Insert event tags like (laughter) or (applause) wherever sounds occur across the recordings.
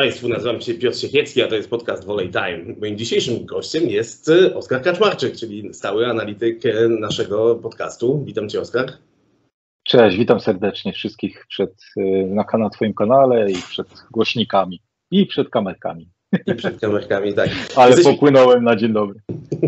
Państwu, nazywam się Piotr Siekiecki, a to jest podcast Volley Time. Moim dzisiejszym gościem jest Oskar Kaczmarczyk, czyli stały analityk naszego podcastu. Witam Cię Oskar. Cześć, witam serdecznie wszystkich przed, na, na Twoim kanale i przed głośnikami i przed kamerkami. I przed kamerkami, tak. (laughs) Ale jesteśmy... popłynąłem na dzień dobry.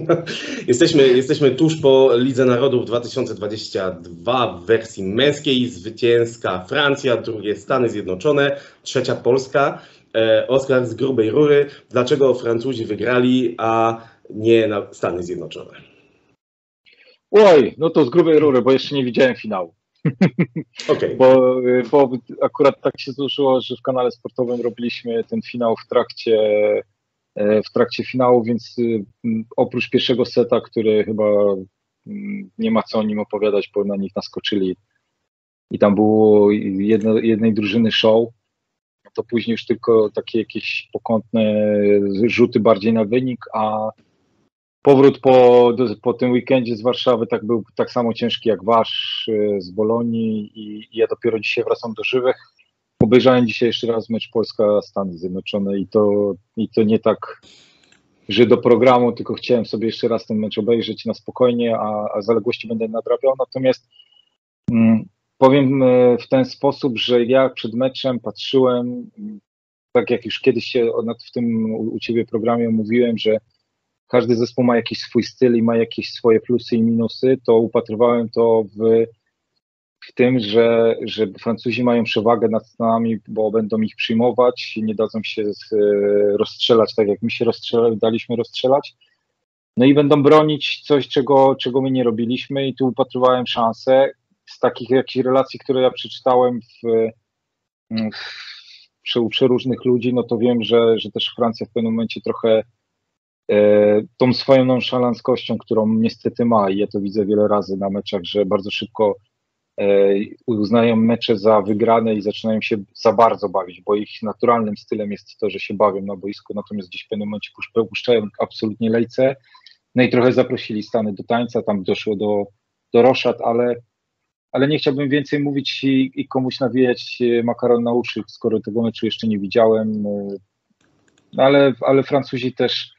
(laughs) jesteśmy, jesteśmy tuż po Lidze Narodów 2022 w wersji męskiej. Zwycięska Francja, drugie Stany Zjednoczone, trzecia Polska. E, Oskar z grubej rury. Dlaczego Francuzi wygrali, a nie Stany Zjednoczone? Oj, no to z grubej rury, bo jeszcze nie widziałem finału. (laughs) Okay. Bo, bo akurat tak się złożyło, że w kanale sportowym robiliśmy ten finał w trakcie, e, w trakcie finału, więc y, oprócz pierwszego seta, który chyba nie ma co o nim opowiadać, bo na nich naskoczyli i tam było jedno, jednej drużyny show, to później już tylko takie jakieś pokątne rzuty bardziej na wynik, a Powrót po, po tym weekendzie z Warszawy tak był tak samo ciężki jak wasz e, z Bolonii i, ja dopiero dzisiaj wracam do żywych. Obejrzałem dzisiaj jeszcze raz mecz Polska-Stany Zjednoczone i to, i to nie tak, że do programu, tylko chciałem sobie jeszcze raz ten mecz obejrzeć na spokojnie, a, a zaległości będę nadrabiał. Natomiast mm, powiem e, w ten sposób, że ja przed meczem patrzyłem, tak jak już kiedyś się w tym u, Ciebie programie mówiłem, że każdy zespół ma jakiś swój styl i ma jakieś swoje plusy i minusy, to upatrywałem to w, w tym, że, że Francuzi mają przewagę nad Stanami, bo będą ich przyjmować, nie dadzą się z, rozstrzelać tak jak my się rozstrzelali, daliśmy rozstrzelać. No i będą bronić coś, czego, czego my nie robiliśmy i tu upatrywałem szansę z takich jakichś relacji, które ja przeczytałem w, w, u przeróżnych ludzi, no to wiem, że, że też Francja w pewnym momencie trochę E, tą swoją nonszalanckością, którą niestety ma i ja to widzę wiele razy na meczach, że bardzo szybko e, uznają mecze za wygrane i zaczynają się za bardzo bawić, bo ich naturalnym stylem jest to, że się bawią na boisku, natomiast gdzieś w pewnym momencie puszczają absolutnie lejce. No i trochę zaprosili Stany do tańca, tam doszło do, do roszad, ale, ale nie chciałbym więcej mówić i, i komuś nawijać makaron na uszy, skoro tego meczu jeszcze nie widziałem. No ale, ale Francuzi też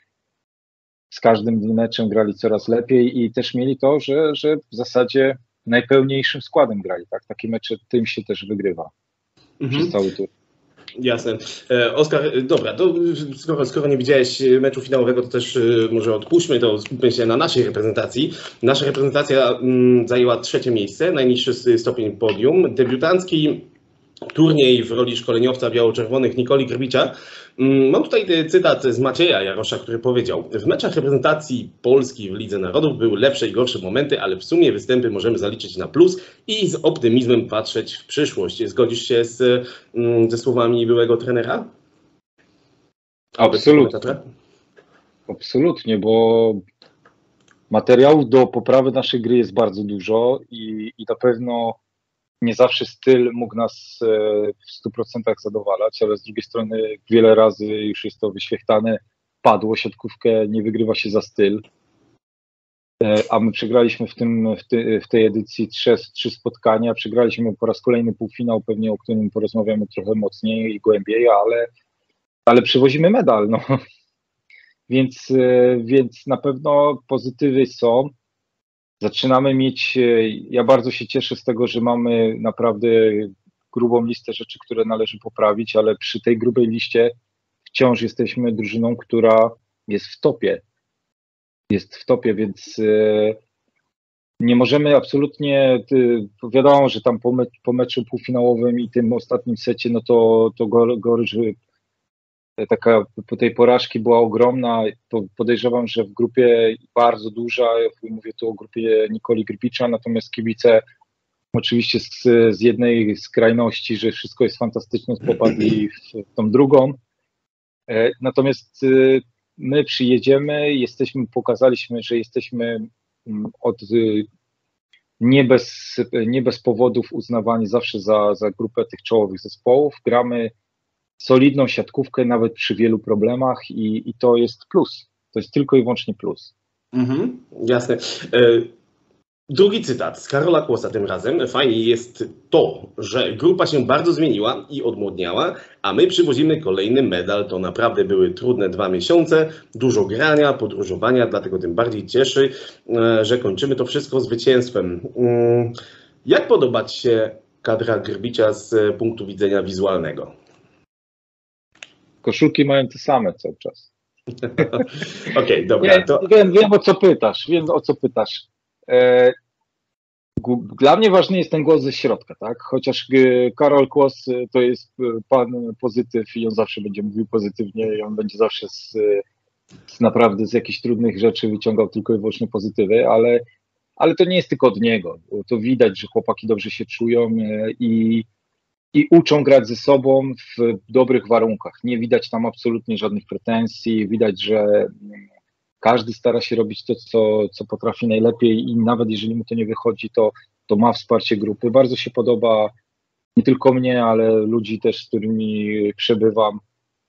z każdym meczem grali coraz lepiej i też mieli to, że, że w zasadzie najpełniejszym składem grali. Tak? Takie mecze tym się też wygrywa mhm. przez cały tur. Jasne. E, Oskar, dobra, to skoro, skoro nie widziałeś meczu finałowego, to też e, może odpuśćmy, to skupmy się na naszej reprezentacji. Nasza reprezentacja m, zajęła trzecie miejsce, najniższy stopień podium. Debiutancki turniej w roli szkoleniowca biało-czerwonych Nikoli Grbicza. Mm, mam tutaj cytat z Macieja Jarosza, który powiedział: W meczach reprezentacji Polski w Lidze Narodów były lepsze i gorsze momenty, ale w sumie występy możemy zaliczyć na plus i z optymizmem patrzeć w przyszłość. Zgodzisz się z, mm, ze słowami byłego trenera? Absolutnie. Absolutnie, bo materiałów do poprawy naszej gry jest bardzo dużo i, i na pewno nie zawsze styl mógł nas e, w 100% zadowalać, ale z drugiej strony wiele razy już jest to wyświechtane, padło siatkówkę, nie wygrywa się za styl. E, a my przegraliśmy w, tym, w, ty, w tej edycji trzy, trzy spotkania, przegraliśmy po raz kolejny półfinał, pewnie o którym porozmawiamy trochę mocniej i głębiej, ale, ale przywozimy medal. No. (laughs) Więc, e, więc na pewno pozytywy są zaczynamy mieć, e, ja bardzo się cieszę z tego, że mamy naprawdę grubą listę rzeczy, które należy poprawić, ale przy tej grubej liście wciąż jesteśmy drużyną, która jest w topie. Jest w topie, więc e, nie możemy absolutnie, wiadomo, że tam po, me, po meczu półfinałowym i tym ostatnim secie, no to, to gorycz taka po tej porażki była ogromna. Podejrzewam, że w grupie bardzo duża, mówię tu o grupie Nikoli Grybicza, natomiast kibice oczywiście z, z jednej skrajności, że wszystko jest fantastyczne, popadli w tą drugą. E, natomiast e, my przyjedziemy, jesteśmy, pokazaliśmy, że jesteśmy mm, od nie bez, nie bez powodów uznawani zawsze za, za grupę tych czołowych zespołów. Gramy solidną siatkówkę nawet przy wielu problemach i, i to jest plus. To jest tylko i wyłącznie plus. Mhm, jasne. E, Drugi cytat z Karola Kłosa tym razem. Fajnie jest to, że grupa się bardzo zmieniła i odmłodniała, a my przywozimy kolejny medal. To naprawdę były trudne dwa miesiące, dużo grania, podróżowania, dlatego tym bardziej cieszy, e, że kończymy to wszystko zwycięstwem. Mm, Jak podobać się kadra Grbicia z punktu widzenia wizualnego? Koszulki mają te same cały czas. (laughs) Okej, dobra. Nie, To, wiem, wiem o co pytasz, wiem o co pytasz. E, dla mnie ważny jest ten głos ze środka, tak? Chociaż e, Karol Kłos e, to jest pan pozytyw i on zawsze będzie mówił pozytywnie i on będzie zawsze z, z naprawdę z jakichś trudnych rzeczy wyciągał tylko i wyłącznie pozytywy, ale, ale to nie jest tylko od niego. To widać, że chłopaki dobrze się czują i, i uczą grać ze sobą w dobrych warunkach. Nie widać tam absolutnie żadnych pretensji, widać, że każdy stara się robić to, co, co potrafi najlepiej i nawet jeżeli mu to nie wychodzi, to, to ma wsparcie grupy. Bardzo się podoba nie tylko mnie, ale ludzi też, z którymi przebywam,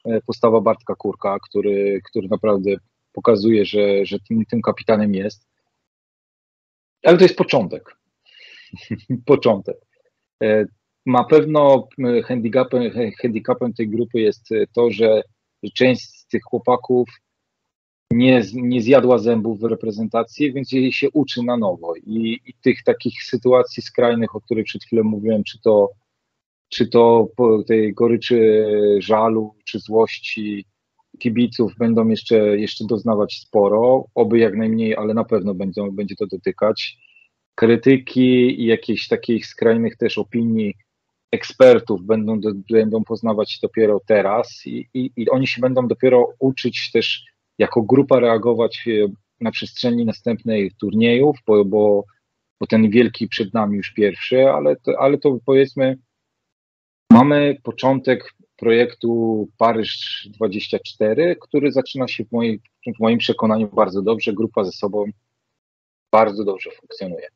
e, postawa Bartka Kurka, który, który naprawdę pokazuje, że, że tym, tym kapitanem jest. Ale to jest początek. (laughs) początek. E, Na pewno e, handicapem, handicapem tej grupy jest e, to, że część z tych chłopaków nie, nie zjadła zębów w reprezentacji, więc jej się uczy na nowo. I, I tych takich sytuacji skrajnych, o których przed chwilą mówiłem, czy to, czy to tej goryczy żalu, czy złości kibiców będą jeszcze, jeszcze doznawać sporo, oby jak najmniej, ale na pewno będą, będzie to dotykać. Krytyki i jakichś takich skrajnych też opinii ekspertów będą, będą poznawać dopiero teraz i, i, i oni się będą dopiero uczyć też jako grupa reagować e, na przestrzeni następnej turniejów, bo, bo, bo ten wielki przed nami już pierwszy, ale to, ale to powiedzmy mamy początek projektu Paryż 24, który zaczyna się w, mojej, w moim przekonaniu bardzo dobrze, grupa ze sobą bardzo dobrze funkcjonuje,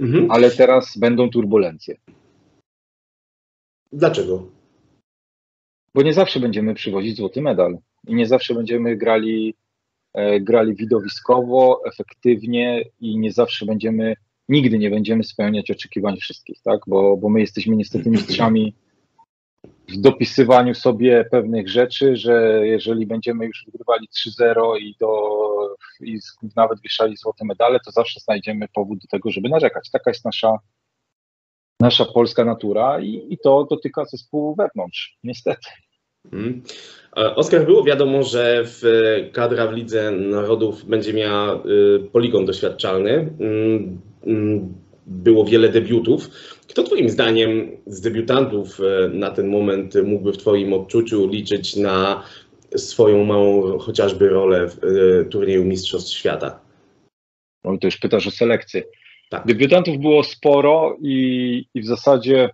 mhm. ale teraz będą turbulencje. Dlaczego? bo nie zawsze będziemy przywozić złoty medal i nie zawsze będziemy grali, e, grali widowiskowo, efektywnie i nie zawsze będziemy, nigdy nie będziemy spełniać oczekiwań wszystkich, tak? Bo, bo my jesteśmy niestety (laughs) mistrzami w dopisywaniu sobie pewnych rzeczy, że jeżeli będziemy już wygrywali 3-0 i, do, i nawet wieszali złote medale, to zawsze znajdziemy powód do tego, żeby narzekać. Taka jest nasza, nasza polska natura i, i to dotyka zespołu wewnątrz, niestety. E, Oskar, było wiadomo, że w kadra w Lidze Narodów będzie miała e, poligon doświadczalny. Mm, mm, Było wiele debiutów. Kto Twoim zdaniem z debiutantów e, na ten moment mógłby w Twoim odczuciu liczyć na swoją małą chociażby rolę w e, turnieju Mistrzostw Świata? No to już pytasz o selekcję. Tak. Debiutantów było sporo i, i w zasadzie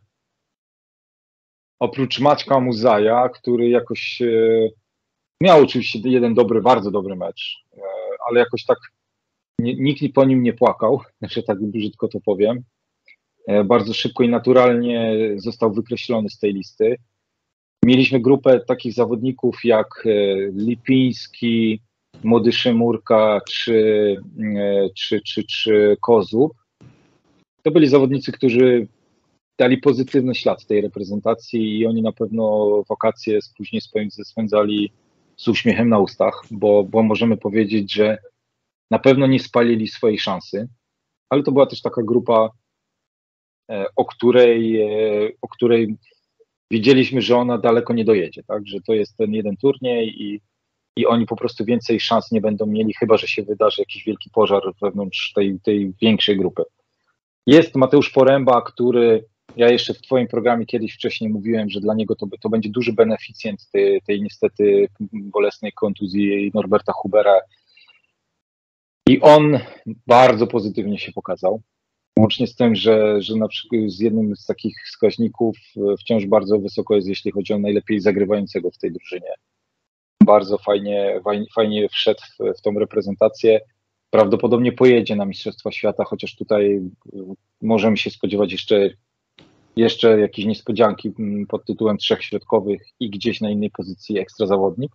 oprócz Maćka Muzaja, który jakoś e, miał oczywiście jeden dobry, bardzo dobry mecz, e, ale jakoś tak nikt po nim nie płakał, (laughs) że tak brzydko to powiem. E, bardzo szybko i naturalnie został wykreślony z tej listy. Mieliśmy grupę takich zawodników jak Lipiński, Młody Szymurka czy, czy, czy, czy Kozub. To byli zawodnicy, którzy dali pozytywny ślad tej reprezentacji i oni na pewno wakacje później spędz- spędzali z uśmiechem na ustach, bo, bo możemy powiedzieć, że na pewno nie spalili swojej szansy, ale to była też taka grupa, e, o której, e, o której wiedzieliśmy, że ona daleko nie dojedzie, tak? że to jest ten jeden turniej i, i oni po prostu więcej szans nie będą mieli, chyba że się wydarzy jakiś wielki pożar wewnątrz tej, tej większej grupy. Jest Mateusz Poręba, który ja jeszcze w Twoim programie kiedyś wcześniej mówiłem, że dla niego to, to będzie duży beneficjent tej, tej niestety bolesnej kontuzji Norberta Hubera. I on bardzo pozytywnie się pokazał. Łącznie z tym, że, że na przykład z jednym z takich wskaźników e, wciąż bardzo wysoko jest, jeśli chodzi o najlepiej zagrywającego w tej drużynie. Bardzo fajnie, fajnie, wszedł w, w tą reprezentację. Prawdopodobnie pojedzie na Mistrzostwa Świata, chociaż tutaj e, możemy się spodziewać jeszcze, jeszcze jakiejś niespodzianki mm, pod tytułem trzech środkowych i gdzieś na innej pozycji ekstra zawodnik.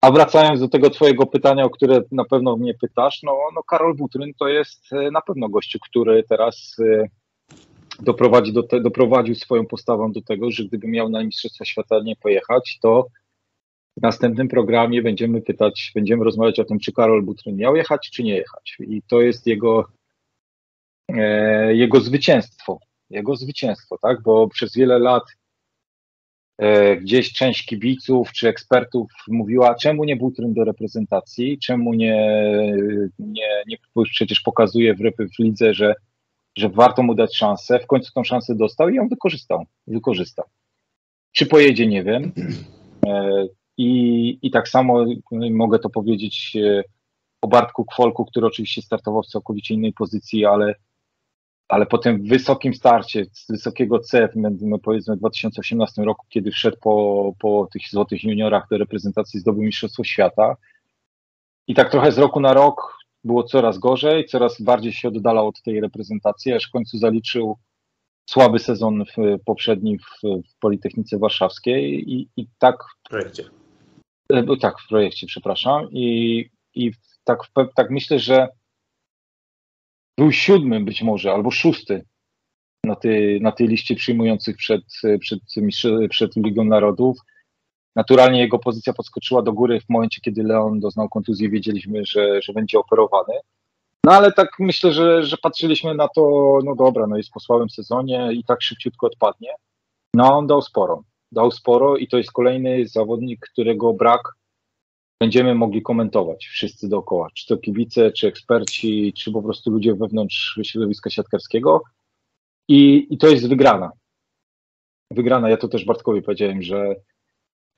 A wracając do tego twojego pytania, o które na pewno mnie pytasz, no, no Karol Butryn to jest e, na pewno gościu, który teraz e, doprowadzi do te, doprowadził swoją postawą do tego, że gdyby miał na Mistrzostwa Świata nie pojechać, to w następnym programie będziemy pytać, będziemy rozmawiać o tym, czy Karol Butryn miał jechać, czy nie jechać. I to jest jego, e, jego zwycięstwo. Jego zwycięstwo, tak? Bo przez wiele lat e, gdzieś część kibiców czy ekspertów mówiła, czemu nie Butryn do reprezentacji, czemu nie, nie, nie przecież pokazuje w, w lidze, że, że warto mu dać szansę. W końcu tą szansę dostał i ją wykorzystał. wykorzystał. Czy pojedzie, nie wiem. E, i, I tak samo mogę to powiedzieć e, o Bartku Kwolku, który oczywiście startował w całkowicie innej pozycji, ale, ale po tym wysokim starcie z wysokiego C, no powiedzmy w 2018 roku, kiedy wszedł po, po tych złotych juniorach do reprezentacji, zdobył Mistrzostwo Świata. I tak trochę z roku na rok było coraz gorzej, coraz bardziej się oddalał od tej reprezentacji, aż w końcu zaliczył słaby sezon w, poprzedni w, w Politechnice Warszawskiej i, i tak. W projekcie. E, tak, w projekcie, przepraszam. I, i tak, tak myślę, że był siódmy być może, albo szósty na tej, na tej liście przyjmujących przed, przed, przed Ligą Narodów. Naturalnie jego pozycja podskoczyła do góry w momencie, kiedy Leon doznał kontuzji, wiedzieliśmy, że, że będzie operowany. No ale tak myślę, że, że patrzyliśmy na to, no dobra, no jest po słabym sezonie i tak szybciutko odpadnie. No on dał sporo dał sporo i to jest kolejny zawodnik, którego brak będziemy mogli komentować wszyscy dookoła, czy to kibice, czy eksperci, czy po prostu ludzie wewnątrz środowiska siatkarskiego. I, i to jest wygrana. Wygrana, ja to też Bartkowi powiedziałem, że,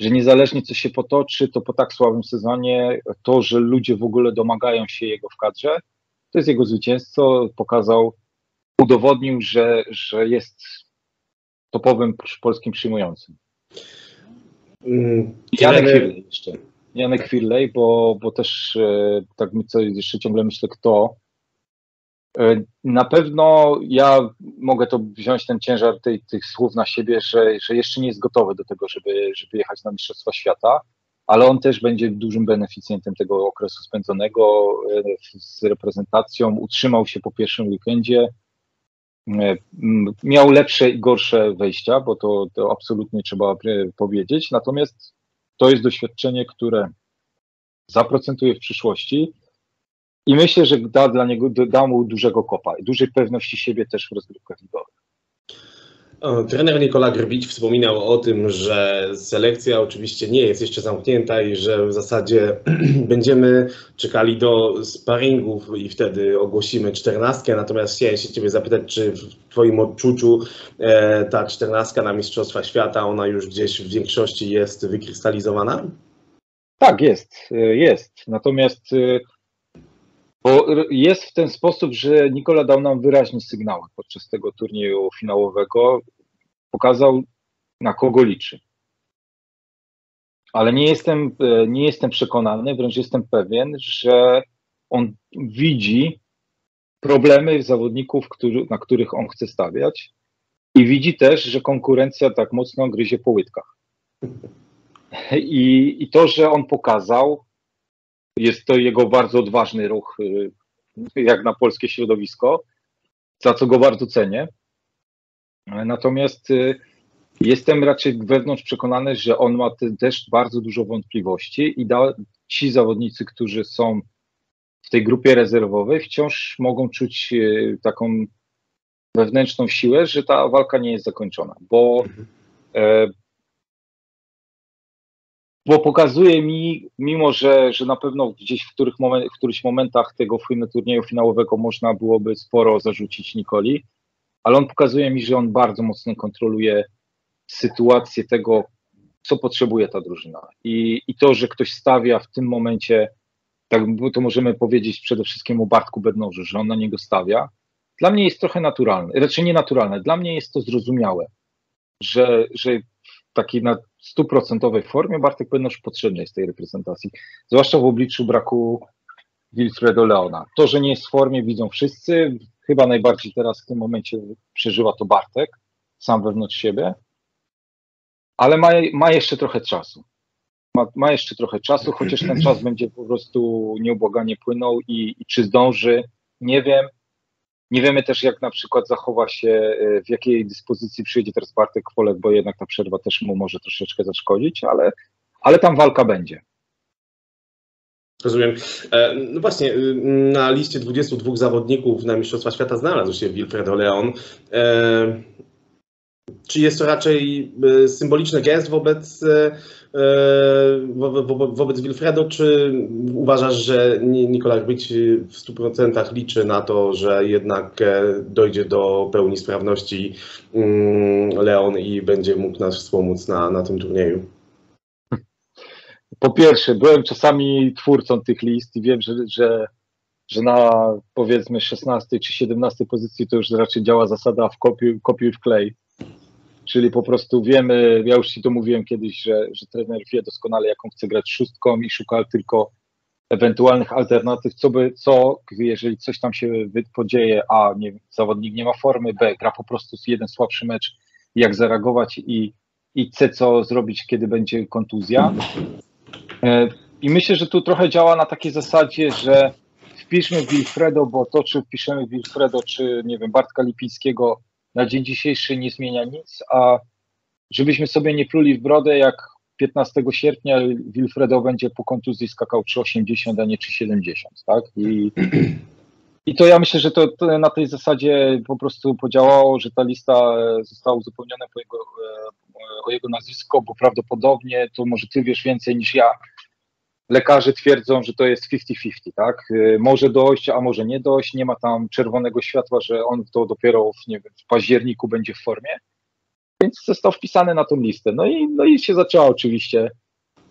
że niezależnie co się potoczy, to po tak słabym sezonie, to, że ludzie w ogóle domagają się jego w kadrze, to jest jego zwycięstwo, pokazał, udowodnił, że, że jest topowym polskim przyjmującym. Mm, Janek Firley jeszcze. Janek Firley, bo, bo też e, tak my co jeszcze ciągle myślę, kto. E, na pewno ja mogę to wziąć ten ciężar tej, tych słów na siebie, że, że jeszcze nie jest gotowy do tego, żeby, żeby jechać na Mistrzostwa Świata, ale on też będzie dużym beneficjentem tego okresu spędzonego e, z reprezentacją. Utrzymał się po pierwszym weekendzie, miał lepsze i gorsze wejścia, bo to, to absolutnie trzeba powiedzieć. Natomiast to jest doświadczenie, które zaprocentuje w przyszłości i myślę, że da dla niego da mu dużego kopa dużej pewności siebie też w rozgrywkach ligowych. Trener Nikola Grbić wspominał o tym, że selekcja oczywiście nie jest jeszcze zamknięta i że w zasadzie (clears throat) będziemy czekali do sparingów i wtedy ogłosimy czternastkę. Natomiast chciałem się Ciebie zapytać, czy w Twoim odczuciu e, ta czternastka na Mistrzostwa Świata, ona już gdzieś w większości jest wykrystalizowana? Tak, jest, e, jest. Natomiast e, bo jest w ten sposób, że Nikola dał nam wyraźne sygnały podczas tego turnieju finałowego. Pokazał, na kogo liczy. Ale nie jestem, e, nie jestem przekonany, wręcz jestem pewien, że on widzi problemy zawodników, który, na których on chce stawiać i widzi też, że konkurencja tak mocno gryzie po łydkach. I, I to, że on pokazał, jest to jego bardzo odważny ruch, y, jak na polskie środowisko, za co go bardzo cenię. Natomiast y, jestem raczej wewnątrz przekonany, że on ma też bardzo dużo wątpliwości i da, ci zawodnicy, którzy są w tej grupie rezerwowej, wciąż mogą czuć y, taką wewnętrzną siłę, że ta walka nie jest zakończona, bo mhm. e, bo pokazuje mi, mimo że, że na pewno gdzieś w, których w których momentach tego turnieju finałowego można byłoby sporo zarzucić Nikoli, ale on pokazuje mi, że on bardzo mocno kontroluje sytuację tego, co potrzebuje ta drużyna. I, i to, że ktoś stawia w tym momencie, tak to możemy powiedzieć przede wszystkim o Bartku Bednożu, że on na niego stawia, dla mnie jest trochę naturalne, raczej nienaturalne, dla mnie jest to zrozumiałe, że, że takiej na stuprocentowej formie Bartek Bednosz potrzebny jest tej reprezentacji, zwłaszcza w obliczu braku Wilfredo Leona. To, że nie jest w formie widzą wszyscy, chyba najbardziej teraz w tym momencie przeżywa to Bartek, sam wewnątrz siebie, ale ma, ma jeszcze trochę czasu. ma, ma jeszcze trochę czasu, chociaż ten czas będzie po prostu nieubłaganie płynął i, i czy zdąży, nie wiem. Nie wiemy też, jak na przykład zachowa się, e, w jakiej dyspozycji przyjedzie teraz Bartek Kwolek, bo jednak ta przerwa też mu może troszeczkę zaszkodzić, ale, ale tam walka będzie. Rozumiem. E, no właśnie, y, na liście 22 zawodników na Mistrzostwa Świata znalazł się Wilfredo Leon. E, czy jest to raczej symboliczny gest wobec, wo, wo, wobec Wilfredo, czy uważasz, że Nikolaj być w 100% liczy na to, że jednak dojdzie do pełni sprawności mm, Leon i będzie mógł nas wspomóc na, na tym turnieju? po pierwsze, byłem czasami twórcą tych list i wiem, że, że, że na powiedzmy 16 czy 17 pozycji to już raczej działa zasada w kopiuj, kopiuj w klej. Czyli po prostu wiemy, ja już Ci to mówiłem kiedyś, że, że trener wie doskonale, jaką chce grać szóstką i szuka tylko ewentualnych alternatyw, co by, co, jeżeli coś tam się podzieje, a nie, zawodnik nie ma formy, b, gra po prostu jeden słabszy mecz, jak zareagować i, i c, co zrobić, kiedy będzie kontuzja. E, I myślę, że tu trochę działa na takiej zasadzie, że wpiszmy Wilfredo, bo to, czy wpiszemy Wilfredo, czy nie wiem, Bartka Lipińskiego na dzień dzisiejszy nie zmienia nic, a żebyśmy sobie nie pluli w brodę, jak 15 sierpnia Wilfredo będzie po kontuzji skakał 3,80, a nie 3,70, tak? I, (clears throat) I to ja myślę, że to, to, na tej zasadzie po prostu podziałało, że ta lista została uzupełniona po jego, e, o jego nazwisko, bo prawdopodobnie to może ty wiesz więcej niż ja, lekarze twierdzą, że to jest 50-50, tak? Y, może dojść, a może nie dojść, nie ma tam czerwonego światła, że on to dopiero w, nie wiem, w październiku będzie w formie, więc został wpisany na tą listę. No i, no i się zaczęła oczywiście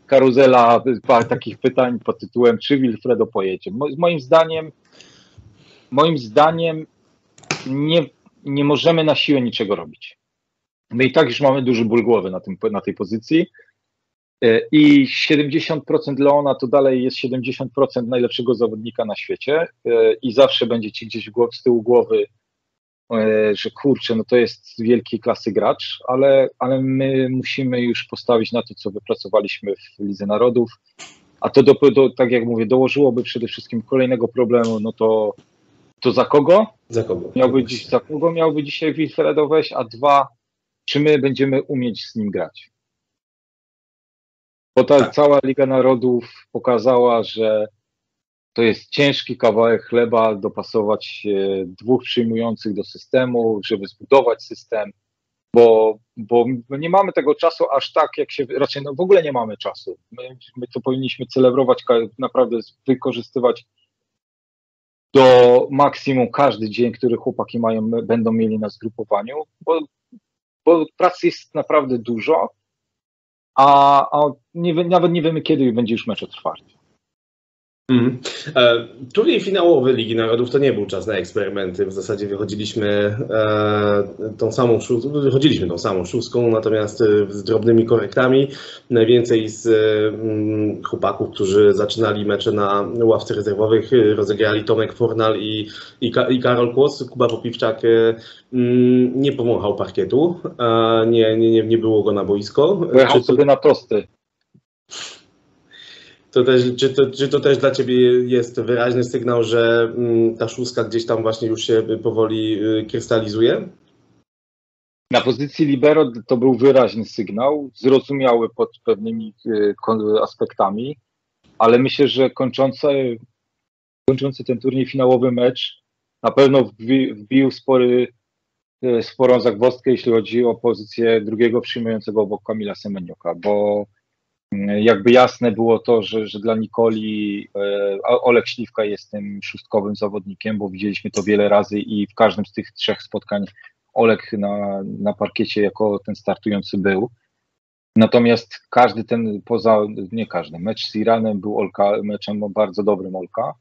karuzela takich pytań pod tytułem, czy Wilfredo pojedzie. Moim zdaniem, moim zdaniem nie, nie możemy na siłę niczego robić. My i tak już mamy duży ból głowy na, tym, na tej pozycji, I 70% Leona to dalej jest 70% najlepszego zawodnika na świecie e, i zawsze będzie ci gdzieś z tyłu głowy, e, że kurczę, no to jest wielkiej klasy gracz, ale, ale my musimy już postawić na to, co wypracowaliśmy w Lidze Narodów, a to, do, do, tak jak mówię, dołożyłoby przede wszystkim kolejnego problemu, no to, to za kogo? Za kogo? Miałby dziś, za kogo miałby dzisiaj Wilfredo wejść, a dwa, czy my będziemy umieć z nim grać? Bo ta tak. cała Liga Narodów pokazała, że to jest ciężki kawałek chleba dopasować dwóch przyjmujących do systemu, żeby zbudować system, bo, bo nie mamy tego czasu aż tak, jak się, raczej no w ogóle nie mamy czasu. My, my to powinniśmy celebrować, naprawdę wykorzystywać do maksimum każdy dzień, który chłopaki mają, będą mieli na zgrupowaniu, bo, bo pracy jest naprawdę dużo a, a nie, nawet nie wiemy, kiedy będzie już mecz otwarty. Mm. E, turniej finałowy Ligi Narodów to nie był czas na eksperymenty. W zasadzie wychodziliśmy e, tą samą szóstką, wychodziliśmy tą samą szóstką, natomiast e, z drobnymi korektami. Najwięcej z mm, chłopaków, którzy zaczynali mecze na ławce rezerwowych, rozegrali Tomek Fornal i, i, i Karol Kłos. Kuba Popiwczak e, mm, nie pomachał parkietu, nie, nie, nie było go na boisko. Pojechał sobie na tosty. To też, czy, to, czy to też dla Ciebie jest wyraźny sygnał, że mm, ta szóstka gdzieś tam właśnie już się powoli y, krystalizuje? Na pozycji libero to był wyraźny sygnał, zrozumiały pod pewnymi y, aspektami, ale myślę, że kończący, kończący ten turniej finałowy mecz na pewno wbił spory, y, sporą zagwozdkę, jeśli chodzi o pozycję drugiego przyjmującego obok Kamila Semenioka, bo jakby jasne było to, że, że dla Nikoli e, Olek Śliwka jest tym szóstkowym zawodnikiem, bo widzieliśmy to wiele razy i w każdym z tych trzech spotkań Olek na, na parkiecie jako ten startujący był. Natomiast każdy ten, poza, nie każdy, mecz z Iranem był Olka, meczem bardzo dobrym Olka.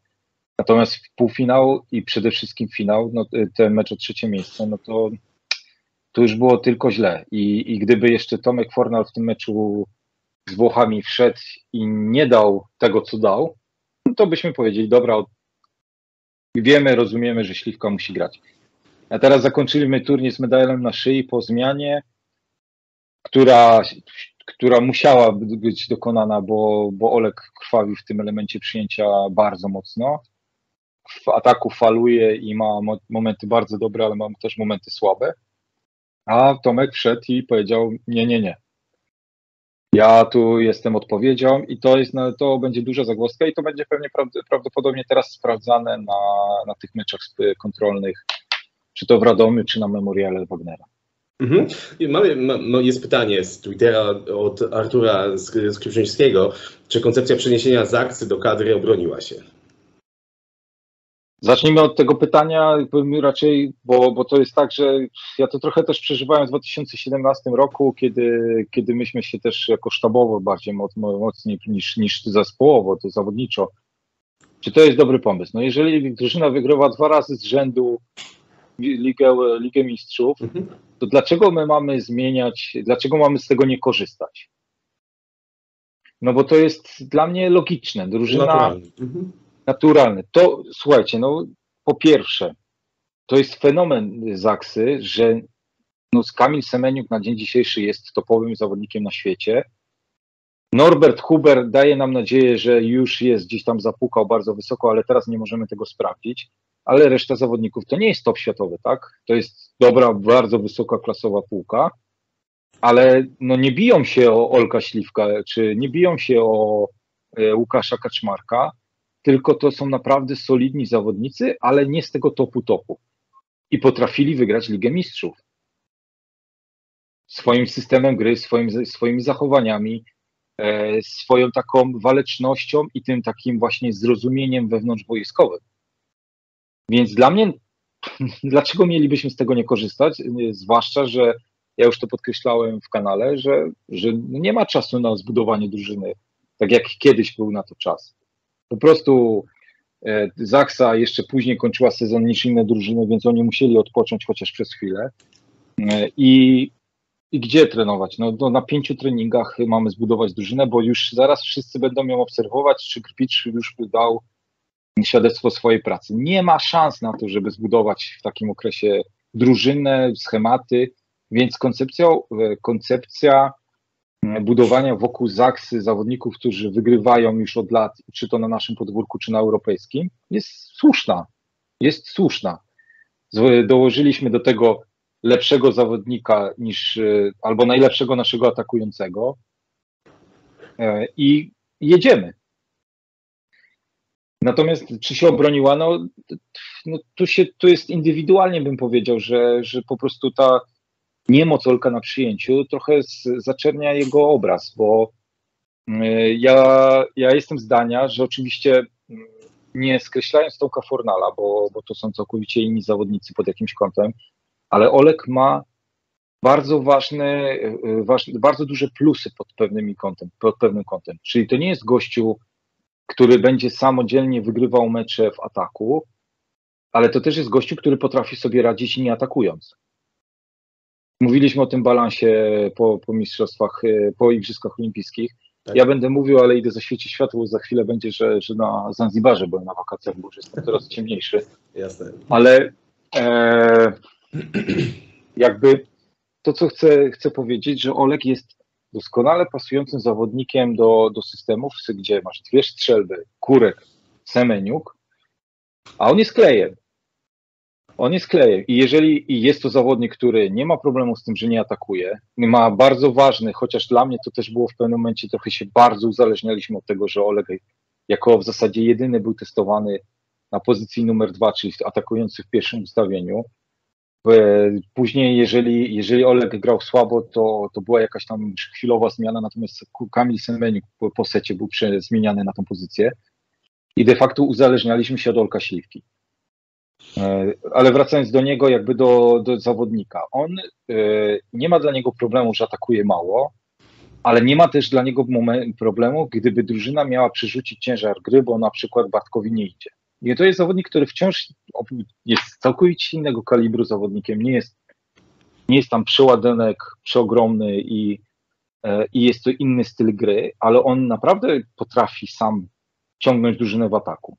Natomiast półfinał i przede wszystkim finał, no, ten mecz o trzecie miejsce, no to, to już było tylko źle. I, I gdyby jeszcze Tomek Fornal w tym meczu z Włochami wszedł i nie dał tego, co dał, no to byśmy powiedzieli, dobra, wiemy, rozumiemy, że Śliwka musi grać. A teraz zakończyliśmy turniej z medalem na szyi po zmianie, która która musiała być dokonana, bo, bo Olek krwawi w tym elemencie przyjęcia bardzo mocno. W ataku faluje i ma momenty bardzo dobre, ale ma też momenty słabe. A Tomek wszedł i powiedział: Nie, nie, nie. Ja tu jestem odpowiedzią i to, jest, to będzie duża zagwozdka i to będzie pewnie prawdopodobnie teraz sprawdzane na, na tych meczach kontrolnych, czy to w Radomiu, czy na memoriale Wagnera. Mhm. Mamy, ma, jest pytanie z Twittera od Artura Skrzypczyńskiego. Czy koncepcja przeniesienia Zaksy do kadry obroniła się? Zacznijmy od tego pytania, raczej, bo, bo to jest tak, że ja to trochę też przeżywałem w 2017 roku, kiedy, kiedy myśmy się też jako sztabowo bardziej mocniej niż, niż zespołowo, to zawodniczo. Czy to jest dobry pomysł? No jeżeli drużyna wygrywa dwa razy z rzędu Ligę, Ligę Mistrzów, mhm. to dlaczego my mamy zmieniać, dlaczego mamy z tego nie korzystać? No bo to jest dla mnie logiczne. Drużyna naturalny. Naturalny. To słuchajcie, no po pierwsze, to jest fenomen Zaksy, że no, Kamil Semeniuk na dzień dzisiejszy jest topowym zawodnikiem na świecie. Norbert Huber daje nam nadzieję, że już jest gdzieś tam zapukał bardzo wysoko, ale teraz nie możemy tego sprawdzić ale reszta zawodników to nie jest top światowy, tak? To jest dobra, bardzo wysoka klasowa półka, ale no nie biją się o Olka Śliwka, czy nie biją się o e, Łukasza Kaczmarka, tylko to są naprawdę solidni zawodnicy, ale nie z tego topu topu. I potrafili wygrać Ligę Mistrzów. Swoim systemem gry, swoim, swoimi zachowaniami, e, swoją taką walecznością i tym takim właśnie zrozumieniem wewnątrzwojskowym. Więc dla mnie, (laughs) dlaczego mielibyśmy z tego nie korzystać? Zwłaszcza, że ja już to podkreślałem w kanale, że, że nie ma czasu na zbudowanie drużyny, tak jak kiedyś był na to czas. Po prostu e, Zaksa jeszcze później kończyła sezon niż inne drużyny, więc oni musieli odpocząć chociaż przez chwilę. E, I, i gdzie trenować? No, no, na pięciu treningach mamy zbudować drużynę, bo już zaraz wszyscy będą ją obserwować, czy Krpicz już dał świadectwo swojej pracy. Nie ma szans na to, żeby zbudować w takim okresie drużynę, schematy, więc koncepcja, e, koncepcja e, budowania wokół Zaksy zawodników, którzy wygrywają już od lat, czy to na naszym podwórku, czy na europejskim, jest słuszna. Jest słuszna. Dołożyliśmy do tego lepszego zawodnika niż, e, albo najlepszego naszego atakującego i jedziemy. Natomiast czy się obroniła? No, no tu, się, tu jest indywidualnie bym powiedział, że, że po prostu ta niemoc Olka na przyjęciu trochę z, zaczernia jego obraz, bo y, ja, ja jestem zdania, że oczywiście mm, nie skreślając Tomka Fornala, bo, bo to są całkowicie inni zawodnicy pod jakimś kątem, ale Olek ma bardzo ważne, ważne bardzo duże plusy pod pewnymi kątem, pod pewnym kątem. Czyli to nie jest gościu który będzie samodzielnie wygrywał mecze w ataku, ale to też jest gościu, który potrafi sobie radzić nie atakując. Mówiliśmy o tym balansie po, po mistrzostwach, e, po Igrzyskach Olimpijskich. Tak. Ja będę mówił, ale idę zaświecić światło, za chwilę będzie, że, że na Zanzibarze byłem na wakacjach, bo już jestem coraz ciemniejszy. Jasne. Ale e, jakby to, co chcę, chcę powiedzieć, że Olek jest doskonale pasującym zawodnikiem do, do systemów, gdzie masz dwie strzelby, kurek, semeniuk, a on jest klejem. On jest klejem. I jeżeli jest to zawodnik, który nie ma problemu z tym, że nie atakuje, ma bardzo ważny, chociaż dla mnie to też było w pewnym momencie, trochę się bardzo uzależnialiśmy od tego, że Oleg jako w zasadzie jedyny był testowany na pozycji numer dwa, czyli atakujący w pierwszym ustawieniu. Później, jeżeli, jeżeli Oleg grał słabo, to, to była jakaś tam chwilowa zmiana, natomiast Kamil Semeniuk po secie był zmieniany na tą pozycję i de facto uzależnialiśmy się od Olka Śliwki. E, ale wracając do niego, jakby do, do zawodnika, on e, nie ma dla niego problemu, że atakuje mało, ale nie ma też dla niego problemu, gdyby drużyna miała przerzucić ciężar gry, bo na przykład Bartkowi nie idzie. I to jest zawodnik, który wciąż jest całkowicie innego kalibru zawodnikiem. Nie jest, nie jest tam przeładunek przeogromny i, e, i jest to inny styl gry, ale on naprawdę potrafi sam ciągnąć drużynę w ataku.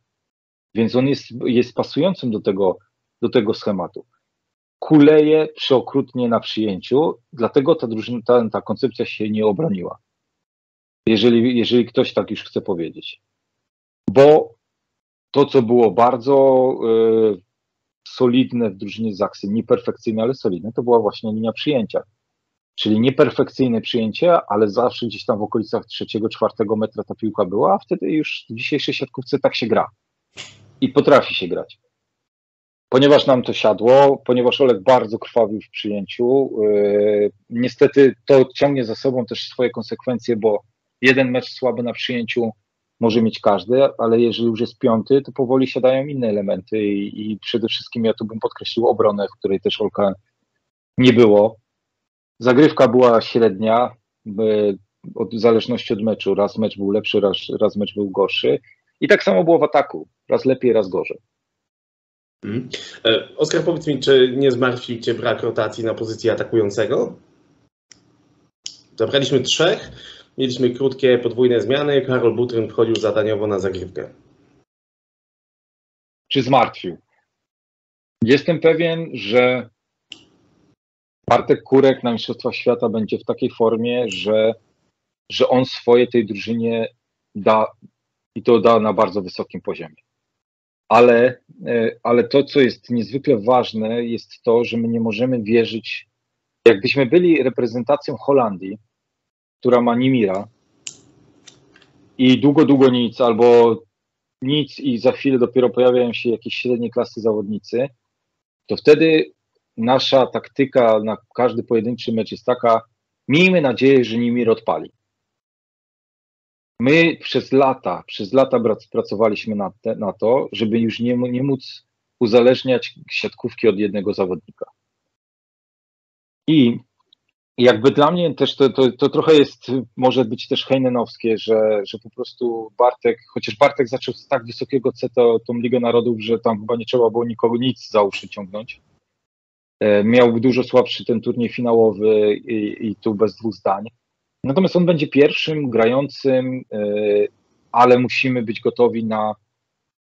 Więc on jest, jest pasującym do tego, do tego schematu. kuleje przeokrutnie na przyjęciu, dlatego ta drużyna, ta, ta koncepcja się nie obroniła. Jeżeli, jeżeli ktoś tak już chce powiedzieć. Bo to, co było bardzo y, solidne w drużynie Zaksy, nieperfekcyjne, ale solidne, to była właśnie linia przyjęcia. Czyli nieperfekcyjne przyjęcie, ale zawsze gdzieś tam w okolicach trzeciego, czwartego metra ta piłka była, a wtedy już w dzisiejszej siatkówce tak się gra. I potrafi się grać. Ponieważ nam to siadło, ponieważ Olek bardzo krwawił w przyjęciu, yy, niestety to ciągnie za sobą też swoje konsekwencje, bo jeden mecz słaby na przyjęciu może mieć każdy, ale jeżeli już jest piąty, to powoli siadają inne elementy i, i przede wszystkim ja tu bym podkreślił obronę, w której też Olka nie było. Zagrywka była średnia, od, w zależności od meczu. Raz mecz był lepszy, raz, raz mecz był gorszy. I tak samo było w ataku. Raz lepiej, raz gorzej. Hmm. Oskar, powiedz mi, czy nie zmartwił Cię brak rotacji na pozycji atakującego? Zabraliśmy trzech, mieliśmy krótkie, podwójne zmiany. Karol Butryn wchodził zadaniowo na zagrywkę. Czy zmartwił? Jestem pewien, że Bartek Kurek na Mistrzostwa Świata będzie w takiej formie, że, że on swoje tej drużynie da i to da na bardzo wysokim poziomie. Ale, e, ale to, co jest niezwykle ważne, jest to, że my nie możemy wierzyć, jakbyśmy byli reprezentacją Holandii, która ma Nimira i długo, długo nic, albo nic i za chwilę dopiero pojawiają się jakieś średnie klasy zawodnicy, to wtedy nasza taktyka na każdy pojedynczy mecz jest taka, miejmy nadzieję, że Nimir odpali. My przez lata, przez lata pracowaliśmy na, te, na to, żeby już nie, nie móc uzależniać siatkówki od jednego zawodnika. I jakby dla mnie też to, to, to trochę jest, może być też hejnenowskie, że, że po prostu Bartek, chociaż Bartek zaczął z tak wysokiego C to, tą Ligę Narodów, że tam chyba nie trzeba było nikogo nic za uszy ciągnąć. E, miał dużo słabszy ten turniej finałowy i, i tu bez dwóch zdań. Natomiast on będzie pierwszym grającym, e, ale musimy być gotowi na,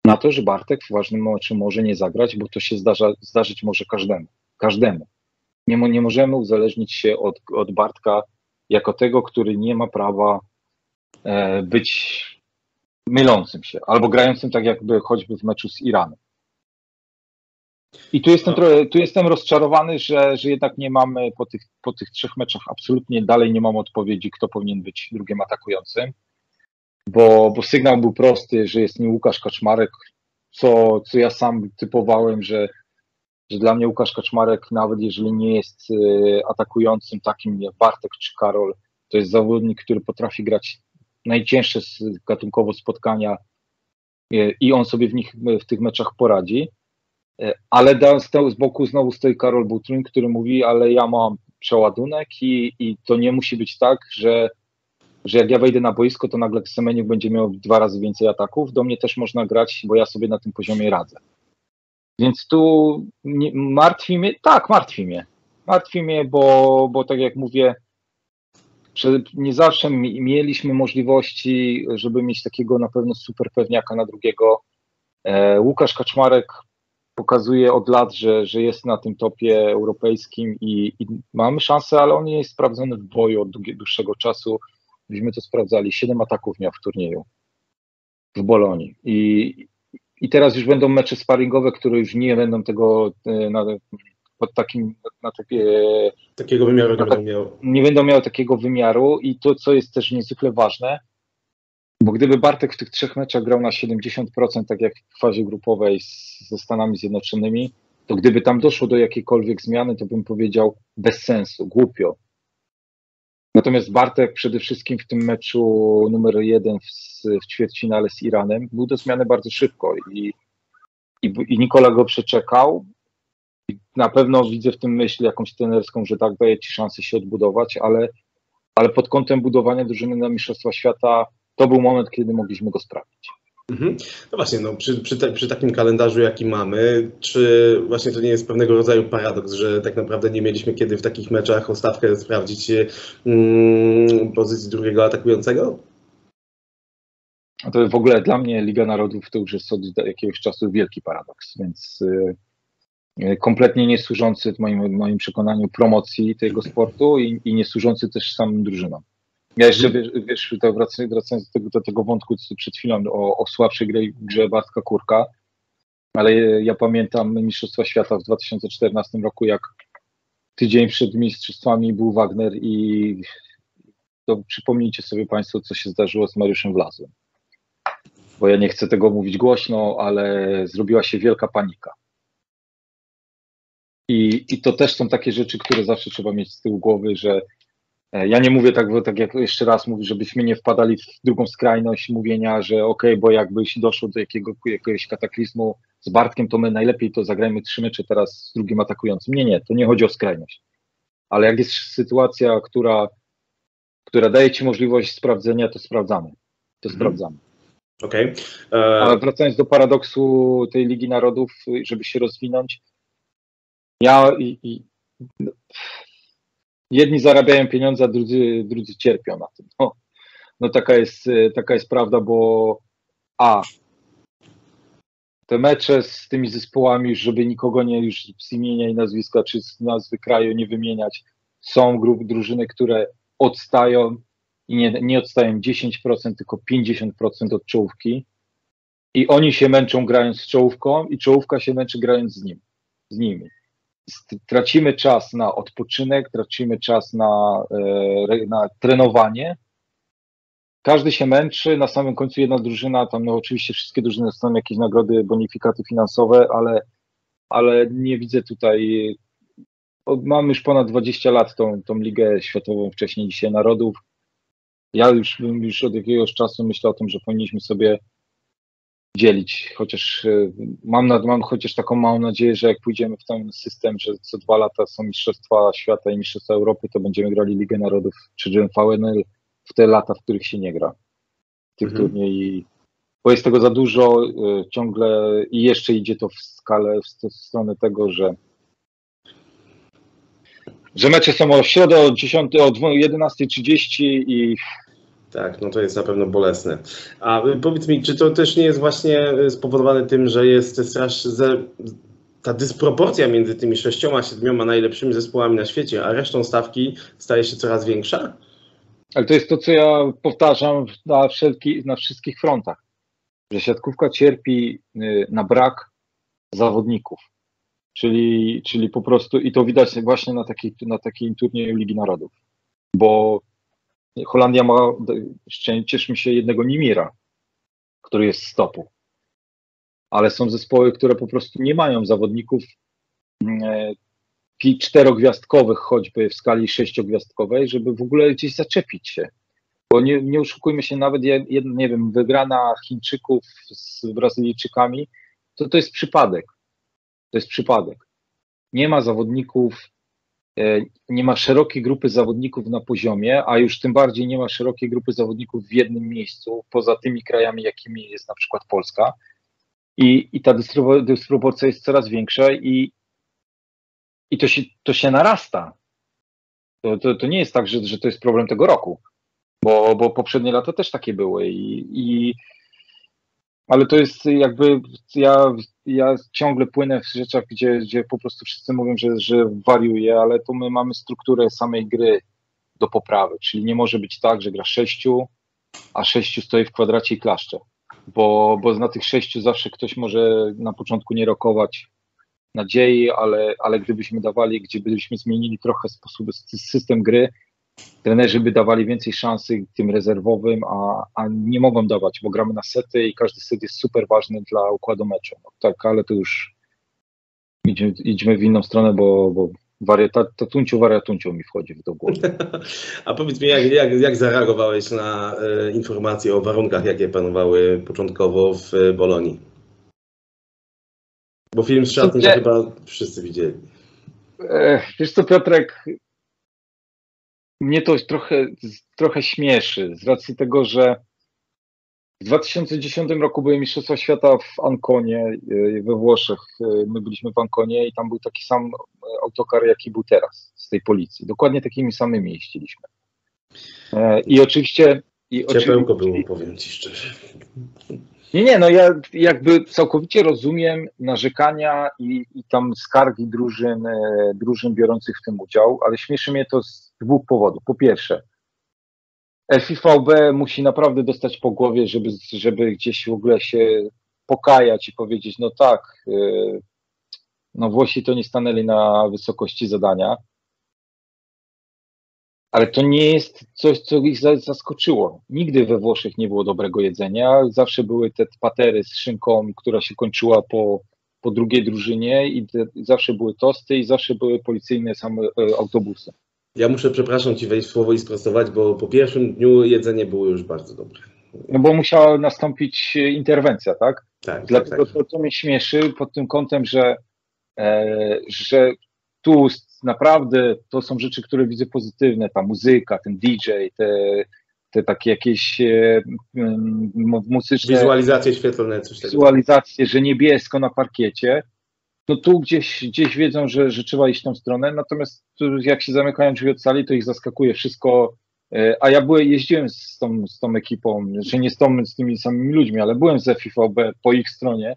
na to, że Bartek w ważnym meczu może nie zagrać, bo to się zdarza, zdarzyć może każdemu. każdemu. Nie, nie możemy uzależnić się od, od Bartka jako tego, który nie ma prawa e, być mylącym się albo grającym tak jakby choćby w meczu z Iranem. I tu jestem, trochę, tu jestem rozczarowany, że, że jednak nie mamy po tych, po tych trzech meczach absolutnie dalej nie mam odpowiedzi, kto powinien być drugim atakującym, bo, bo sygnał był prosty, że jest nie Łukasz Kaczmarek, co, co ja sam typowałem, że, że dla mnie Łukasz Kaczmarek, nawet jeżeli nie jest y, atakującym takim jak Bartek czy Karol, to jest zawodnik, który potrafi grać najcięższe gatunkowo spotkania y, i on sobie w nich w tych meczach poradzi. E, ale da, z boku znowu stoi Karol Butryn, który mówi, ale ja mam przeładunek i, i to nie musi być tak, że, że jak ja wejdę na boisko, to nagle Semeniuk będzie miał dwa razy więcej ataków. Do mnie też można grać, bo ja sobie na tym poziomie radzę. Więc tu nie, martwi mnie, tak, martwi mnie. Martwi mnie, bo, bo tak jak mówię, nie zawsze mieliśmy możliwości, żeby mieć takiego na pewno super pewniaka na drugiego. E, Łukasz Kaczmarek pokazuje od lat, że, że jest na tym topie europejskim i, i mamy szansę, ale on nie jest sprawdzony w boju od dłuższego czasu. Myśmy to sprawdzali. Siedem ataków miał w turnieju w Bolonii. I, I teraz już będą mecze sparingowe, które już nie będą tego e, na, pod takim na takie, takiego wymiaru nie, tak, będą miały. nie będą miały takiego wymiaru i to, co jest też niezwykle ważne, bo gdyby Bartek w tych trzech meczach grał na 70%, tak jak w fazie grupowej z, ze Stanami Zjednoczonymi, to gdyby tam doszło do jakiejkolwiek zmiany, to bym powiedział bez sensu, głupio. Natomiast Bartek przede wszystkim w tym meczu numer jeden w, w ćwierćfinale z Iranem był do zmiany bardzo szybko i, i, i Nikola go przeczekał. I na pewno widzę w tym myśl jakąś trenerską, że tak daje ci szansę się odbudować, ale, ale pod kątem budowania drużyny na Mistrzostwa Świata to był moment, kiedy mogliśmy go sprawdzić. Mhm. No właśnie, no, przy, przy, te, przy, takim kalendarzu, jaki mamy, czy właśnie to nie jest pewnego rodzaju paradoks, że tak naprawdę nie mieliśmy kiedy w takich meczach o stawkę sprawdzić mm, pozycji drugiego atakującego? To w ogóle dla mnie Liga Narodów to już jest od jakiegoś czasu wielki paradoks, więc, y, e, kompletnie nie służący w moim, moim przekonaniu promocji tego sportu i, i nie służący też samym drużynom. Ja jeszcze, wiesz, wiesz wracając, wracając do, tego, do tego wątku przed chwilą o, o słabszej grze, grze Bartka Kurka, ale ja pamiętam Mistrzostwa Świata w 2014 roku, jak tydzień przed mistrzostwami był Wagner i to przypomnijcie sobie Państwo, co się zdarzyło z Mariuszem Wlazłem. Bo ja nie chcę tego mówić głośno, ale zrobiła się wielka panika. I, I to też są takie rzeczy, które zawsze trzeba mieć z tyłu głowy, że ja nie mówię tak, tak jak jeszcze raz mówię, żebyśmy nie wpadali w drugą skrajność mówienia, że ok, bo jakbyś doszło do jakiego, jakiegoś kataklizmu z Bartkiem, to my najlepiej to zagrajmy trzy mecze teraz z drugim atakującym. Nie, nie, to nie chodzi o skrajność. Ale jak jest sytuacja, która, która daje ci możliwość sprawdzenia, to sprawdzamy. To mhm. sprawdzamy. Okej. Okay. E, Ale wracając do paradoksu tej Ligi Narodów, żeby się rozwinąć, ja i, i jedni zarabiają pieniądze, a drudzy, drudzy cierpią na tym. No, no taka, jest, taka jest prawda, bo a te mecze z tymi zespołami, żeby nikogo nie już z imienia i nazwiska, czy z nazwy kraju nie wymieniać, są grupy, drużyny, które odstają i nie, nie odstają 10%, tylko 50% od czołówki. I oni się męczą grając z czołówką, i czołówka się męczy grając z nim, z nimi. Tracimy czas na odpoczynek, tracimy czas na, e, na trenowanie, każdy się męczy, na samym końcu jedna drużyna, tam no oczywiście wszystkie drużyny dostaną jakieś nagrody, bonifikaty finansowe, ale, ale nie widzę tutaj, mam już ponad 20 lat tą, tą Ligę Światową, wcześniej dzisiaj Narodów. Ja już, już od jakiegoś czasu myślę o tym, że powinniśmy sobie dzielić, chociaż e, mam, nad, mam chociaż taką małą nadzieję, że jak pójdziemy w ten system, że co dwa lata są Mistrzostwa Świata i Mistrzostwa Europy, to będziemy grali Ligę Narodów czy VNL w te lata, w których się nie gra. Tych mhm. turniej, bo jest tego za dużo y, ciągle i jeszcze idzie to w skalę, w stronę tego, że że mecze są o środę o 10, o 11.30 i tak, no to jest na pewno bolesne. A powiedz mi, czy to też nie jest właśnie spowodowane tym, że jest strasz, ta dysproporcja między tymi sześcioma, siedmioma najlepszymi zespołami na świecie, a resztą stawki staje się coraz większa? Ale to jest to, co ja powtarzam na, wszelki, na wszystkich frontach, że siatkówka cierpi y, na brak zawodników. Czyli, czyli po prostu, i to widać właśnie na, taki, na takim turnieju Ligi Narodów, bo Holandia ma, cieszmy się, jednego Nimira, który jest z topu. Ale są zespoły, które po prostu nie mają zawodników y, czterogwiazdkowych choćby w skali sześciogwiazdkowej, żeby w ogóle gdzieś zaczepić się. Bo nie, nie oszukujmy się, nawet nie wiem, wygrana Chińczyków z Brazylijczykami, to to jest przypadek. To jest przypadek. Nie ma zawodników, e, nie ma szerokiej grupy zawodników na poziomie, a już tym bardziej nie ma szerokiej grupy zawodników w jednym miejscu, poza tymi krajami, jakimi jest na przykład Polska. I, i ta dysproporcja jest coraz większa i, i to się, to się narasta. To, to, to nie jest tak, że, że to jest problem tego roku, bo, bo poprzednie lata też takie były. I, i, ale to jest jakby, ja, ja ciągle płynę w rzeczach, gdzie, gdzie po prostu wszyscy mówią, że, że wariuję, ale to my mamy strukturę samej gry do poprawy, czyli nie może być tak, że gra sześciu, a sześciu stoi w kwadracie i klaszcze, bo, bo na tych sześciu zawsze ktoś może na początku nie rokować, nadziei, ale, ale gdybyśmy dawali, gdzie byśmy zmienili trochę sposób, system gry, trenerzy by dawali więcej szansy tym rezerwowym, a, a nie mogą dawać, bo gramy na sety i każdy set jest super ważny dla układu meczu. No, tak, ale to już idźmy, idźmy w inną stronę, bo, bo wariatunciu, wariatunciu mi wchodzi w do głowy. (laughs) A powiedz mi, jak, jak, jak zareagowałeś na e, informacje o warunkach, jakie panowały początkowo w Bolonii? Bo film z to chyba wszyscy widzieli. Wiesz co, Piotrek, mnie to trochę, trochę śmieszy z racji tego, że w 2010 roku były Mistrzostwa Świata w Anconie y, we Włoszech. Y, my byliśmy w Anconie i tam był taki sam autokar, jaki był teraz z tej policji. Dokładnie takimi samymi jeździliśmy. E, I oczywiście... I Ciepełko oczywiście, było, powiem Ci szczerze. Nie, nie, no ja jakby całkowicie rozumiem narzekania i, i tam skargi drużyn, e, drużyn biorących w tym udział, ale śmieszy mnie to z dwóch powodów. Po pierwsze, FIVB musi naprawdę dostać po głowie, żeby, żeby gdzieś w ogóle się pokajać i powiedzieć, no tak, e, no Włosi to nie stanęli na wysokości zadania, ale to nie jest coś, co ich zaskoczyło. Nigdy we Włoszech nie było dobrego jedzenia. Zawsze były te patery z szynką, która się kończyła po, po drugiej drużynie i te, zawsze były tosty i zawsze były policyjne same e, autobusy. Ja muszę, przepraszam Ci, wejść w słowo i sprostować, bo po pierwszym dniu jedzenie było już bardzo dobre. No bo musiała nastąpić interwencja, tak? Tak. Dlatego tak, tak. To, to mnie śmieszy pod tym kątem, że, e, że tu naprawdę to są rzeczy, które widzę pozytywne, ta muzyka, ten DJ, te, te takie jakieś e, muzyczne... Wizualizacje świetlne, coś takiego. Wizualizacje, że niebiesko na parkiecie, no tu gdzieś, gdzieś wiedzą, że, że trzeba iść tą stronę, natomiast jak się zamykają drzwi od sali, to ich zaskakuje wszystko, e, a ja byłem, jeździłem z tą, z tą ekipą, znaczy nie z, tą, z tymi samymi ludźmi, ale byłem ze FIVB po ich stronie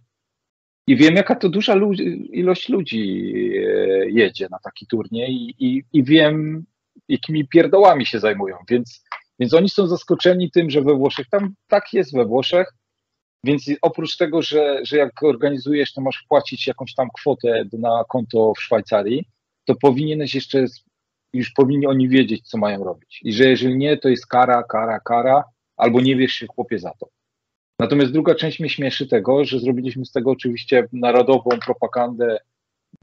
i wiem, jaka to duża ilość ludzi e, jedzie na taki turniej i, i, i wiem, jakimi pierdołami się zajmują, więc, więc oni są zaskoczeni tym, że we Włoszech, tam tak jest we Włoszech, więc oprócz tego, że, że jak organizujesz, to masz płacić jakąś tam kwotę na konto w Szwajcarii, to powinieneś jeszcze, już powinni oni wiedzieć, co mają robić. I że jeżeli nie, to jest kara, kara, kara, albo nie wiesz się chłopie za to. Natomiast druga część mnie śmieszy tego, że zrobiliśmy z tego oczywiście narodową propagandę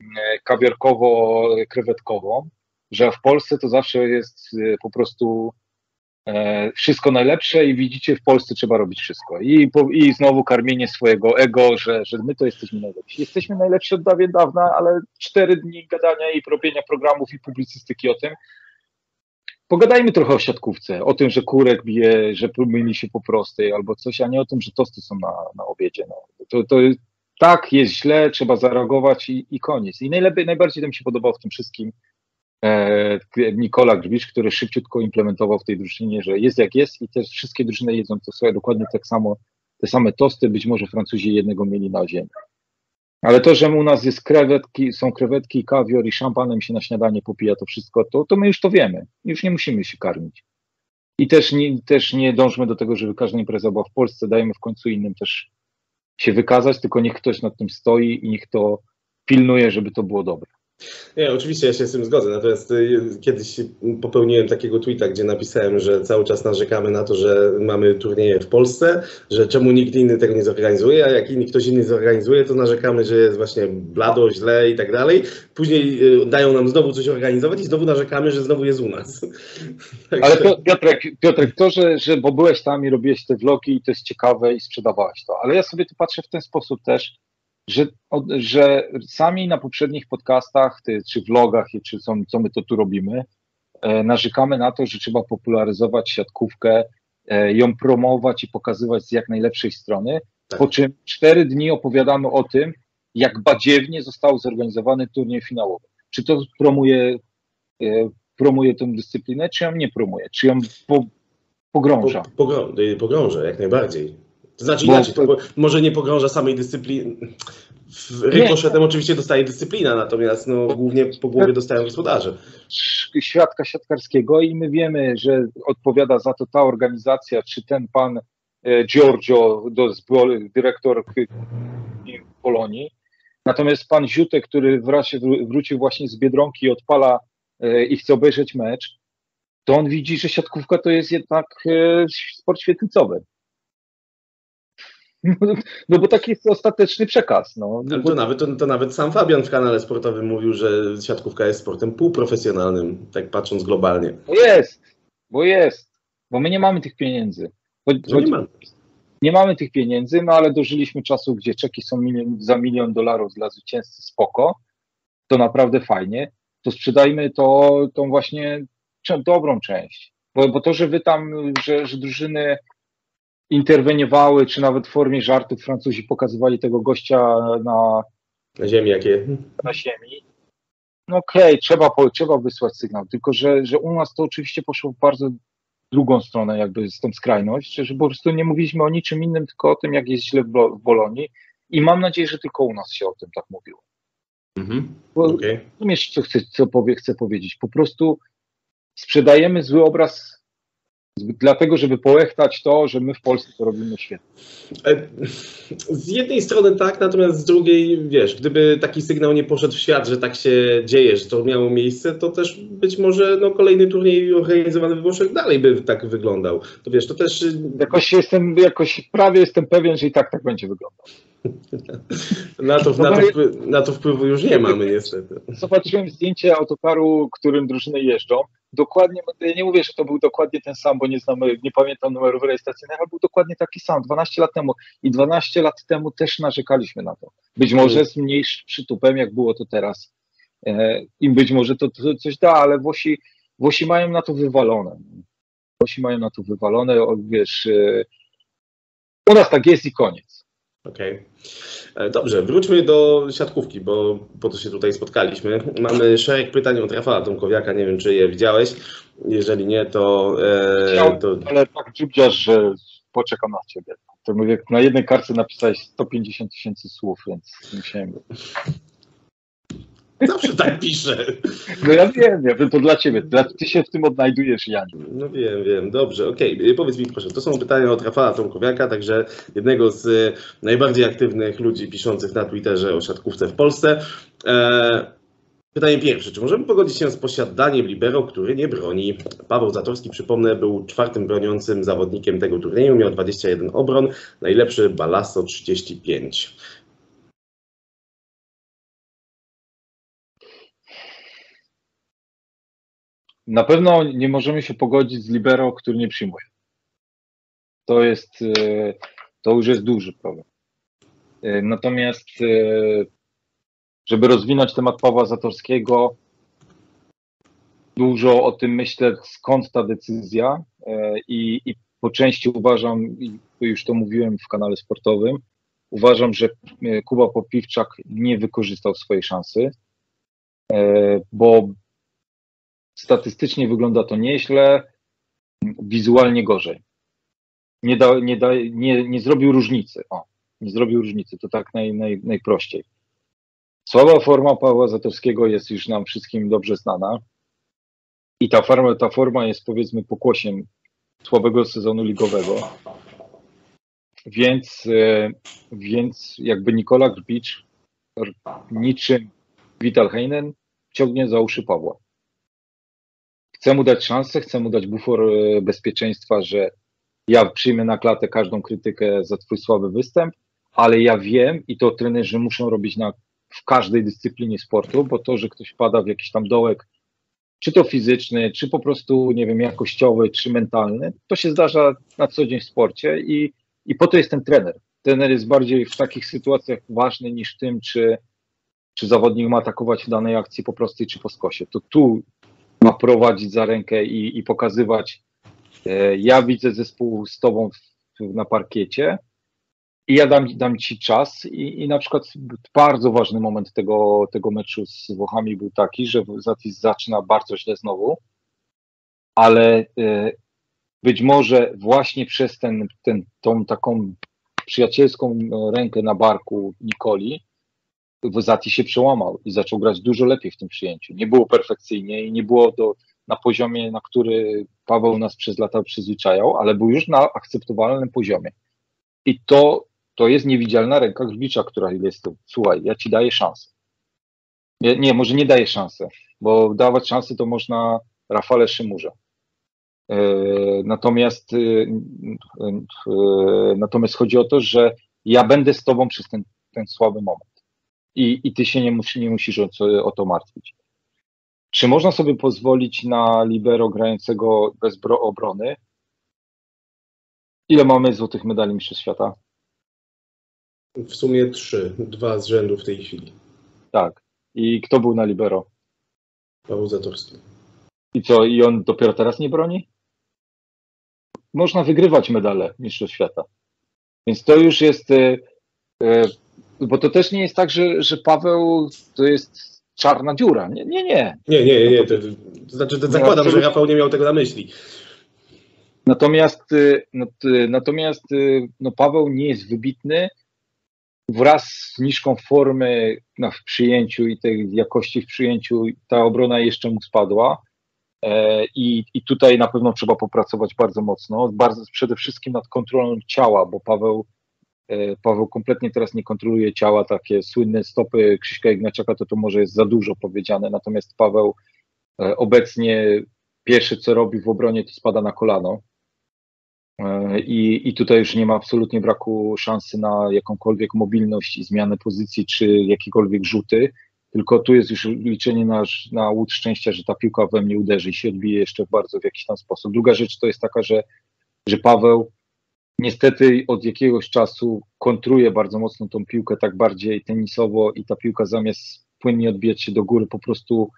e, kawiarkowo-krewetkową, że w Polsce to zawsze jest e, po prostu wszystko najlepsze i widzicie, w Polsce trzeba robić wszystko. I, i znowu karmienie swojego ego, że, że my to jesteśmy najlepsi. Jesteśmy najlepsi od dawien dawna, ale cztery dni gadania i robienia programów i publicystyki o tym, Pogadajmy trochę o siatkówce, o tym, że kurek bije, że myli się po prostej albo coś, a nie o tym, że tosty są na, na obiedzie. No. To, to tak, jest źle, trzeba zareagować i, i koniec. I najlepiej, najbardziej to mi się podobał w tym wszystkim e, Nikola Grbisz, który szybciutko implementował w tej drużynie, że jest jak jest i te wszystkie drużyny jedzą to sobie dokładnie tak samo, te same tosty, być może Francuzi jednego mieli na ziemi. Ale to, że u nas jest krewetki, są krewetki, kawior i szampanem się na śniadanie popija to wszystko, to, to my już to wiemy. Już nie musimy się karmić. I też nie, też nie dążmy do tego, żeby każda impreza była w Polsce. Dajmy w końcu innym też się wykazać, tylko niech ktoś nad tym stoi i niech to pilnuje, żeby to było dobre. Nie, oczywiście ja się z tym zgodzę, natomiast y, kiedyś popełniłem takiego tweeta, gdzie napisałem, że cały czas narzekamy na to, że mamy turnieje w Polsce, że czemu nikt inny tego nie zorganizuje, a jak inni, ktoś inny zorganizuje, to narzekamy, że jest właśnie blado, źle i tak dalej. Później y, dają nam znowu coś organizować i znowu narzekamy, że znowu jest u nas. (laughs) Ale Piotrek, Piotrek to, że, że bo byłeś tam i robiłeś te vlogi i to jest ciekawe i sprzedawałeś to, ale ja sobie tu patrzę w ten sposób też, że, że sami na poprzednich podcastach, czy vlogach, czy co, co my to tu robimy, e, narzekamy na to, że trzeba popularyzować siatkówkę, e, ją promować i pokazywać z jak najlepszej strony, tak. po czym cztery dni opowiadamy o tym, jak badziewnie został zorganizowany turniej finałowy. Czy to promuje, e, promuje tę dyscyplinę, czy ją nie promuje, czy ją po, pogrąża? Po, pogrąża, jak najbardziej. To znaczy inaczej, to, może nie pogrąża samej dyscypliny. Rykoszetem oczywiście dostaje dyscyplina, natomiast no, głównie po głowie dostają gospodarze. Świadka siatkarskiego i my wiemy, że odpowiada za to ta organizacja, czy ten pan e, Giorgio, dyrektor Polonii. Natomiast pan Ziutek, który wrócił właśnie z Biedronki i odpala e, i chce obejrzeć mecz, to on widzi, że siatkówka to jest jednak e, sport świetlicowy. (laughs) No bo taki jest ostateczny przekaz. No. Ale to, nawet, to, to, nawet sam Fabian w kanale sportowym mówił, że siatkówka jest sportem półprofesjonalnym, tak patrząc globalnie. Bo jest, bo jest, bo my nie mamy tych pieniędzy. No nie, mamy. nie mamy tych pieniędzy, no ale dożyliśmy czasu, gdzie czeki są milion, za milion dolarów dla zwycięzcy, spoko, to naprawdę fajnie, to sprzedajmy to, tą właśnie dobrą część. Bo, bo to, że wy tam, że, że drużyny interweniowały, czy nawet w formie żartów Francuzi pokazywali tego gościa na, na ziemi, jakie? Na ziemi. No okej, okay, trzeba, trzeba wysłać sygnał, tylko że, że u nas to oczywiście poszło w bardzo drugą stronę, jakby z tą skrajność, że po prostu nie mówiliśmy o niczym innym, tylko o tym, jak jest źle w Bo- w Bolonii i mam nadzieję, że tylko u nas się o tym tak mówiło. Mhm. Okej. rozumiesz, co, chcę, co powie, chcę powiedzieć. Po prostu sprzedajemy zły obraz dlatego, żeby połechtać to, że my w Polsce to robimy świetnie. E, Z jednej strony tak, natomiast z drugiej, wiesz, gdyby taki sygnał nie poszedł w świat, że tak się dzieje, że to miało miejsce, to też być może no, kolejny turniej organizowany we Włoszech dalej by tak wyglądał. To wiesz, to też Jakoś jestem, jakoś prawie jestem pewien, że i tak tak będzie wyglądał. na to, na to, wpły- na to wpływu już nie mamy niestety. Zobaczyłem zdjęcie autokaru, którym drużyny jeżdżą. Dokładnie, ja nie mówię, że to był dokładnie ten sam, bo nie znamy, nie pamiętam numerów rejestracyjnych, ale był dokładnie taki sam 12 lat temu. I 12 lat temu też narzekaliśmy na to. Być może z mniejszym przytupem, jak było to teraz. E, I być może to, to coś da, ale Włosi, Włosi mają na to wywalone. Włosi mają na to wywalone, wiesz, e, u nas tak jest i koniec. Okej. E, Dobrze, wróćmy do siatkówki, bo po to się tutaj spotkaliśmy. Mamy szereg pytań od Rafała Tomkowiaka, nie wiem czy je widziałeś. Jeżeli nie, to, e, to Ale tak dżubdziasz, że poczekam na ciebie. To mówię, na jednej kartce napisałeś 150 tysięcy słów, więc musiałem. Zawsze tak piszę. No ja wiem, ja wiem, to dla ciebie. Ty się w tym odnajdujesz, Jani. No wiem, wiem, dobrze, okej. Powiedz mi proszę, to są pytania od Rafała Tomkowiaka, także jednego z e, najbardziej aktywnych ludzi piszących na Twitterze o siatkówce w Polsce. E, Pytanie pierwsze, czy możemy pogodzić się z posiadaniem libero, który nie broni? Paweł Zatorski, przypomnę, był czwartym broniącym zawodnikiem tego turnieju, miał 21 obron, najlepszy Balasso 35. Na pewno nie możemy się pogodzić z libero, który nie przyjmuje. To jest, e, to już jest duży problem. E, Natomiast, e, żeby rozwinąć temat Pawła Zatorskiego, dużo o tym myślę, skąd ta decyzja i, i po części uważam, już to mówiłem w kanale sportowym, uważam, że Kuba Popiwczak nie wykorzystał swojej szansy, bo statystycznie wygląda to nieźle, wizualnie gorzej. Nie, da, nie, da, nie, nie zrobił różnicy. O, nie zrobił różnicy, to tak naj, naj, najprościej. Słaba forma Pawła Zatorskiego jest już nam wszystkim dobrze znana. I ta forma, ta forma jest powiedzmy pokłosiem słabego sezonu ligowego. Więc, e, więc jakby Nikola Grbic niczym Vital Heinen ciągnie za uszy Pawła. Chcę mu dać szansę, chcę mu dać bufor e, bezpieczeństwa, że ja przyjmę na klatę każdą krytykę za twój słaby występ, ale ja wiem i to trenerzy muszą robić na, w każdej dyscyplinie sportu, bo to, że ktoś pada w jakiś tam dołek, czy to fizyczny, czy po prostu, nie wiem, jakościowy, czy mentalny, to się zdarza na co dzień w sporcie i, i po to jest ten trener. Trener jest bardziej w takich sytuacjach ważny niż w tym, czy, czy zawodnik ma atakować w danej akcji po prostej, czy po skosie. To tu ma prowadzić za rękę i, i pokazywać, e, ja widzę zespół z tobą w, na parkiecie i ja dam, dam ci czas i, i na przykład bardzo ważny moment tego, tego meczu z Włochami był taki, że Zatis zaczyna bardzo źle znowu, ale e, być może właśnie przez ten, ten, tą taką przyjacielską rękę na barku Nikoli Zati się przełamał i zaczął grać dużo lepiej w tym przyjęciu. Nie było perfekcyjnie i nie było do, na poziomie, na który Paweł nas przez lata przyzwyczajał, ale był już na akceptowalnym poziomie. I to, to jest niewidzialna ręka Grbicza, która jest tu. Słuchaj, ja ci daję szansę. Nie, nie, może nie daję szansę, bo dawać szansę to można Rafale Szymurze. E, natomiast, e, e, natomiast chodzi o to, że ja będę z tobą przez ten, ten słaby moment i, i ty się nie, musi, nie musisz o, o to martwić. Czy można sobie pozwolić na libero grającego bez bro, obrony? Ile mamy złotych medali Mistrzostw Świata? W sumie trzy, dwa z rzędu w tej chwili. Tak. I kto był na libero? Paweł Zatorski. I co, i on dopiero teraz nie broni? Można wygrywać medale Mistrzostw Świata. Więc to już jest... E, e, bo to też nie jest tak, że, że Paweł to jest czarna dziura. Nie, nie. nie. Nie, nie, nie. To, znaczy, to zakładam, że Rafał nie miał tego na myśli. Natomiast, y, no, y, natomiast y, no, Paweł nie jest wybitny. Wraz z niżką formy no, w przyjęciu i tej jakości w przyjęciu, ta obrona jeszcze mu spadła. E, I, I tutaj na pewno trzeba popracować bardzo mocno. Bardzo, przede wszystkim nad kontrolą ciała, bo Paweł, Paweł kompletnie teraz nie kontroluje ciała. Takie słynne stopy Krzyśka Ignaciaka to to może jest za dużo powiedziane. Natomiast Paweł e, obecnie pierwsze co robi w obronie to spada na kolano. I, I tutaj już nie ma absolutnie braku szansy na jakąkolwiek mobilność i zmianę pozycji, czy jakiekolwiek rzuty tylko tu jest już liczenie na, na łód szczęścia, że ta piłka we mnie uderzy i się odbije jeszcze bardzo w jakiś tam sposób. Druga rzecz to jest taka, że, że Paweł niestety od jakiegoś czasu kontruje bardzo mocno tą piłkę tak bardziej tenisowo i ta piłka zamiast płynnie odbijać się do góry po prostu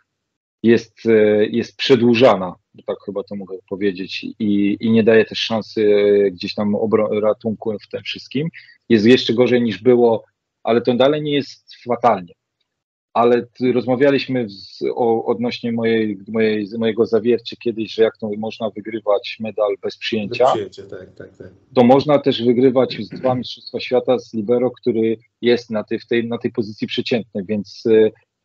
jest, e, jest przedłużana, tak chyba to mogę powiedzieć, i, i nie daje też szansy e, gdzieś tam ratunku w tym wszystkim. Jest jeszcze gorzej niż było, ale to dalej nie jest fatalnie ale rozmawialiśmy z, o, odnośnie mojej, mojej, mojego zawiercia kiedyś, że jak to można wygrywać medal bez przyjęcia. Bez przyjęcia tak, tak, tak. To można też wygrywać z dwa Mistrzostwa Świata z Libero, który jest na tej, tej, na tej pozycji przeciętnej, więc,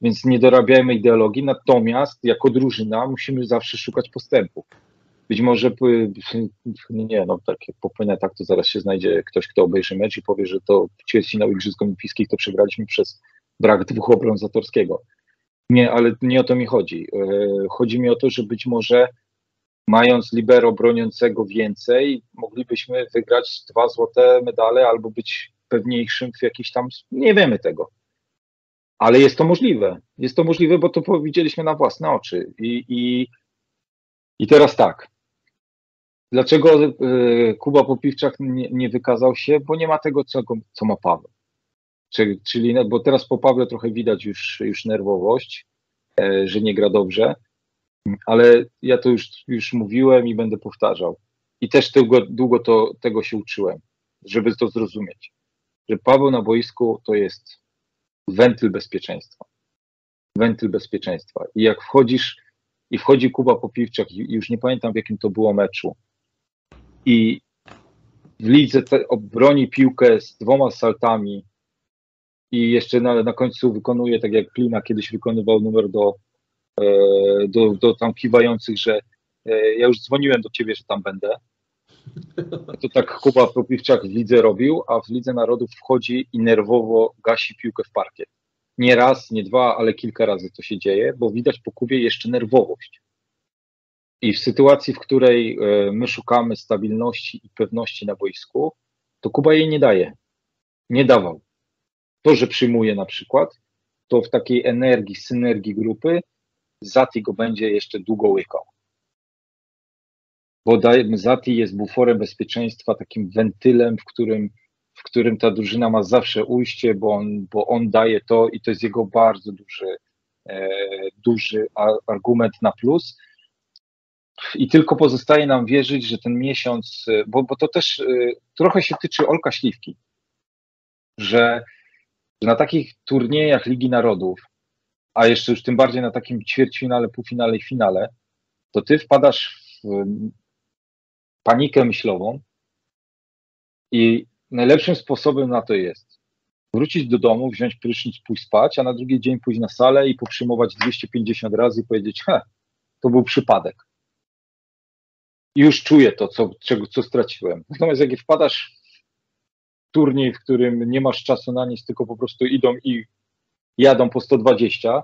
więc nie dorabiajmy ideologii, natomiast jako drużyna musimy zawsze szukać postępu. Być może, nie no, tak jak popłynę tak, to zaraz się znajdzie ktoś, kto obejrzy mecz i powie, że to ćwierćfinał Igrzysk Olimpijskich to przegraliśmy przez brak dwóch obron Zatorskiego. Nie, ale nie o to mi chodzi. E, chodzi mi o to, że być może mając libero broniącego więcej, moglibyśmy wygrać dwa złote medale albo być pewniejszym w jakiś tam, nie wiemy tego. Ale jest to możliwe. Jest to możliwe, bo to widzieliśmy na własne oczy. I, i, i teraz tak. Dlaczego e, Kuba Popiwczak nie, nie, wykazał się? Bo nie ma tego, co, co ma Paweł. Czyli, czyli bo teraz po Pawle trochę widać już, już nerwowość, e, że nie gra dobrze, ale ja to już, już mówiłem i będę powtarzał. I też długo, długo to, tego się uczyłem, żeby to zrozumieć. Że Paweł na boisku to jest wentyl bezpieczeństwa. Wentyl bezpieczeństwa. I jak wchodzisz, i wchodzi Kuba Popiwczak, już nie pamiętam w jakim to było meczu, i w lidze te, obroni piłkę z dwoma saltami, i jeszcze na, na końcu wykonuje, tak jak Klina kiedyś wykonywał numer do, e, do, do tam kiwających, że e, ja już dzwoniłem do ciebie, że tam będę. To tak Kuba Popiwczak w lidze robił, a w Lidze Narodów wchodzi i nerwowo gasi piłkę w parkiet. Nie raz, nie dwa, ale kilka razy to się dzieje, bo widać po Kubie jeszcze nerwowość. I w sytuacji, w której e, my szukamy stabilności i pewności na boisku, to Kuba jej nie daje. Nie dawał to, że przyjmuje na przykład, to w takiej energii, synergii grupy Zati go będzie jeszcze długo łykał. Bo Zati jest buforem bezpieczeństwa, takim wentylem, w którym, w którym ta drużyna ma zawsze ujście, bo on, bo on daje to i to jest jego bardzo duży, e, duży argument na plus. I tylko pozostaje nam wierzyć, że ten miesiąc, bo, bo to też e, trochę się tyczy Olka Śliwki, że że na takich turniejach Ligi Narodów, a jeszcze już tym bardziej na takim ćwierćfinale, półfinale i finale, to ty wpadasz w panikę myślową i najlepszym sposobem na to jest wrócić do domu, wziąć prysznic, pójść spać, a na drugi dzień pójść na salę i poprzyjmować 250 razy i powiedzieć, he, to był przypadek. I już czuję to, co, czego, co straciłem. Natomiast jak wpadasz turniej, w którym nie masz czasu na nic, tylko po prostu idą i jadą po 120,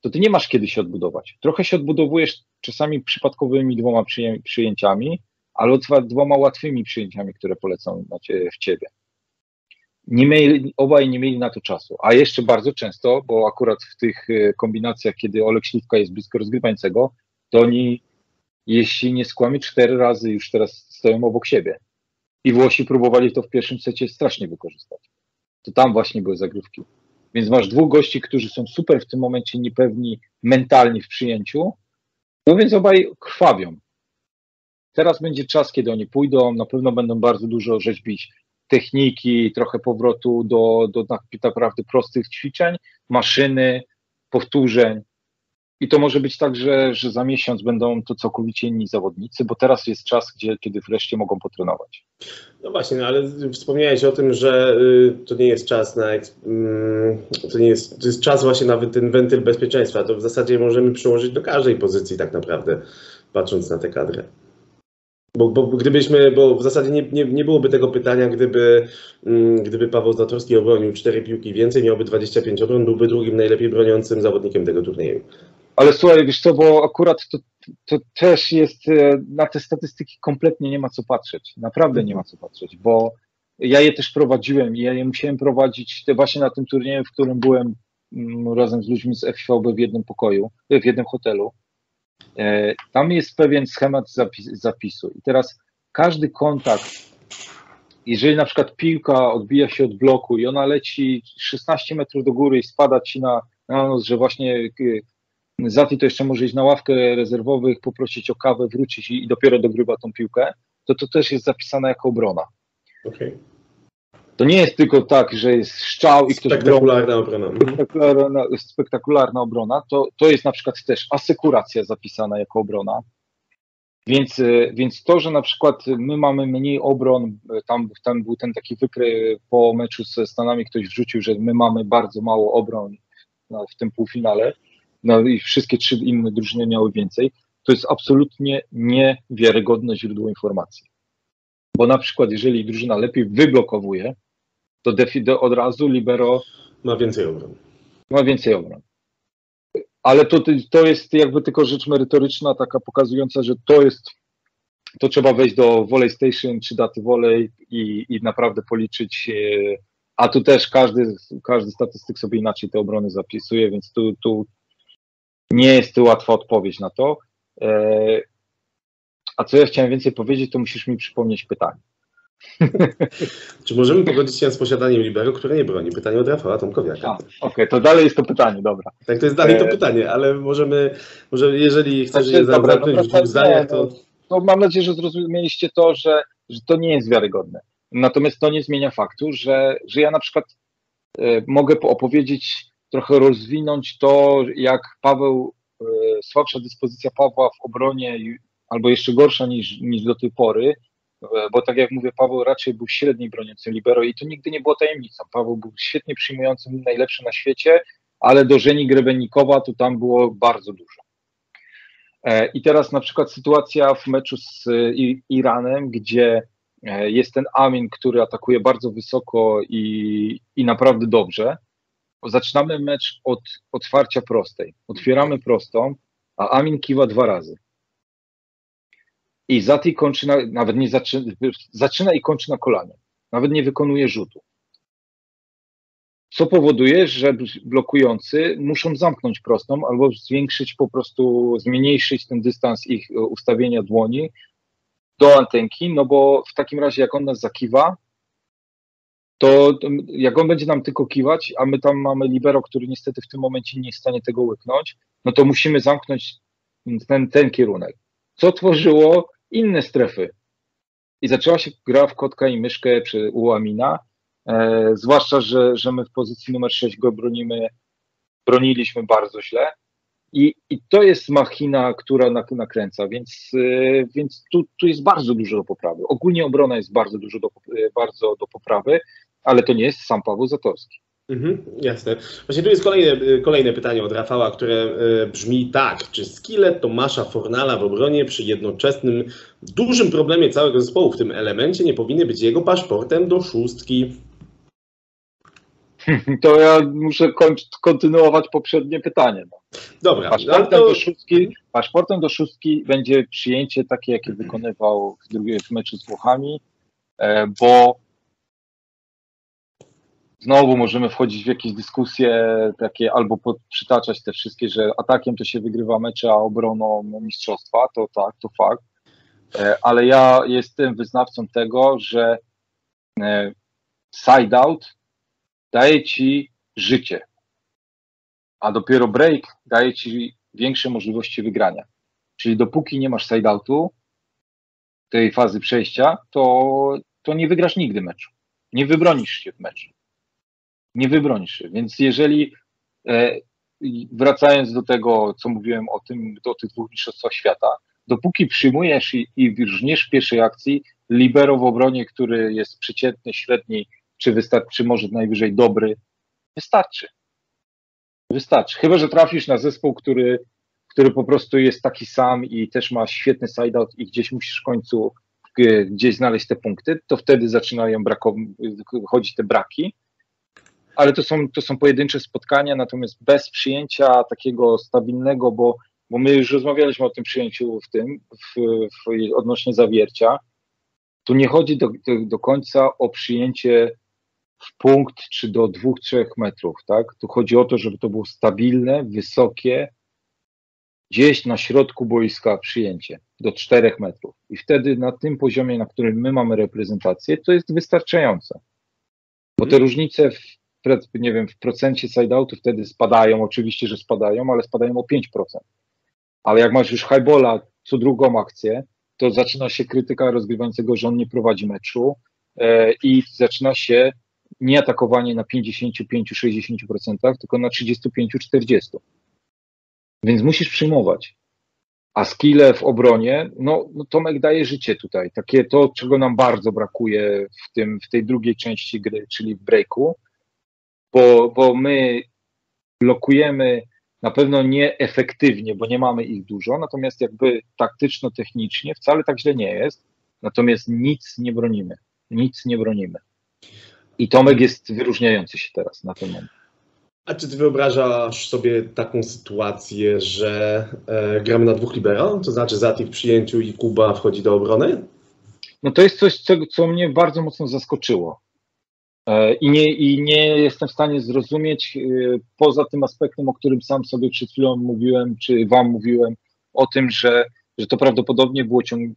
to ty nie masz kiedy się odbudować. Trochę się odbudowujesz czasami przypadkowymi dwoma przyję przyjęciami, ale dwoma łatwymi przyjęciami, które polecą cie, w ciebie. Nie mieli, obaj nie mieli na to czasu, a jeszcze bardzo często, bo akurat w tych e, kombinacjach, kiedy Olek Śliwka jest blisko rozgrywającego, to oni, jeśli nie skłamie, cztery razy już teraz stoją obok siebie. I Włosi próbowali to w pierwszym secie strasznie wykorzystać. To tam właśnie były zagrywki. Więc masz dwóch gości, którzy są super w tym momencie niepewni mentalnie w przyjęciu, no więc obaj krwawią. Teraz będzie czas, kiedy oni pójdą, na pewno będą bardzo dużo rzeźbić techniki, trochę powrotu do, do tak naprawdę prostych ćwiczeń, maszyny, powtórzeń. I to może być tak, że, że za miesiąc będą to całkowicie inni zawodnicy, bo teraz jest czas, gdzie, kiedy wreszcie mogą potrenować. No właśnie, no ale wspomniałeś o tym, że y, to nie jest czas na. mm, To, nie jest, to jest czas właśnie na ten wentyl bezpieczeństwa. To w zasadzie możemy przyłożyć do każdej pozycji, tak naprawdę, patrząc na tę kadrę. Bo, bo gdybyśmy, bo w zasadzie nie, nie, nie byłoby tego pytania, gdyby, mm, gdyby Paweł Zatorski obronił 4 piłki więcej, miałby 25 obron, byłby drugim najlepiej broniącym zawodnikiem tego turnieju. Ale słuchaj, wiesz co, bo akurat to, to też jest, e, na te statystyki kompletnie nie ma co patrzeć. Naprawdę nie ma co patrzeć, bo ja je też prowadziłem i ja je musiałem prowadzić właśnie na tym turnieju, w którym byłem mm, razem z ludźmi z FVB w jednym pokoju, w jednym hotelu. E, Tam jest pewien schemat zapis, zapisu i teraz każdy kontakt, jeżeli na przykład piłka odbija się od bloku i ona leci 16 metrów do góry i spada ci na, na nos, że właśnie Zati to jeszcze może iść na ławkę rezerwowych, poprosić o kawę, wrócić i, i dopiero dogrywa tą piłkę, to to też jest zapisane jako obrona. Okay. To nie jest tylko tak, że jest strzał i ktoś Spektakularna obrona. Mhm. spektakularna, spektakularna obrona, to, to jest na przykład też asekuracja zapisana jako obrona. Więc, e, więc to, że na przykład my mamy mniej obron, e, tam, tam był ten taki wykry po meczu ze Stanami, ktoś wrzucił, że my mamy bardzo mało obron w tym półfinale, no i wszystkie trzy inne drużyny miały więcej, to jest absolutnie niewiarygodne źródło informacji. Bo na przykład, jeżeli drużyna lepiej wyblokowuje, to defi- do- od razu libero Ma więcej obron. ma więcej obron. Ale to, to jest jakby tylko rzecz merytoryczna, taka pokazująca, że to jest, to trzeba wejść do Volley Station czy daty Volley i, i naprawdę policzyć. e, A tu też każdy, każdy statystyk sobie inaczej te obrony zapisuje, więc tu, tu nie jest to łatwa odpowiedź na to. E, A co ja chciałem więcej powiedzieć, to musisz mi przypomnieć pytanie. (laughs) Czy możemy pogodzić się z posiadaniem libero, które nie broni? Pytanie od Rafała Tomkowiaka. Okej, to dalej jest to pytanie, dobra. Tak, to jest dalej to E, pytanie, ale możemy, może jeżeli chcesz Znaczy, je dobra, no zamknąć w dwóch zdaniach, to No, mam nadzieję, że zrozumieliście to, że, że to nie jest wiarygodne. Natomiast to nie zmienia faktu, że, że ja na przykład e, mogę po- opowiedzieć, trochę rozwinąć to, jak Paweł, e, słabsza dyspozycja Pawła w obronie, albo jeszcze gorsza niż, niż do tej pory, e, bo tak jak mówię, Paweł raczej był średniej broniącym libero i to nigdy nie było tajemnicą. Paweł był świetnie przyjmującym, najlepszy na świecie, ale do Żeni Grebenikowa to tam było bardzo dużo. E, I teraz na przykład sytuacja w meczu z Iranem, gdzie jest ten Amin, który atakuje bardzo wysoko i, i naprawdę dobrze. Zaczynamy mecz od otwarcia prostej. Otwieramy prostą, a Amin kiwa dwa razy. I Zati kończy, na, nawet nie zaczyna, zaczyna i kończy na kolanie. Nawet nie wykonuje rzutu. Co powoduje, że blokujący muszą zamknąć prostą albo zwiększyć po prostu, zmniejszyć ten dystans ich e, ustawienia dłoni do antenki, no bo w takim razie jak on nas zakiwa, to jak on będzie nam tylko kiwać, a my tam mamy libero, który niestety w tym momencie nie jest w stanie tego łyknąć, no to musimy zamknąć ten, ten kierunek. Co tworzyło inne strefy. I zaczęła się gra w kotka i myszkę przy u Amina, e, zwłaszcza, że, że my w pozycji numer 6 go bronimy, broniliśmy bardzo źle. I, I to jest machina, która nak- nakręca, więc, e, więc tu, tu jest bardzo dużo do poprawy. Ogólnie obrona jest bardzo dużo do, e, bardzo do poprawy, ale to nie jest sam Paweł Zatorski. Mhm, jasne. Właśnie tu jest kolejne, kolejne pytanie od Rafała, które e, brzmi tak. Czy skille Tomasza Fornala w obronie przy jednoczesnym dużym problemie całego zespołu w tym elemencie nie powinny być jego paszportem do szóstki? (laughs) To ja muszę kontynuować poprzednie pytanie. No. Dobra, ale Paszportem, to, do szóstki, paszportem do szóstki będzie przyjęcie takie, jakie wykonywał w, drugiej, w meczu z Włochami, e, bo znowu możemy wchodzić w jakieś dyskusje takie albo przytaczać te wszystkie, że atakiem to się wygrywa mecze, a obroną mistrzostwa, to tak, to fakt. E, Ale ja jestem wyznawcą tego, że e, side out daje ci życie, a dopiero break daje ci większe możliwości wygrania. Czyli dopóki nie masz side-outu, tej fazy przejścia, to, to nie wygrasz nigdy meczu. Nie wybronisz się w meczu. Nie wybronisz się. Więc jeżeli e, wracając do tego, co mówiłem o tym, do tych dwóch mistrzostwach świata, dopóki przyjmujesz i, i w pierwszej akcji libero w obronie, który jest przeciętny, średni, czy wystarczy, może najwyżej dobry, wystarczy. Wystarczy. Chyba, że trafisz na zespół, który, który po prostu jest taki sam i też ma świetny side-out i gdzieś musisz w końcu e, gdzieś znaleźć te punkty, to wtedy zaczynają chodzić te braki. Ale to są, to są pojedyncze spotkania, natomiast bez przyjęcia takiego stabilnego, bo, bo my już rozmawialiśmy o tym przyjęciu w tym, w, w odnośnie zawiercia. Tu nie chodzi do, do, do końca o przyjęcie w punkt czy do dwóch, trzech metrów, tak? Tu chodzi o to, żeby to było stabilne, wysokie, gdzieś na środku boiska przyjęcie do czterech metrów. I wtedy na tym poziomie, na którym my mamy reprezentację, to jest wystarczające. Bo te mhm. różnice w, nie wiem, w procencie side-outu wtedy spadają, oczywiście, że spadają, ale spadają o 5%. Ale jak masz już highbola co drugą akcję, to zaczyna się krytyka rozgrywającego, że on nie prowadzi meczu e, i zaczyna się nie atakowanie na 55-60%, tylko na 35-40%. Więc musisz przyjmować. A skille w obronie, no, no Tomek daje życie tutaj. Takie to, czego nam bardzo brakuje w, tym, w tej drugiej części gry, czyli w breaku, bo, bo my blokujemy na pewno nieefektywnie, bo nie mamy ich dużo, natomiast jakby taktyczno-technicznie wcale tak źle nie jest, natomiast nic nie bronimy. Nic nie bronimy. I Tomek jest wyróżniający się teraz na ten moment. A czy ty wyobrażasz sobie taką sytuację, że e, gramy na dwóch libero, to znaczy Zati w przyjęciu i Kuba wchodzi do obrony? No to jest coś, co, co mnie bardzo mocno zaskoczyło. E, I nie, I nie jestem w stanie zrozumieć, e, poza tym aspektem, o którym sam sobie przed chwilą mówiłem, czy wam mówiłem, o tym, że, że to prawdopodobnie było ciąg...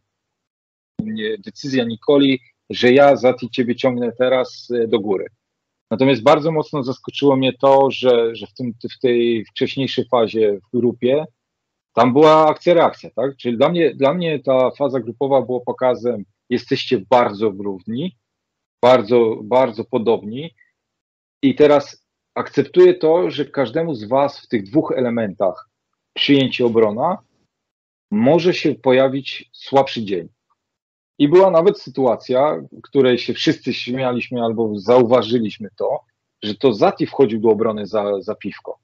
decyzja Nikoli, że ja za ciebie ciągnę teraz e, do góry. Natomiast bardzo mocno zaskoczyło mnie to, że, że w, tym, w tej wcześniejszej fazie w grupie tam była akcja-reakcja, tak? Czyli dla mnie, dla mnie ta faza grupowa była pokazem, jesteście bardzo równi, bardzo, bardzo podobni i teraz akceptuję to, że każdemu z Was w tych dwóch elementach przyjęcie obrona może się pojawić słabszy dzień. I była nawet sytuacja, której się wszyscy śmialiśmy albo zauważyliśmy to, że to Zati wchodził do obrony za, za piwko.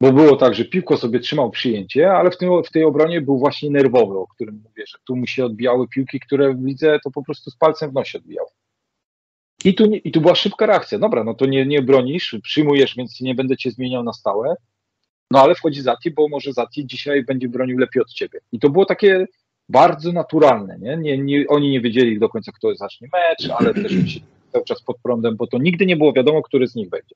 Bo było tak, że piwko sobie trzymał przyjęcie, ale w, tym, w tej obronie był właśnie nerwowy, o którym mówię, że tu mu się odbijały piłki, które widzę, to po prostu z palcem w nosie odbijał. I tu, I tu była szybka reakcja. Dobra, no to nie, nie bronisz, przyjmujesz, więc nie będę cię zmieniał na stałe. No ale wchodzi Zati, bo może Zati dzisiaj będzie bronił lepiej od ciebie. I to było takie bardzo naturalne. Nie? Nie, nie, oni nie wiedzieli do końca, kto zacznie mecz, ale też cały czas pod prądem, bo to nigdy nie było wiadomo, który z nich będzie.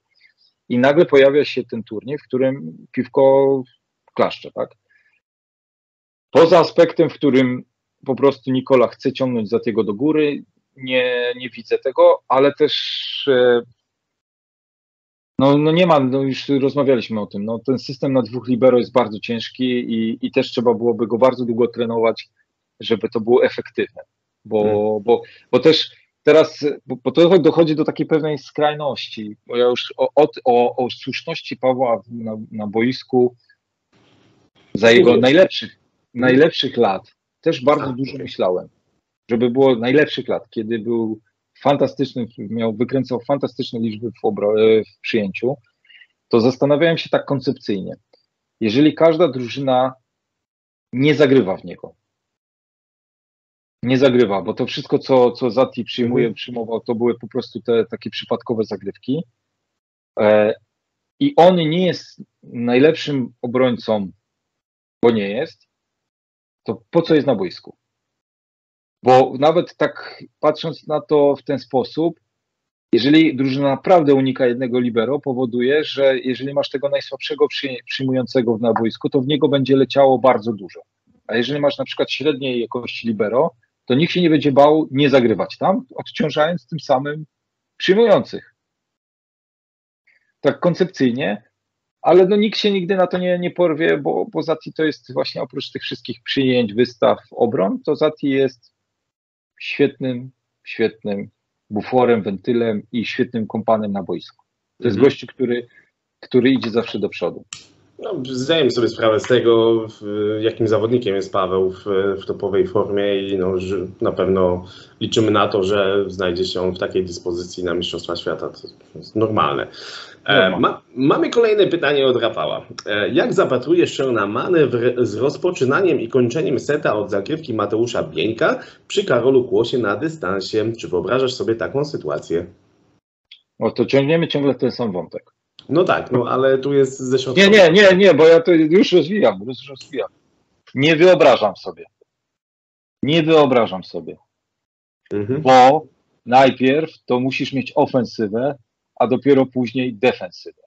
I nagle pojawia się ten turniej, w którym piwko klaszcze, tak? Poza aspektem, w którym po prostu Nikola chce ciągnąć za tego do góry, nie, nie widzę tego, ale też e, no, no nie ma, no już rozmawialiśmy o tym, no ten system na dwóch libero jest bardzo ciężki i, i też trzeba byłoby go bardzo długo trenować, żeby to było efektywne. Bo, hmm. bo, bo też teraz, bo, to dochodzi do takiej pewnej skrajności, bo ja już o, o, o, o słuszności Pawła na, na boisku za jego najlepszych, najlepszych lat też bardzo tak. dużo myślałem, żeby było najlepszych lat, kiedy był fantastyczny, miał, wykręcał fantastyczne liczby w, obro- w przyjęciu, to zastanawiałem się tak koncepcyjnie. Jeżeli każda drużyna nie zagrywa w niego, nie zagrywa, bo to wszystko, co, co Zati przyjmuje, mhm. przyjmował, to były po prostu te takie przypadkowe zagrywki. E, I on nie jest najlepszym obrońcą, bo nie jest, to po co jest na boisku? Bo nawet tak patrząc na to w ten sposób, jeżeli drużyna naprawdę unika jednego libero, powoduje, że jeżeli masz tego najsłabszego przyjmującego na boisku, to w niego będzie leciało bardzo dużo. A jeżeli masz na przykład średniej jakości libero, to nikt się nie będzie bał nie zagrywać tam, odciążając tym samym przyjmujących. Tak koncepcyjnie, ale no nikt się nigdy na to nie, nie porwie, bo, bo Zati to jest właśnie oprócz tych wszystkich przyjęć, wystaw, obron, to Zati jest świetnym, świetnym buforem, wentylem i świetnym kompanem na boisku. To jest mhm. gościu, który który idzie zawsze do przodu. No, zdajemy sobie sprawę z tego, jakim zawodnikiem jest Paweł w, w topowej formie i no, na pewno liczymy na to, że znajdzie się on w takiej dyspozycji na Mistrzostwa Świata. To jest normalne. E, ma, mamy kolejne pytanie od Rafała. E, jak zapatrujesz się na manewr z rozpoczynaniem i kończeniem seta od zagrywki Mateusza Bieńka przy Karolu Kłosie na dystansie? Czy wyobrażasz sobie taką sytuację? O, to ciągniemy ciągle ten sam wątek. No tak, no ale tu jest ze środka. Nie, nie, nie, nie, bo ja to już rozwijam, już rozwijam. Nie wyobrażam sobie. Nie wyobrażam sobie, Mhm. bo najpierw to musisz mieć ofensywę, a dopiero później defensywę.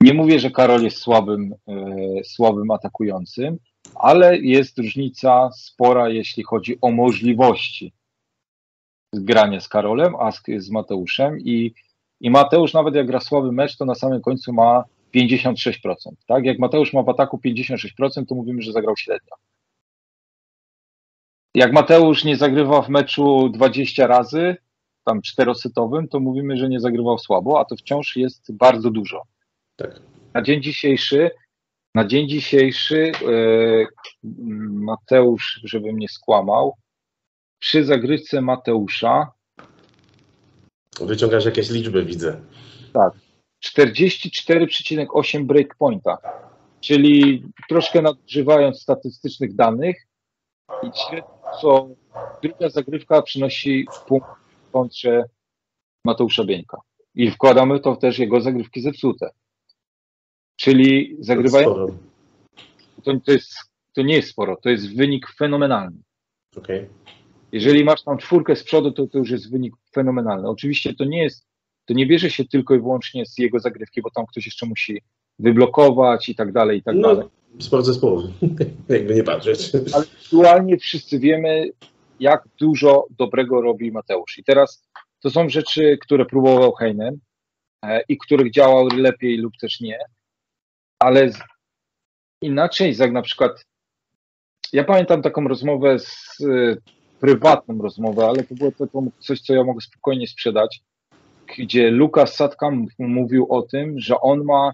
Nie mówię, że Karol jest słabym, e, słabym atakującym, ale jest różnica spora, jeśli chodzi o możliwości grania z Karolem, a z, z Mateuszem i, i Mateusz nawet jak gra słaby mecz, to na samym końcu ma 56%. Tak? Jak Mateusz ma w ataku 56%, to mówimy, że zagrał średnio. Jak Mateusz nie zagrywa w meczu 20 razy, tam czterosetowym, to mówimy, że nie zagrywał słabo, a to wciąż jest bardzo dużo. Tak. Na dzień dzisiejszy, na dzień dzisiejszy e, Mateusz, żebym nie skłamał, przy zagrywce Mateusza Wyciągasz jakieś liczby, widzę. 44,8 breakpointa, czyli troszkę nadużywając statystycznych danych i średnio druga zagrywka przynosi punkt w kontrze Mateusza Bieńka. I wkładamy to też jego zagrywki zepsute. Czyli zagrywają, to, to, jest, to nie jest sporo, to jest wynik fenomenalny. Okej. Jeżeli masz tam czwórkę z przodu, to to już jest wynik fenomenalny. Oczywiście to nie jest, to nie bierze się tylko i wyłącznie z jego zagrywki, bo tam ktoś jeszcze musi wyblokować i tak dalej, i tak dalej. No, sport zespołowy, (laughs) jakby nie patrzeć. Ale aktualnie wszyscy wiemy, jak dużo dobrego robi Mateusz. I teraz to są rzeczy, które próbował Heinen e, i których działał lepiej lub też nie, ale z, inaczej, jak na przykład ja pamiętam taką rozmowę z prywatną rozmowę, ale to było to coś, co ja mogę spokojnie sprzedać, gdzie Lukas Sadka mówił o tym, że on ma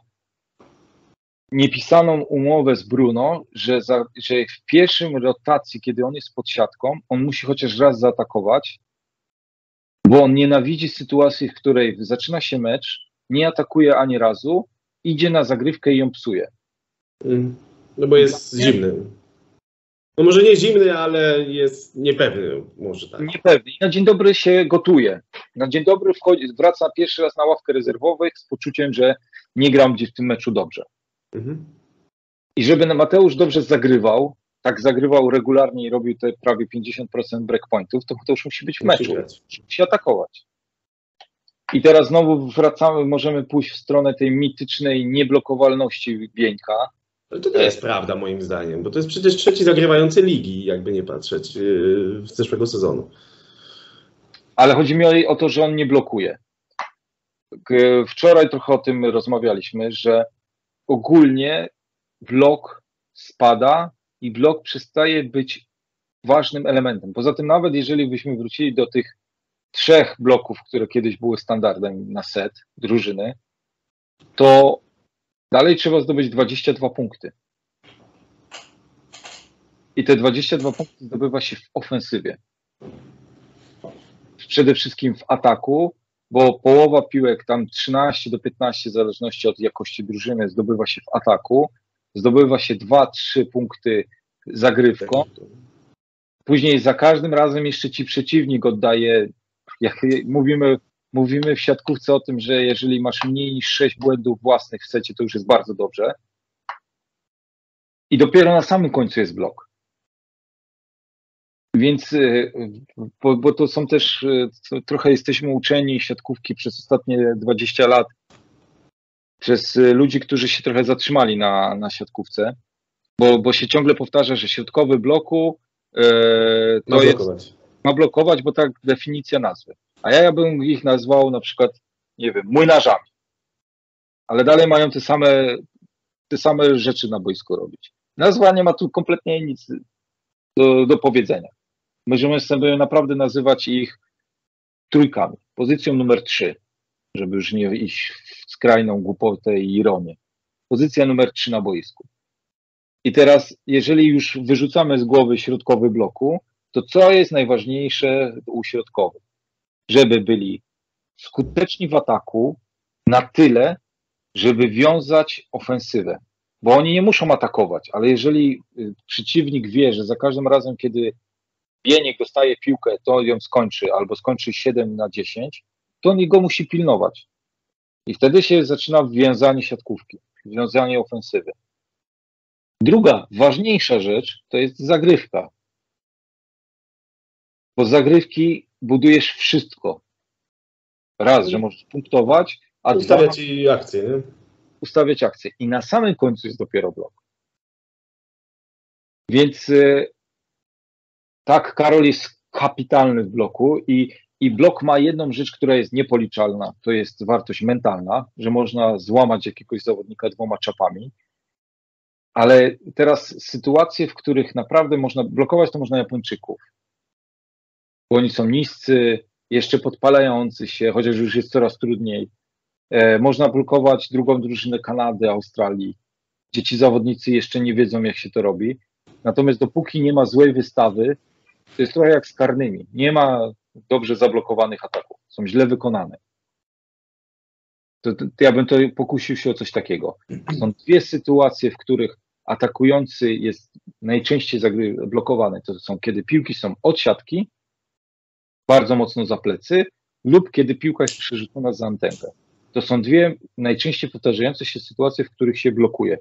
niepisaną umowę z Bruno, że, za, że w pierwszym rotacji, kiedy on jest pod siatką, on musi chociaż raz zaatakować, bo on nienawidzi sytuacji, w której zaczyna się mecz, nie atakuje ani razu, idzie na zagrywkę i ją psuje. Mm. No bo jest zimny. No może nie zimny, ale jest niepewny, może tak. Niepewny. I na dzień dobry się gotuje. Na dzień dobry wchodzi, wraca pierwszy raz na ławkę rezerwowych z poczuciem, że nie gram gdzieś w tym meczu dobrze. Mhm. I żeby Mateusz dobrze zagrywał, tak zagrywał regularnie i robił te prawie 50% breakpointów, to Mateusz musi być w meczu, musi atakować. I teraz znowu wracamy, możemy pójść w stronę tej mitycznej nieblokowalności Bieńka. Ale to nie jest prawda moim zdaniem, bo to jest przecież trzeci zagrywający ligi, jakby nie patrzeć, yy, z zeszłego sezonu. Ale chodzi mi o, to, że on nie blokuje. Wczoraj trochę o tym rozmawialiśmy, że ogólnie blok spada i blok przestaje być ważnym elementem. Poza tym, nawet jeżeli byśmy wrócili do tych trzech bloków, które kiedyś były standardem na set drużyny, to dalej trzeba zdobyć 22 punkty. I te 22 punkty zdobywa się w ofensywie przede wszystkim w ataku, bo połowa piłek, tam 13 do 15, w zależności od jakości drużyny, zdobywa się w ataku. Zdobywa się 2-3 punkty zagrywką. Później za każdym razem jeszcze ci przeciwnik oddaje, jak mówimy, mówimy w siatkówce o tym, że jeżeli masz mniej niż 6 błędów własnych w secie, to już jest bardzo dobrze. I dopiero na samym końcu jest blok. Więc, y, bo, bo to są też, y, co- trochę jesteśmy uczeni siatkówki przez ostatnie 20 lat, przez y, ludzi, którzy się trochę zatrzymali na, na siatkówce, bo, bo się ciągle powtarza, że środkowy bloku y, to Ma jest, blokować. ma blokować, bo tak definicja nazwy. A ja, ja bym ich nazwał na przykład, nie wiem, młynarzami. Ale dalej mają te same, te same rzeczy na boisku robić. Nazwa nie ma tu kompletnie nic do, do powiedzenia. Możemy sobie naprawdę nazywać ich trójkami. Pozycją numer trzy, żeby już nie iść w skrajną głupotę i ironię. Pozycja numer 3 na boisku. I teraz, jeżeli już wyrzucamy z głowy środkowy bloku, to co jest najważniejsze u środkowych? Żeby byli skuteczni w ataku na tyle, żeby wiązać ofensywę. Bo oni nie muszą atakować, ale jeżeli y, przeciwnik wie, że za każdym razem, kiedy Bieniek dostaje piłkę, to ją skończy, albo skończy 7 na 10, to on go musi pilnować. I wtedy się zaczyna wiązanie siatkówki, wiązanie ofensywy. Druga, ważniejsza rzecz to jest zagrywka. Bo zagrywki budujesz wszystko. Raz, że możesz punktować, a dwa, Ustawia ci akcję, nie? ustawiać akcję. I na samym końcu jest dopiero blok. Więc y, tak, Karol jest kapitalny w bloku i, i blok ma jedną rzecz, która jest niepoliczalna. To jest wartość mentalna, że można złamać jakiegoś zawodnika dwoma czapami. Ale teraz sytuacje, w których naprawdę można blokować, to można Japończyków. Bo oni są niscy, jeszcze podpalający się, chociaż już jest coraz trudniej. E, można blokować drugą drużynę Kanady, Australii, gdzie ci zawodnicy jeszcze nie wiedzą, jak się to robi. Natomiast dopóki nie ma złej wystawy, to jest trochę jak z karnymi. Nie ma dobrze zablokowanych ataków. Są źle wykonane. To, to, to ja bym to pokusił się o coś takiego. Są dwie sytuacje, w których atakujący jest najczęściej blokowany. To są kiedy piłki są od siatki, bardzo mocno za plecy, lub kiedy piłka jest przerzucona za antenkę. To są dwie najczęściej powtarzające się sytuacje, w których się blokuje.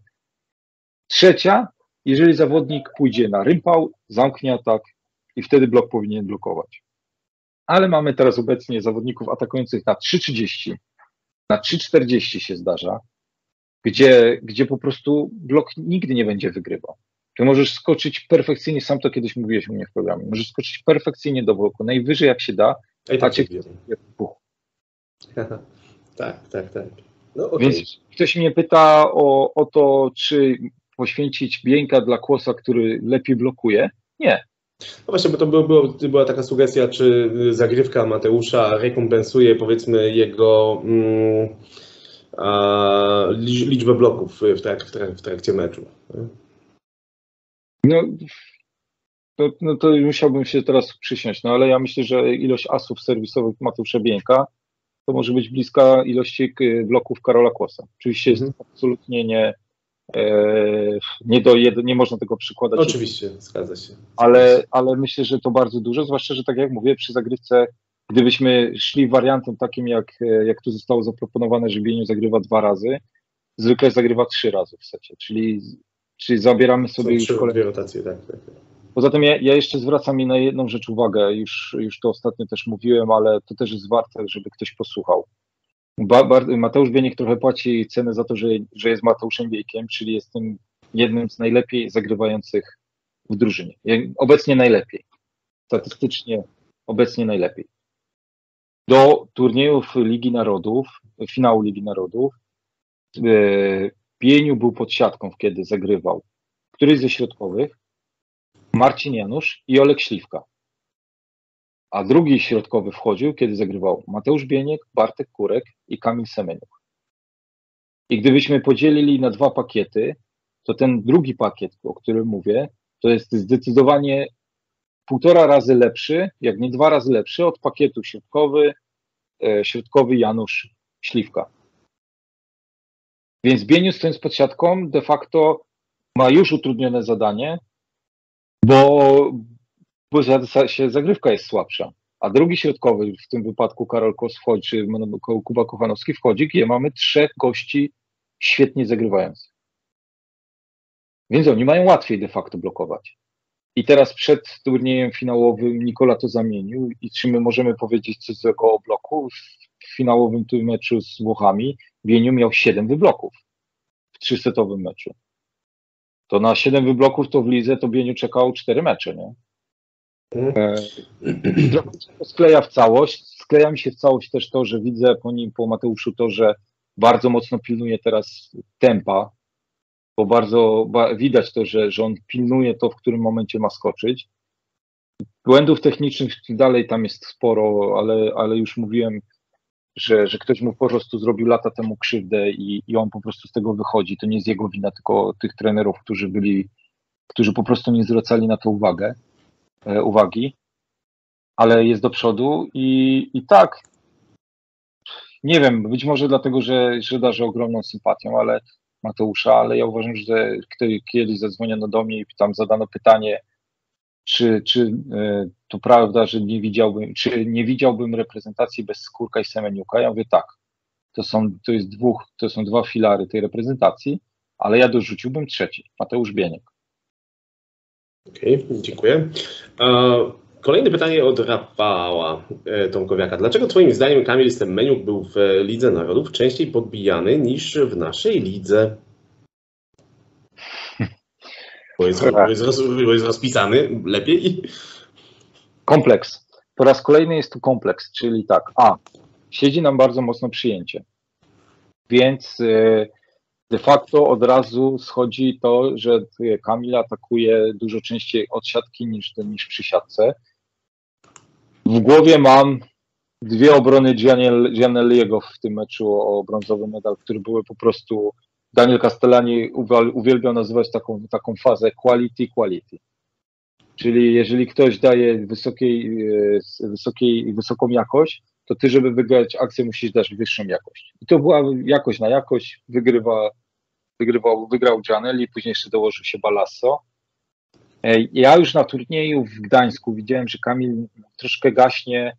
Trzecia, jeżeli zawodnik pójdzie na rympał, zamknie atak i wtedy blok powinien blokować. Ale mamy teraz obecnie zawodników atakujących na 3,30, na 3,40 się zdarza, gdzie, gdzie po prostu blok nigdy nie będzie wygrywał. Ty możesz skoczyć perfekcyjnie, sam to kiedyś mówiłeś u mnie w programie, możesz skoczyć perfekcyjnie do bloku, najwyżej jak się da, A i a tak cię. (laughs) Tak, tak, tak. No, okej. Więc ktoś mnie pyta o, o to, czy poświęcić Bieńka dla Kłosa, który lepiej blokuje. Nie. No właśnie, bo to było, było, była taka sugestia, czy zagrywka Mateusza rekompensuje powiedzmy jego mm, a, lic- liczbę bloków w, trak, w, trak, w trakcie meczu. No, to, no to musiałbym się teraz przysiąść, no ale ja myślę, że ilość asów serwisowych Mateusza Bieńka to może być bliska ilości k- bloków Karola Kłosa. Oczywiście jest Mhm. absolutnie nie, e, nie, do jed, nie można tego przykładać Oczywiście, zgadza się. ale, ale myślę, że to bardzo dużo, zwłaszcza, że tak jak mówię, przy zagrywce, gdybyśmy szli wariantem takim, jak, e, jak tu zostało zaproponowane, że Bieniu zagrywa dwa razy, zwykle zagrywa trzy razy w secie, czyli, czyli zabieramy sobie już kolejne. rotacje, tak. tak, tak. Poza tym ja, ja jeszcze zwracam mi na jedną rzecz uwagę, już, już to ostatnio też mówiłem, ale to też jest warte, żeby ktoś posłuchał. Ba, Bar- Mateusz Bieniek trochę płaci cenę za to, że, że jest Mateuszem Biejkiem, czyli jest tym jednym z najlepiej zagrywających w drużynie. Obecnie najlepiej. Statystycznie obecnie najlepiej. Do turniejów Ligi Narodów, finału Ligi Narodów, e, Bieniu był pod siatką, kiedy zagrywał. Któryś ze środkowych, Marcin Janusz i Olek Śliwka. A drugi środkowy wchodził, kiedy zagrywał Mateusz Bieniek, Bartek Kurek i Kamil Semeniuk. I gdybyśmy podzielili na dwa pakiety, to ten drugi pakiet, o którym mówię, to jest zdecydowanie półtora razy lepszy, jak nie dwa razy lepszy od pakietu środkowy, e, środkowy Janusz Śliwka. Więc Bieniu stojąc pod siatką de facto ma już utrudnione zadanie, bo, bo się zagrywka jest słabsza. A drugi środkowy, w tym wypadku Karol Kos czy Kuba Kochanowski wchodzi, gdzie mamy trzech gości świetnie zagrywających. Więc oni mają łatwiej de facto blokować. I teraz przed turniejem finałowym Nikola to zamienił i czy my możemy powiedzieć coś złego o bloku? W finałowym tym meczu z Włochami Bieniu miał 7 wybloków w trzysetowym meczu. To na 7 wybloków to w lidze to Bieniu czekał 4 mecze, nie? Mhm. E, trochę się to skleja w całość. Skleja mi się w całość też to, że widzę po nim, po Mateuszu to, że bardzo mocno pilnuje teraz tempa, bo bardzo ba, widać to, że, że on pilnuje to, w którym momencie ma skoczyć. Błędów technicznych dalej tam jest sporo, ale, ale już mówiłem, że, że ktoś mu po prostu zrobił lata temu krzywdę i, i on po prostu z tego wychodzi. To nie jest jego wina, tylko tych trenerów, którzy byli, którzy po prostu nie zwracali na to uwagę, e, uwagi, ale jest do przodu i, i tak, nie wiem, być może dlatego, że, że darzę ogromną sympatią, ale Mateusza, ale ja uważam, że kiedyś zadzwoniono do mnie i tam zadano pytanie, czy, czy e, to prawda, że nie widziałbym, czy nie widziałbym reprezentacji bez Skórka i Semeniuka? Ja mówię tak, to są, to jest dwóch, to są dwa filary tej reprezentacji, ale ja dorzuciłbym trzeci, Mateusz Bieniek. Okej, okay, dziękuję. Kolejne pytanie od Rafała e, Tomkowiaka. Dlaczego Twoim zdaniem Kamil Semeniuk był w Lidze Narodów częściej podbijany niż w naszej lidze? Bo jest, bo jest, roz, bo jest rozpisany lepiej. Kompleks. Po raz kolejny jest tu kompleks, czyli tak, a, siedzi nam bardzo mocno przyjęcie. Więc e, de facto od razu schodzi to, że Kamil atakuje dużo częściej od siatki niż, niż przy siatce. W głowie mam dwie obrony Gianelliego w tym meczu o brązowy medal, które były po prostu Daniel Castellani uwielbiał nazywać taką, taką fazę quality, quality. Czyli jeżeli ktoś daje wysokiej, e, wysokiej, wysoką jakość, to ty, żeby wygrać akcję, musisz dać wyższą jakość. I to była jakość na jakość, wygrywa, wygrywał, wygrał Gianelli, później jeszcze dołożył się Balasso. E, ja już na turnieju w Gdańsku widziałem, że Kamil troszkę gaśnie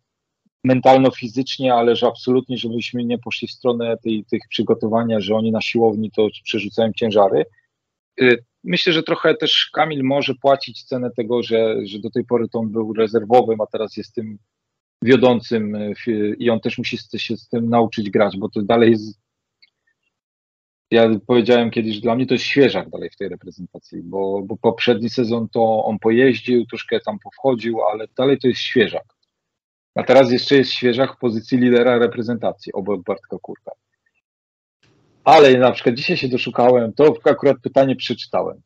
mentalno-fizycznie, ale że absolutnie, żebyśmy nie poszli w stronę tej, tych przygotowania, że oni na siłowni to przerzucają ciężary. Y, myślę, że trochę też Kamil może płacić cenę tego, że, że do tej pory to on był rezerwowym, a teraz jest tym wiodącym y, i on też musi się z tym nauczyć grać, bo to dalej jest ja powiedziałem kiedyś, że dla mnie to jest świeżak dalej w tej reprezentacji, bo, bo poprzedni sezon to on pojeździł, troszkę tam powchodził, ale dalej to jest świeżak. A teraz jeszcze jest świeżak w pozycji lidera reprezentacji obok Bartka Kurka. Ale na przykład dzisiaj się doszukałem, to akurat pytanie przeczytałem.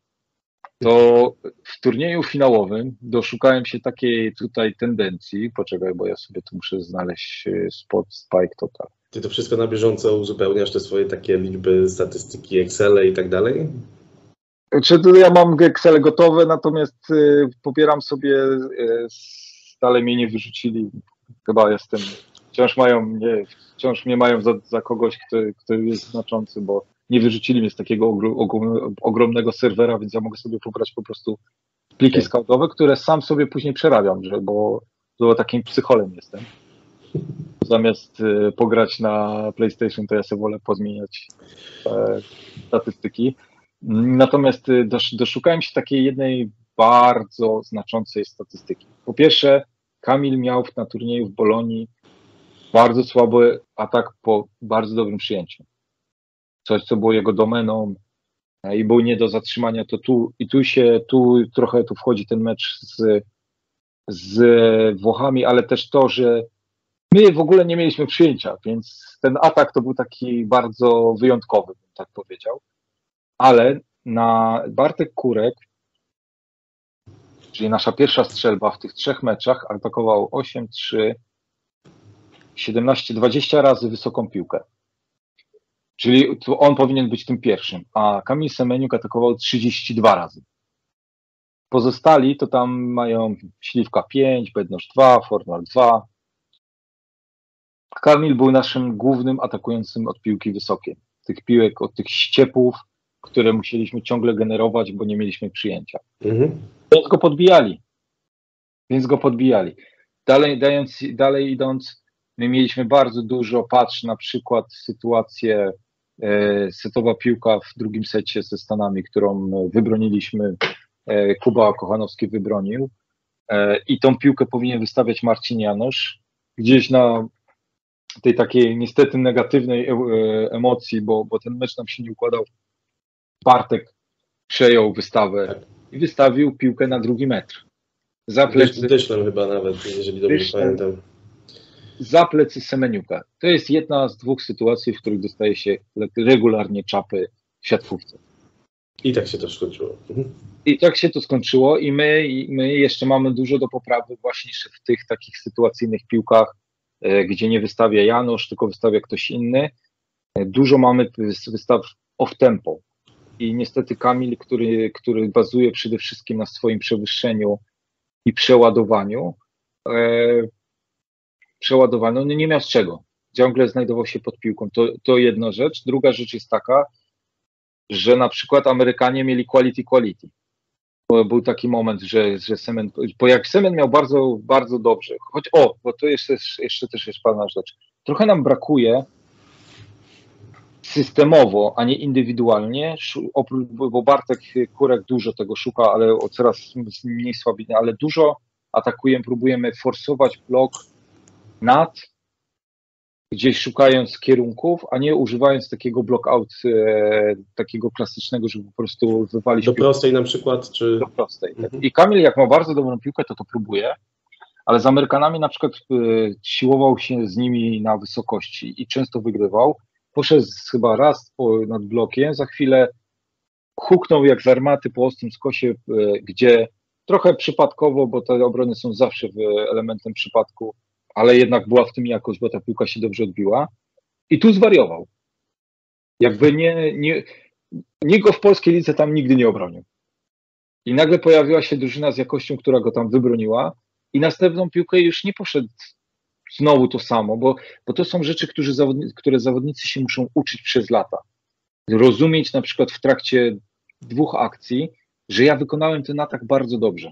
To w turnieju finałowym doszukałem się takiej tutaj tendencji. Poczekaj, bo ja sobie tu muszę znaleźć e, spot Spike Total. Ty to wszystko na bieżąco uzupełniasz, te swoje takie liczby, statystyki, Excel i tak dalej? Czy ja mam Excel gotowe, natomiast y, pobieram sobie, y, dalej mnie nie wyrzucili chyba jestem, wciąż mają mnie, wciąż mnie mają za, za kogoś, kto, kto jest znaczący, bo nie wyrzucili mnie z takiego ogromnego serwera, więc ja mogę sobie pobrać po prostu pliki okay. które sam sobie później przerabiam, że, bo, bo takim psycholem jestem. Zamiast y, pograć na PlayStation, to ja sobie wolę pozmieniać e, statystyki. Natomiast y, dosz, doszukałem się takiej jednej bardzo znaczącej statystyki. Po pierwsze, Kamil miał na turnieju w Bolonii bardzo słaby atak po bardzo dobrym przyjęciu. Coś, co było jego domeną e, i był nie do zatrzymania, to tu i tu się, tu trochę tu wchodzi ten mecz z, z Włochami, ale też to, że my w ogóle nie mieliśmy przyjęcia, więc ten atak to był taki bardzo wyjątkowy, bym tak powiedział. Ale na Bartek Kurek czyli nasza pierwsza strzelba w tych trzech meczach, atakował 8, 3, 17, 20 razy wysoką piłkę. Czyli on powinien być tym pierwszym, a Kamil Semeniuk atakował 32 razy. Pozostali to tam mają Śliwka 5, Bednosz 2, Fornal 2. Kamil był naszym głównym atakującym od piłki wysokiej. Tych piłek, od tych ściepów, które musieliśmy ciągle generować, bo nie mieliśmy przyjęcia. Mhm. Więc go podbijali. Więc go podbijali. Dalej, dając, dalej idąc, my mieliśmy bardzo dużo, patrz na przykład sytuację e, setowa piłka w drugim secie ze Stanami, którą wybroniliśmy, e, Kuba Kochanowski wybronił e, i tą piłkę powinien wystawiać Marcin Janosz. Gdzieś na tej takiej niestety negatywnej e, emocji, bo, bo ten mecz nam się nie układał. Bartek przejął wystawę tak i wystawił piłkę na drugi metr. Za plecy, Dyszlem chyba nawet, jeżeli dobrze Dyszlem, pamiętam. Za plecy Semeniuka. To jest jedna z dwóch sytuacji, w których dostaje się regularnie czapy w siatkówce. I tak się to skończyło. Mhm. I tak się to skończyło i my, i my jeszcze mamy dużo do poprawy właśnie w tych takich sytuacyjnych piłkach, gdzie nie wystawia Janusz, tylko wystawia ktoś inny. E, Dużo mamy wys- wystaw off-tempo i niestety Kamil, który, który bazuje przede wszystkim na swoim przewyższeniu i przeładowaniu, e, przeładowaniu, no nie miał z czego. Ciągle znajdował się pod piłką. To, to jedna rzecz. Druga rzecz jest taka, że na przykład Amerykanie mieli quality quality. Był taki moment, że, że Semen, bo jak Semen miał bardzo, bardzo dobrze, choć o, bo to jeszcze, jeszcze też jest pewna rzecz. Trochę nam brakuje systemowo, a nie indywidualnie, oprócz, bo Bartek Kurek dużo tego szuka, ale coraz mniej słabiny, ale dużo atakujemy, próbujemy forsować blok nad, gdzieś szukając kierunków, a nie używając takiego block out, e, takiego klasycznego, żeby po prostu wywalić Do piłkę prostej na przykład, czy... do prostej. tak. Mhm. I Kamil, jak ma bardzo dobrą piłkę, to to próbuje, ale z Amerykanami na przykład y, siłował się z nimi na wysokości i często wygrywał. Poszedł chyba raz po, nad blokiem, za chwilę huknął jak z armaty po ostrym skosie, y, gdzie trochę przypadkowo, bo te obrony są zawsze elementem przypadku, ale jednak była w tym jakość, bo ta piłka się dobrze odbiła. I tu zwariował. Jakby nie, nie, nikt go w polskiej lidze tam nigdy nie obronił. I nagle pojawiła się drużyna z jakością, która go tam wybroniła, i następną piłkę już nie poszedł znowu to samo, bo, bo to są rzeczy, którzy zawodni, które zawodnicy się muszą uczyć przez lata. Rozumieć na przykład w trakcie dwóch akcji, że ja wykonałem ten atak bardzo dobrze.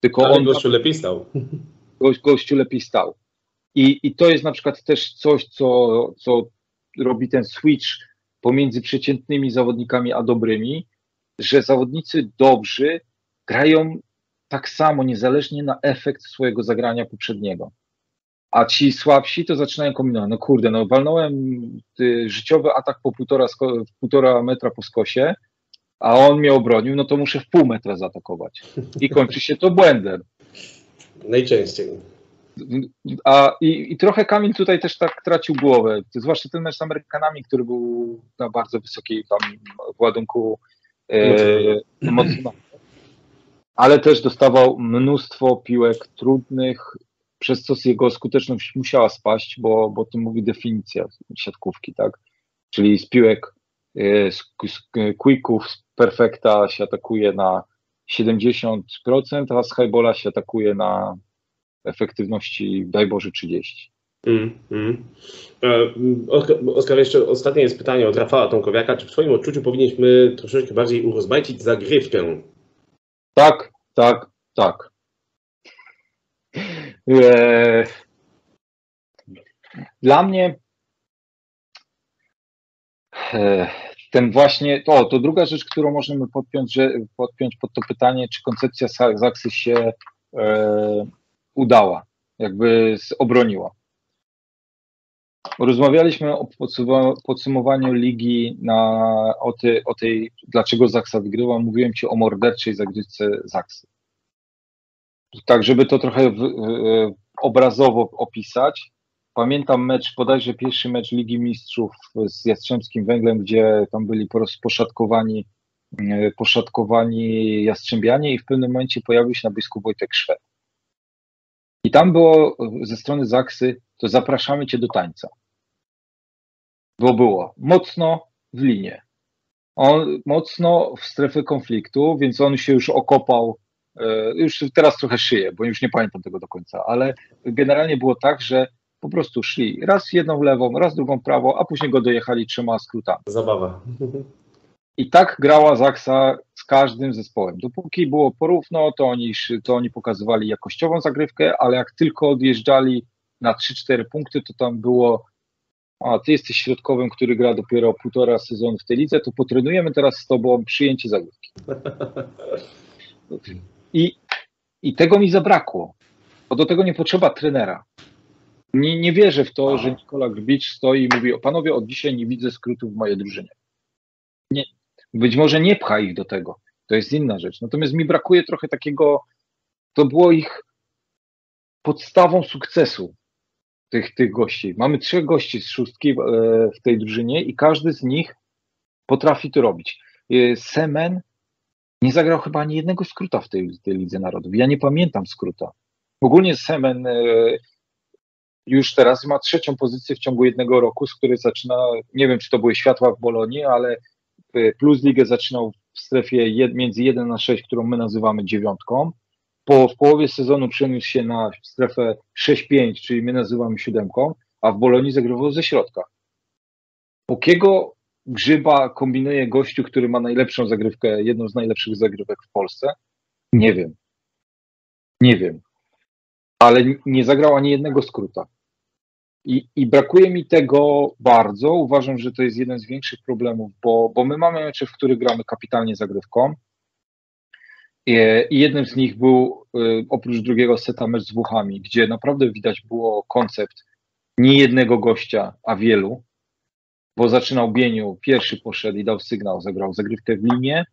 Tylko Ale on gościu lepiej stał. (laughs) gość, gościu lepiej stał. I, I to jest na przykład też coś, co, co robi ten switch pomiędzy przeciętnymi zawodnikami a dobrymi, że zawodnicy dobrzy grają tak samo, niezależnie na efekt swojego zagrania poprzedniego. A ci słabsi to zaczynają kombinować. No kurde, no walnąłem y, życiowy atak po półtora, półtora metra po skosie, a on mnie obronił, no to muszę w pół metra zaatakować. I kończy się to błędem. Najczęściej. A, i, I trochę Kamil tutaj też tak tracił głowę, zwłaszcza ten mecz z Amerykanami, który był na bardzo wysokiej tam ładunku e, mocno. Ale też dostawał mnóstwo piłek trudnych, przez co jego skuteczność musiała spaść, bo, bo to mówi definicja siatkówki, tak? Czyli z piłek e, z, z quicków, z perfekta się atakuje na 70%, a z highbola się atakuje na efektywności, daj Boże, 30. Mm, mm. E, Oskar, jeszcze ostatnie jest pytanie od Rafała Tomkowiaka. Czy w Twoim odczuciu powinniśmy troszeczkę bardziej urozmaicić zagrywkę? Tak, tak, tak. Eee, Dla mnie e, ten właśnie, to, to druga rzecz, którą możemy podpiąć, że, podpiąć pod to pytanie, czy koncepcja Zaksy się e, udała, jakby obroniła. Rozmawialiśmy o podsumowa- podsumowaniu ligi na, o, ty, o tej, dlaczego Zaksa wygrywa. Mówiłem Ci o morderczej zagrywce Zaksy. Tak, żeby to trochę w, e, obrazowo opisać. Pamiętam mecz, bodajże pierwszy mecz Ligi Mistrzów z Jastrzębskim Węglem, gdzie tam byli po prostu poszatkowani, e, poszatkowani Jastrzębianie i w pewnym momencie pojawił się na boisku Wojtek Szwed. I tam było e, ze strony Zaksy, to zapraszamy Cię do tańca. Bo było mocno w linie. On mocno w strefę konfliktu, więc on się już okopał, e, już teraz trochę szyję, bo już nie pamiętam tego do końca, ale generalnie było tak, że po prostu szli raz jedną lewą, raz drugą prawą, a później go dojechali trzema skrótami. Zabawa. I tak grała Zaksa z każdym zespołem. Dopóki było porówno, to oni, to oni pokazywali jakościową zagrywkę, ale jak tylko odjeżdżali na 3-4 punkty, to tam było a ty jesteś środkowym, który gra dopiero półtora sezonu w tej lidze, to potrenujemy teraz z tobą przyjęcie zagrywki. (laughs) I, I tego mi zabrakło, bo do tego nie potrzeba trenera. Nie, nie wierzę w to, że Nikola Gbicz stoi i mówi, o panowie, od dzisiaj nie widzę skrótów w mojej drużynie. Nie, być może nie pcha ich do tego, to jest inna rzecz. Natomiast mi brakuje trochę takiego, to było ich podstawą sukcesu tych, tych gości. Mamy trzech gości z szóstki w, e, w tej drużynie i każdy z nich potrafi to robić. E, Semen nie zagrał chyba ani jednego skróta w tej, tej Lidze Narodów. Ja nie pamiętam skróta. Ogólnie Semen e, już teraz ma trzecią pozycję w ciągu jednego roku, z której zaczyna, nie wiem czy to były światła w Bolonii, ale y, Plus Ligę zaczynał w strefie między 1 a 6, którą my nazywamy dziewiątką. Po, w połowie sezonu przeniósł się na strefę 6-5, czyli my nazywamy siódemką, a w Bolonii zagrywał ze środka. Pokiego grzyba kombinuje gościu, który ma najlepszą zagrywkę, jedną z najlepszych zagrywek w Polsce? Nie wiem. Nie wiem. Ale nie zagrał ani jednego skróta. I, I, brakuje mi tego bardzo. Uważam, że to jest jeden z większych problemów, bo, bo my mamy mecze, w których gramy kapitalnie zagrywką. I, I jednym z nich był y, oprócz drugiego seta mecz z Włochami, gdzie naprawdę widać było koncept nie jednego gościa, a wielu, bo zaczynał Bieniu, pierwszy poszedł i dał sygnał, zagrał zagrywkę w linię,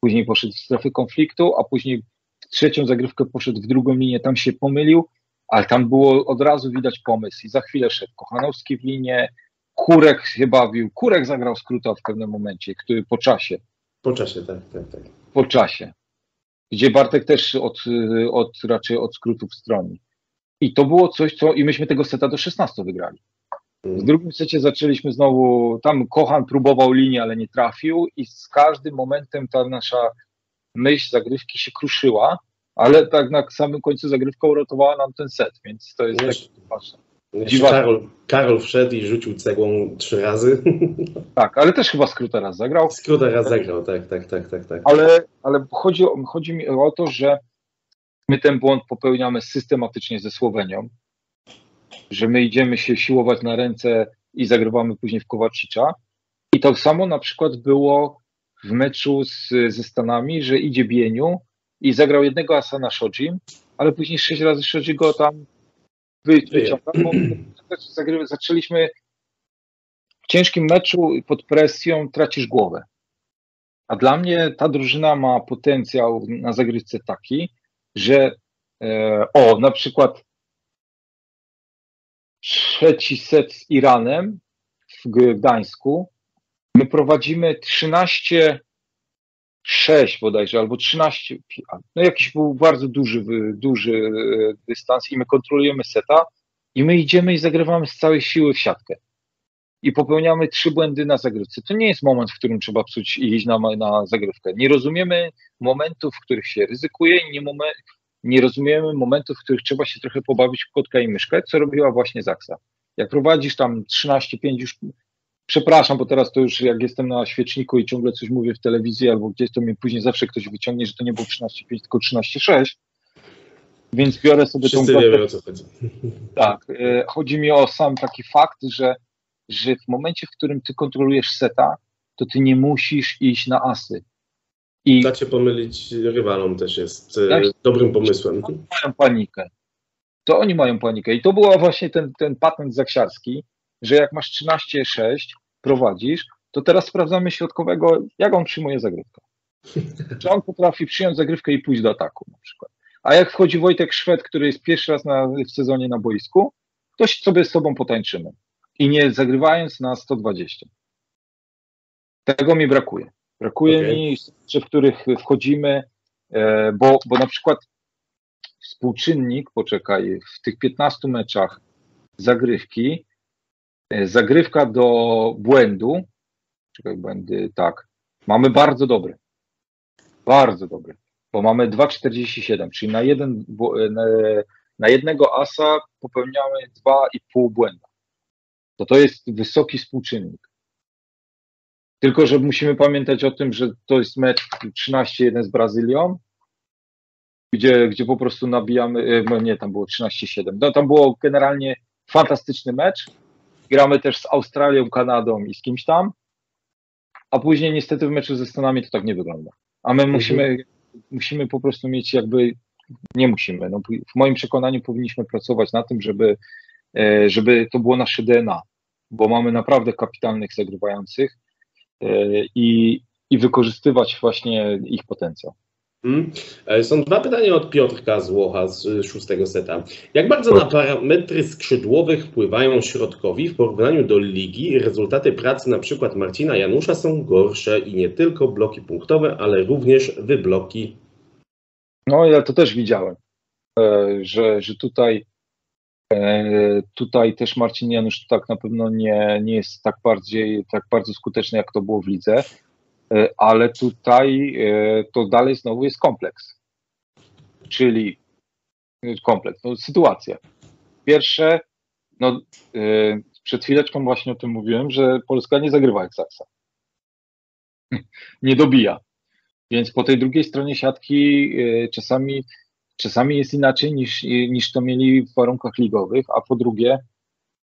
później poszedł w strefę konfliktu, a później trzecią zagrywkę poszedł w drugą linię, tam się pomylił, ale tam było od razu widać pomysł i za chwilę szedł Kochanowski w linię, Kurek się bawił, Kurek zagrał skróta w pewnym momencie, który po czasie. Po czasie, tak, tak, tak. Po czasie. Gdzie Bartek też od, od raczej od skrótów stroni. I to było coś, co i myśmy tego seta do 16 wygrali. W drugim secie zaczęliśmy znowu, tam Kochan próbował linię, ale nie trafił i z każdym momentem ta nasza myśl zagrywki się kruszyła, ale tak na samym końcu zagrywka uratowała nam ten set, więc to jest Wiesz, tak ważne. Karol, Karol wszedł i rzucił cegłą trzy razy. (laughs) Tak, ale też chyba skróta raz zagrał. Skróta raz zagrał, tak, tak, tak, tak, tak. Ale, ale chodzi, chodzi mi o to, że my ten błąd popełniamy systematycznie ze Słowenią, że my idziemy się siłować na ręce i zagrywamy później w Kowaczicza. I to samo na przykład było w meczu z, ze Stanami, że idzie Bieniu i zagrał jednego asa na Shoji, ale później sześć razy Shoji go tam wy, (clears throat) zaczęliśmy w ciężkim meczu pod presją tracisz głowę. A dla mnie ta drużyna ma potencjał na zagrywce taki, że e, o, na przykład trzeci set z Iranem w Gdańsku. My prowadzimy 13 6 bodajże, albo 13, no jakiś był bardzo duży, duży dystans i my kontrolujemy seta i my idziemy i zagrywamy z całej siły w siatkę. I popełniamy trzy błędy na zagrywce. To nie jest moment, w którym trzeba psuć i iść na, na zagrywkę. Nie rozumiemy momentów, w których się ryzykuje i nie, moment, nie rozumiemy momentów, w których trzeba się trochę pobawić w kotka i myszkę, co robiła właśnie Zaksa. Jak prowadzisz tam 13-5 już, przepraszam, bo teraz to już jak jestem na świeczniku i ciągle coś mówię w telewizji albo gdzieś, to mnie później zawsze ktoś wyciągnie, że to nie było 13-5, tylko 13-6. Więc biorę sobie Wszyscy tą wiemy o co chodzi. (laughs) Tak, e, chodzi mi o sam taki fakt, że, że w momencie, w którym ty kontrolujesz seta, to ty nie musisz iść na asy. I da cię pomylić rywalom też jest e, tak, dobrym pomysłem. Oni mają panikę. To oni mają panikę. I to był właśnie ten, ten patent zaksiarski, że jak masz 13-6, prowadzisz, to teraz sprawdzamy środkowego, jak on przyjmuje zagrywkę. (laughs) Czy on potrafi przyjąć zagrywkę i pójść do ataku na przykład. A jak wchodzi Wojtek Szwed, który jest pierwszy raz na, w sezonie na boisku, to sobie z sobą potańczymy. I nie zagrywając na 120. Tego mi brakuje. Brakuje okay. mi, w których wchodzimy, e, bo, bo na przykład współczynnik, poczekaj, w tych 15 meczach zagrywki, zagrywka do błędu, czekaj, błędy, tak, mamy bardzo dobry. Bardzo dobry, bo mamy 2,47, czyli na, jeden, e, na, na jednego asa popełniamy 2,5 błęda. To to jest wysoki współczynnik. Tylko, że musimy pamiętać o tym, że to jest mecz 13-1 z Brazylią, gdzie, gdzie po prostu nabijamy, e, no nie, tam było 13-7. No, tam było generalnie fantastyczny mecz. Gramy też z Australią, Kanadą i z kimś tam, a później niestety w meczu ze Stanami to tak nie wygląda. A my musimy, mhm. musimy po prostu mieć jakby, nie musimy, no, w moim przekonaniu powinniśmy pracować na tym, żeby, e, żeby to było nasze DNA, bo mamy naprawdę kapitalnych zagrywających, E, i, i wykorzystywać właśnie ich potencjał. Hmm. Są dwa pytania od Piotrka z Łocha z szóstego seta. Jak bardzo na parametry skrzydłowych wpływają środkowi w porównaniu do ligi? Rezultaty pracy na przykład Marcina Janusza są gorsze i nie tylko bloki punktowe, ale również wybloki. No ja to też widziałem, e, że, że tutaj E, tutaj też Marcin Janusz tak na pewno nie, nie jest tak, bardziej, tak bardzo skuteczny, jak to było w lidze, ale tutaj e, to dalej znowu jest kompleks. Czyli kompleks, no, sytuacja. Pierwsze, no, przed chwileczką właśnie o tym mówiłem, że Polska nie zagrywa jak Saksa. (laughs) Nie dobija. Więc po tej drugiej stronie siatki czasami czasami jest inaczej niż, niż to mieli w warunkach ligowych, a po drugie,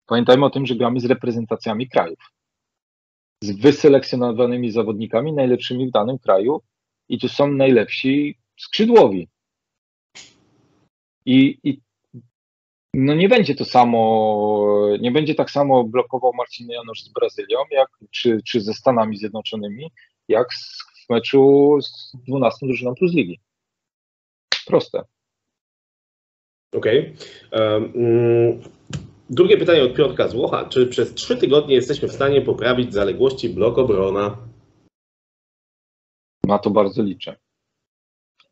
pamiętajmy o tym, że gramy z reprezentacjami krajów, z wyselekcjonowanymi zawodnikami, najlepszymi w danym kraju i tu są najlepsi skrzydłowi. I, i no nie będzie to samo, nie będzie tak samo blokował Marcin Janusz z Brazylią, jak, czy, czy ze Stanami Zjednoczonymi, jak w meczu z 12 drużyną plus ligi. Proste. Okej. Okay. Um, drugie pytanie od Piotrka Złocha. Czy przez trzy tygodnie jesteśmy w stanie poprawić zaległości blok obrona? Na to bardzo liczę.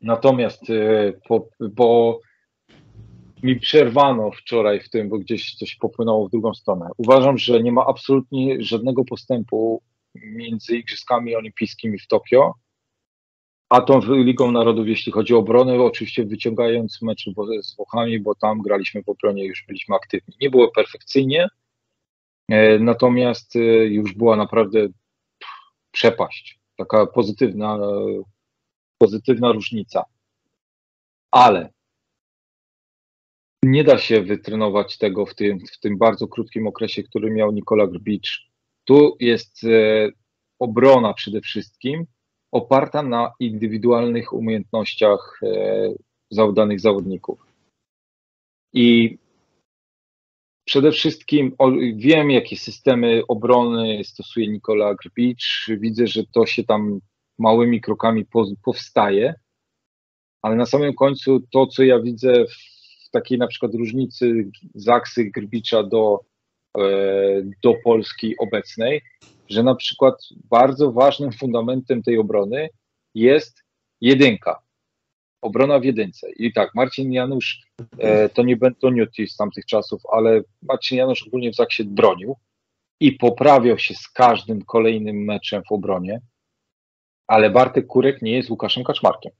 Natomiast y, po, bo mi przerwano wczoraj w tym, bo gdzieś coś popłynęło w drugą stronę. Uważam, że nie ma absolutnie żadnego postępu między Igrzyskami Olimpijskimi w Tokio a tą Ligą Narodów, jeśli chodzi o obronę, oczywiście wyciągając mecz z Włochami, bo tam graliśmy w obronie, już byliśmy aktywni. Nie było perfekcyjnie, e, natomiast e, już była naprawdę przepaść, taka pozytywna, pozytywna różnica. Ale nie da się wytrenować tego w tym, w tym bardzo krótkim okresie, który miał Nikola Grbicz. Tu jest e, obrona przede wszystkim, oparta na indywidualnych umiejętnościach e, danych zawodników. I przede wszystkim wiem, jakie systemy obrony stosuje Nikola Grbicz. Widzę, że to się tam małymi krokami powstaje, ale na samym końcu to, co ja widzę w takiej na przykład różnicy Zaksy Grbicza do, e, do Polski obecnej, że na przykład bardzo ważnym fundamentem tej obrony jest jedynka. Obrona w jedynce. I tak, Marcin Janusz e, to nie Bentoniuti z tamtych czasów, ale Marcin Janusz ogólnie w Zaksie bronił i poprawiał się z każdym kolejnym meczem w obronie, ale Bartek Kurek nie jest Łukaszem Kaczmarkiem.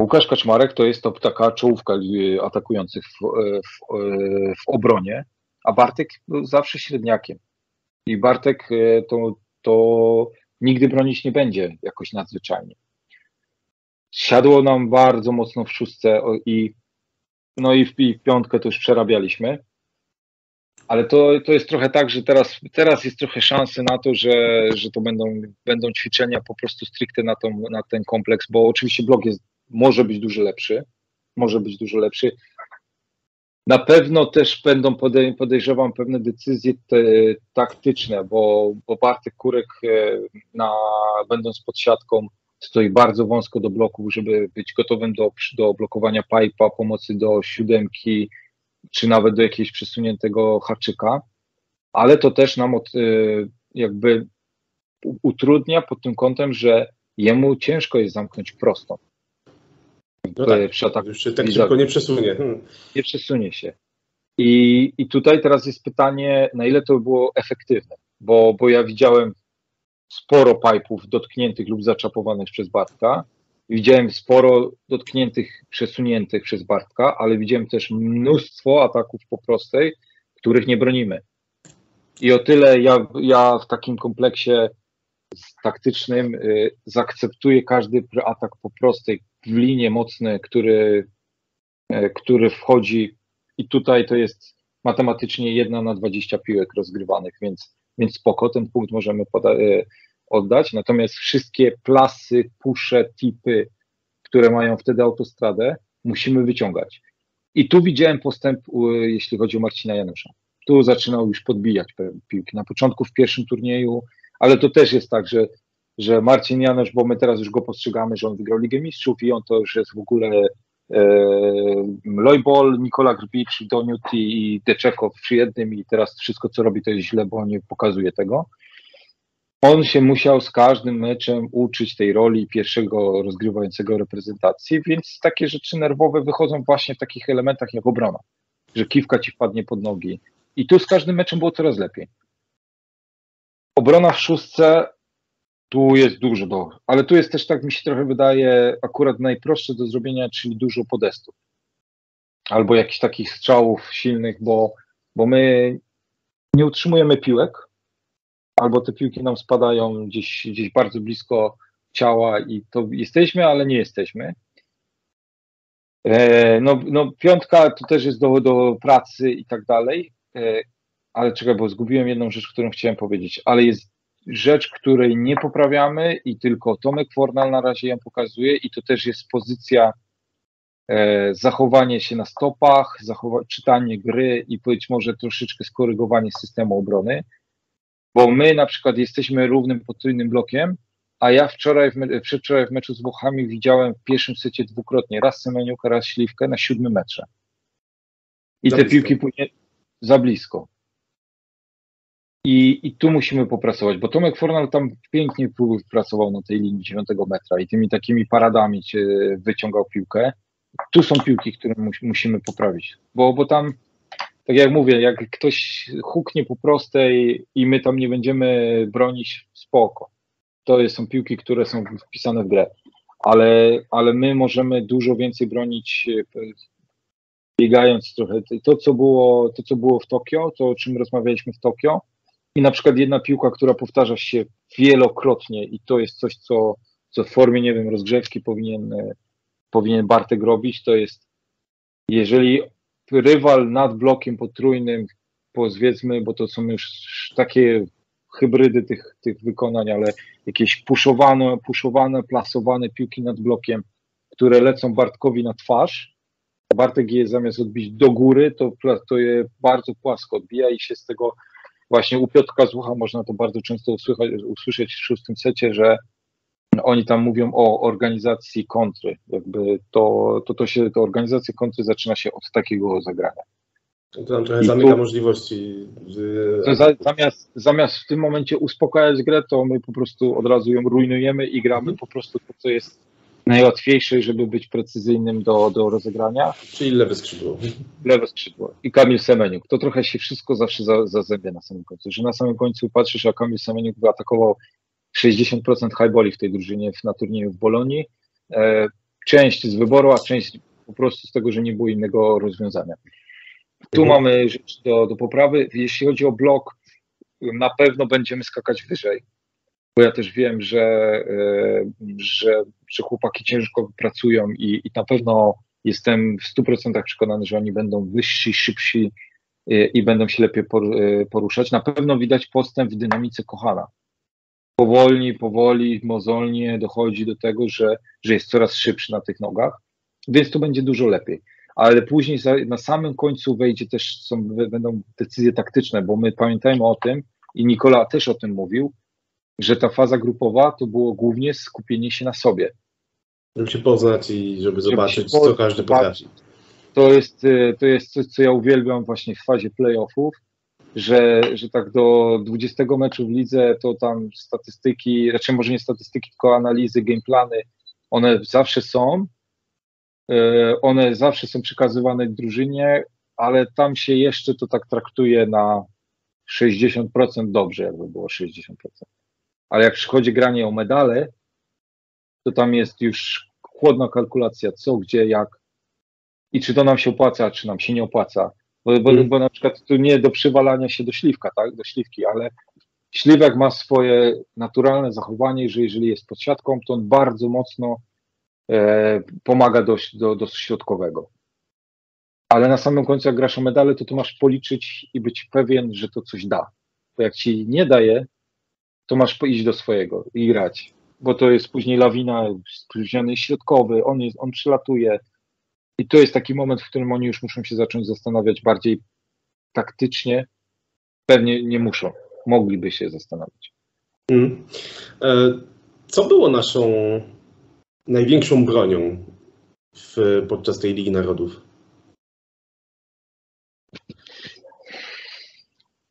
Łukasz Kaczmarek to jest to taka czołówka e, atakujących w, e, w, e, w obronie, a Bartek był zawsze średniakiem. I Bartek e, to, to nigdy bronić nie będzie jakoś nadzwyczajnie. Siadło nam bardzo mocno w szóstce i no i w, i w piątkę to już przerabialiśmy. Ale to, to jest trochę tak, że teraz, teraz jest trochę szansy na to, że, że to będą, będą ćwiczenia po prostu stricte na, tą, na ten kompleks, bo oczywiście blok jest, może być dużo lepszy, może być dużo lepszy, na pewno też będą, podejrzewam, pewne decyzje te, taktyczne, bo, bo Bartek Kurek, e, na, będąc pod siatką, stoi bardzo wąsko do bloków, żeby być gotowym do, do blokowania pipa, pomocy do siódemki, czy nawet do jakiegoś przesuniętego haczyka, ale to też nam od, e, jakby utrudnia pod tym kątem, że jemu ciężko jest zamknąć prostą. No tak, przy ataku. Już się tak szybko nie przesunie. Hmm. Nie przesunie się. I, I tutaj teraz jest pytanie, na ile to było efektywne, bo, bo ja widziałem sporo pipów dotkniętych lub zaczapowanych przez Bartka. Widziałem sporo dotkniętych, przesuniętych przez Bartka, ale widziałem też mnóstwo ataków po prostej, których nie bronimy. I o tyle ja, ja w takim kompleksie taktycznym y, zaakceptuję każdy atak po prostej, w linie mocne, który, e, który wchodzi i tutaj to jest matematycznie jedna na 20 piłek rozgrywanych, więc, więc spoko, ten punkt możemy e, oddać. Natomiast wszystkie plasy, pusze, tipy, które mają wtedy autostradę, musimy wyciągać. I tu widziałem postęp, jeśli chodzi o Marcina Janusza. Tu zaczynał już podbijać piłki. Na początku w pierwszym turnieju, ale to też jest tak, że że Marcin Janusz, bo my teraz już go postrzegamy, że on wygrał Ligę Mistrzów i on to już jest w ogóle e, Lojbol, Nikola Grbicz, Doniut i Deczekow przy jednym i teraz wszystko co robi to jest źle, bo on nie pokazuje tego. On się musiał z każdym meczem uczyć tej roli pierwszego rozgrywającego reprezentacji, więc takie rzeczy nerwowe wychodzą właśnie w takich elementach jak obrona. że kiwka ci wpadnie pod nogi. I tu z każdym meczem było coraz lepiej. Obrona w szóstce, tu jest dużo do, ale tu jest też tak, mi się trochę wydaje, akurat najprostsze do zrobienia, czyli dużo podestów. Albo jakichś takich strzałów silnych, bo, bo my nie utrzymujemy piłek, albo te piłki nam spadają gdzieś, gdzieś bardzo blisko ciała i to jesteśmy, ale nie jesteśmy. E, no, no piątka to też jest do, do pracy i tak dalej, e, ale czekaj, bo zgubiłem jedną rzecz, którą chciałem powiedzieć, ale jest rzecz, której nie poprawiamy i tylko Tomek Fornal na razie ją pokazuje i to też jest pozycja e, zachowanie się na stopach, zachowa- czytanie gry i być może troszeczkę skorygowanie systemu obrony, bo my na przykład jesteśmy równym potrójnym blokiem, a ja wczoraj, w me- przedwczoraj w meczu z Włochami widziałem w pierwszym secie dwukrotnie, raz Semeniuka, raz Śliwkę na siódmym metrze. I Za te blisko. piłki później za blisko. I, I tu musimy popracować, bo Tomek Fornal tam pięknie pracował na tej linii 9 metra i tymi takimi paradami wyciągał piłkę. Tu są piłki, które mus, musimy poprawić, bo, bo tam, tak jak mówię, jak ktoś huknie po prostej i my tam nie będziemy bronić, spoko. To są piłki, które są wpisane w grę, ale, ale my możemy dużo więcej bronić biegając trochę. To co, było, to, co było w Tokio, to o czym rozmawialiśmy w Tokio, i na przykład jedna piłka, która powtarza się wielokrotnie i to jest coś, co, co w formie, nie wiem, rozgrzewki powinien, e, powinien Bartek robić, to jest jeżeli rywal nad blokiem potrójnym, powiedzmy, bo to są już takie hybrydy tych, tych wykonań, ale jakieś puszowane, puszowane, plasowane piłki nad blokiem, które lecą Bartkowi na twarz, Bartek je zamiast odbić do góry, to, to je bardzo płasko odbija i się z tego właśnie u Piotrka Złucha można to bardzo często usłychać, usłyszeć w szóstym secie, że oni tam mówią o organizacji kontry. Jakby to, to, to się, to organizacja kontry zaczyna się od takiego zagrania. To tam trochę I zamyka tu- możliwości. zamiast, zamiast w tym momencie uspokajać grę, to my po prostu od razu ją rujnujemy i gramy po prostu to, co jest najłatwiejsze, żeby być precyzyjnym do, do rozegrania. Czyli lewe skrzydło. lewe skrzydło i Kamil Semeniuk. To trochę się wszystko zawsze za- zazębia na samym końcu, że na samym końcu patrzysz, a Kamil Semeniuk wyatakował 60% highballi w tej drużynie w, na turnieju w Bolonii. E, część z wyboru, a część po prostu z tego, że nie było innego rozwiązania. Tu Mhm. mamy rzecz do, do poprawy. Jeśli chodzi o blok, na pewno będziemy skakać wyżej, bo ja też wiem, że, e, że, że chłopaki ciężko pracują i, i na pewno jestem w 100% przekonany, że oni będą wyżsi, szybsi e, i będą się lepiej e, poruszać. Na pewno widać postęp w dynamice Kochana. Powolnie, powoli, mozolnie dochodzi do tego, że, że jest coraz szybszy na tych nogach, więc to będzie dużo lepiej. Ale później na samym końcu wejdzie też, są, będą decyzje taktyczne, bo my pamiętajmy o tym i Nikola też o tym mówił, że ta faza grupowa to było głównie skupienie się na sobie. Żeby się poznać i żeby zobaczyć, się co każdy potrafi. To jest, y, to jest coś, co ja uwielbiam właśnie w fazie playoffów, że, że tak do 20 meczu w lidze to tam statystyki, raczej może nie statystyki, tylko analizy, gameplany, one zawsze są, y, one zawsze są przekazywane drużynie, ale tam się jeszcze to tak traktuje na 60% dobrze, jakby było 60%. Ale jak przychodzi granie o medale, to tam jest już chłodna kalkulacja, co, gdzie, jak i czy to nam się opłaca, czy nam się nie opłaca. Bo, bo, Mhm. bo na przykład tu nie do przywalania się do śliwka, tak, do śliwki, ale śliwek ma swoje naturalne zachowanie, że jeżeli jest pod siatką, to on bardzo mocno e, pomaga do, do, do środkowego. Ale na samym końcu, jak grasz o medale, to tu masz policzyć i być pewien, że to coś da. Bo jak ci nie daje, to masz iść do swojego i grać. Bo to jest później lawina, spóźniony środkowy, on, jest, on przylatuje. I to jest taki moment, w którym oni już muszą się zacząć zastanawiać bardziej taktycznie. Pewnie nie muszą, mogliby się zastanawiać. Mm. E, Co było naszą największą bronią w, podczas tej Ligi Narodów?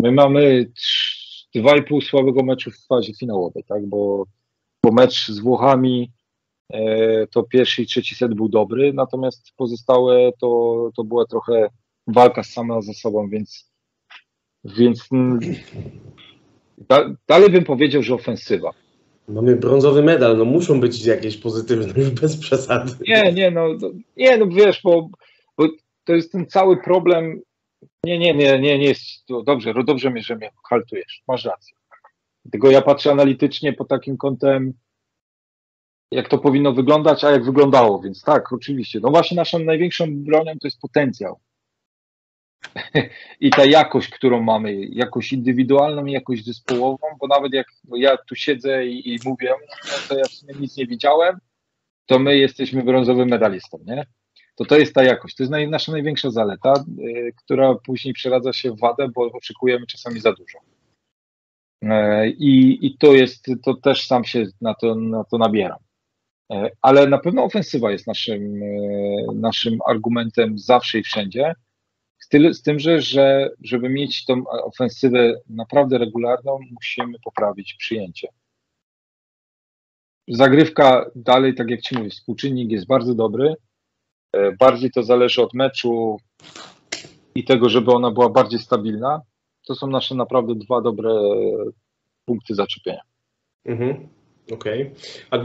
My mamy dwa i pół słabego meczu w fazie finałowej, tak? Bo, bo mecz z Włochami e, to pierwszy i trzeci set był dobry, natomiast pozostałe to, to była trochę walka sama ze sobą, więc, więc mm, da, dalej bym powiedział, że ofensywa. Mamy brązowy medal, no muszą być jakieś pozytywne, już bez przesady. Nie, nie, no, no, nie, no wiesz, bo, bo to jest ten cały problem. Nie, nie, nie, nie, nie jest dobrze, dobrze mnie, że mnie haltujesz, masz rację. Tylko ja patrzę analitycznie pod takim kątem, jak to powinno wyglądać, a jak wyglądało, więc tak, oczywiście. No właśnie naszą największą bronią to jest potencjał. (laughs) I ta jakość, którą mamy, jakość indywidualną i jakość zespołową, bo nawet jak ja tu siedzę i, i mówię, no to ja w sumie nic nie widziałem, to my jesteśmy brązowym medalistą, nie? To to jest ta jakość, to jest naj, nasza największa zaleta, y, która później przeradza się w wadę, bo oczekujemy czasami za dużo. Y, I, I to jest, to też sam się na to, na to nabieram. Y, ale na pewno ofensywa jest naszym, naszym argumentem zawsze i wszędzie. Z, z tym, że, że żeby mieć tą ofensywę naprawdę regularną, musimy poprawić przyjęcie. Zagrywka dalej, tak jak Ci mówię, współczynnik jest bardzo dobry. Bardziej to zależy od meczu i tego, żeby ona była bardziej stabilna. To są nasze naprawdę dwa dobre punkty zaczepienia. Mhm. Okej. Okay. A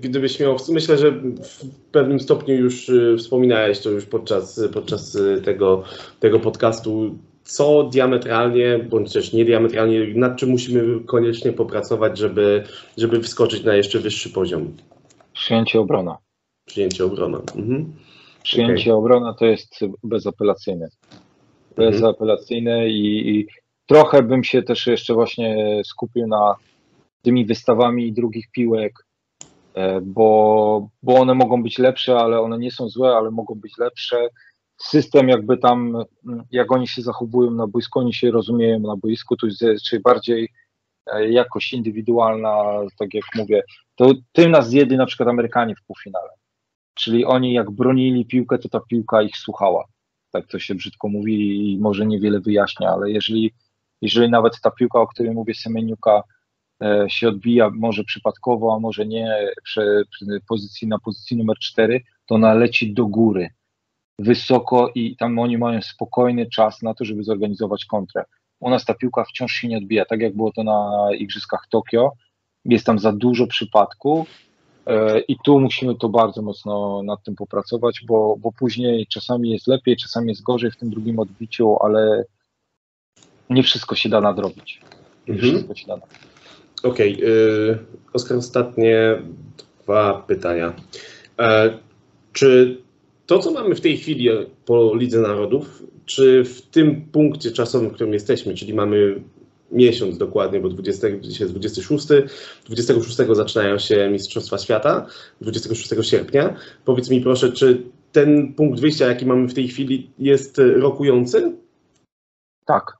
gdybyś miał, myślę, że w pewnym stopniu już wspominałeś to już podczas, podczas tego, tego podcastu, co diametralnie, bądź też niediametralnie, nad czym musimy koniecznie popracować, żeby, żeby wskoczyć na jeszcze wyższy poziom? Przyjęcie obrona. Przyjęcie obrona. Mhm. Przyjęcie okay. obrona to jest bezapelacyjne. Bezapelacyjne mhm. i, i trochę bym się też jeszcze właśnie skupił na tymi wystawami drugich piłek, bo, bo one mogą być lepsze, ale one nie są złe, ale mogą być lepsze. System jakby tam, jak oni się zachowują na boisku, oni się rozumieją na boisku, to jest czy bardziej jakość indywidualna, tak jak mówię, to tym nas zjedli na przykład Amerykanie w półfinale. Czyli oni jak bronili piłkę, to ta piłka ich słuchała. Tak to się brzydko mówi i może niewiele wyjaśnia, ale jeżeli, jeżeli nawet ta piłka, o której mówię, Semeniuka, e, się odbija, może przypadkowo, a może nie, przy, pozycji na pozycji numer 4, to ona leci do góry, wysoko i tam oni mają spokojny czas na to, żeby zorganizować kontrę. U nas ta piłka wciąż się nie odbija, tak jak było to na Igrzyskach Tokio. Jest tam za dużo przypadków i tu musimy to bardzo mocno nad tym popracować, bo, bo później czasami jest lepiej, czasami jest gorzej w tym drugim odbiciu, ale nie wszystko się da nadrobić. Nie mhm. wszystko się da nadrobić. Okej, okay. Oskar, ostatnie dwa pytania. E, czy to, co mamy w tej chwili po Lidze Narodów, czy w tym punkcie czasowym, w którym jesteśmy, czyli mamy miesiąc dokładnie, bo 20, dzisiaj jest 26, 26 zaczynają się Mistrzostwa Świata, 26 sierpnia. Powiedz mi proszę, czy ten punkt wyjścia, jaki mamy w tej chwili, jest rokujący? Tak.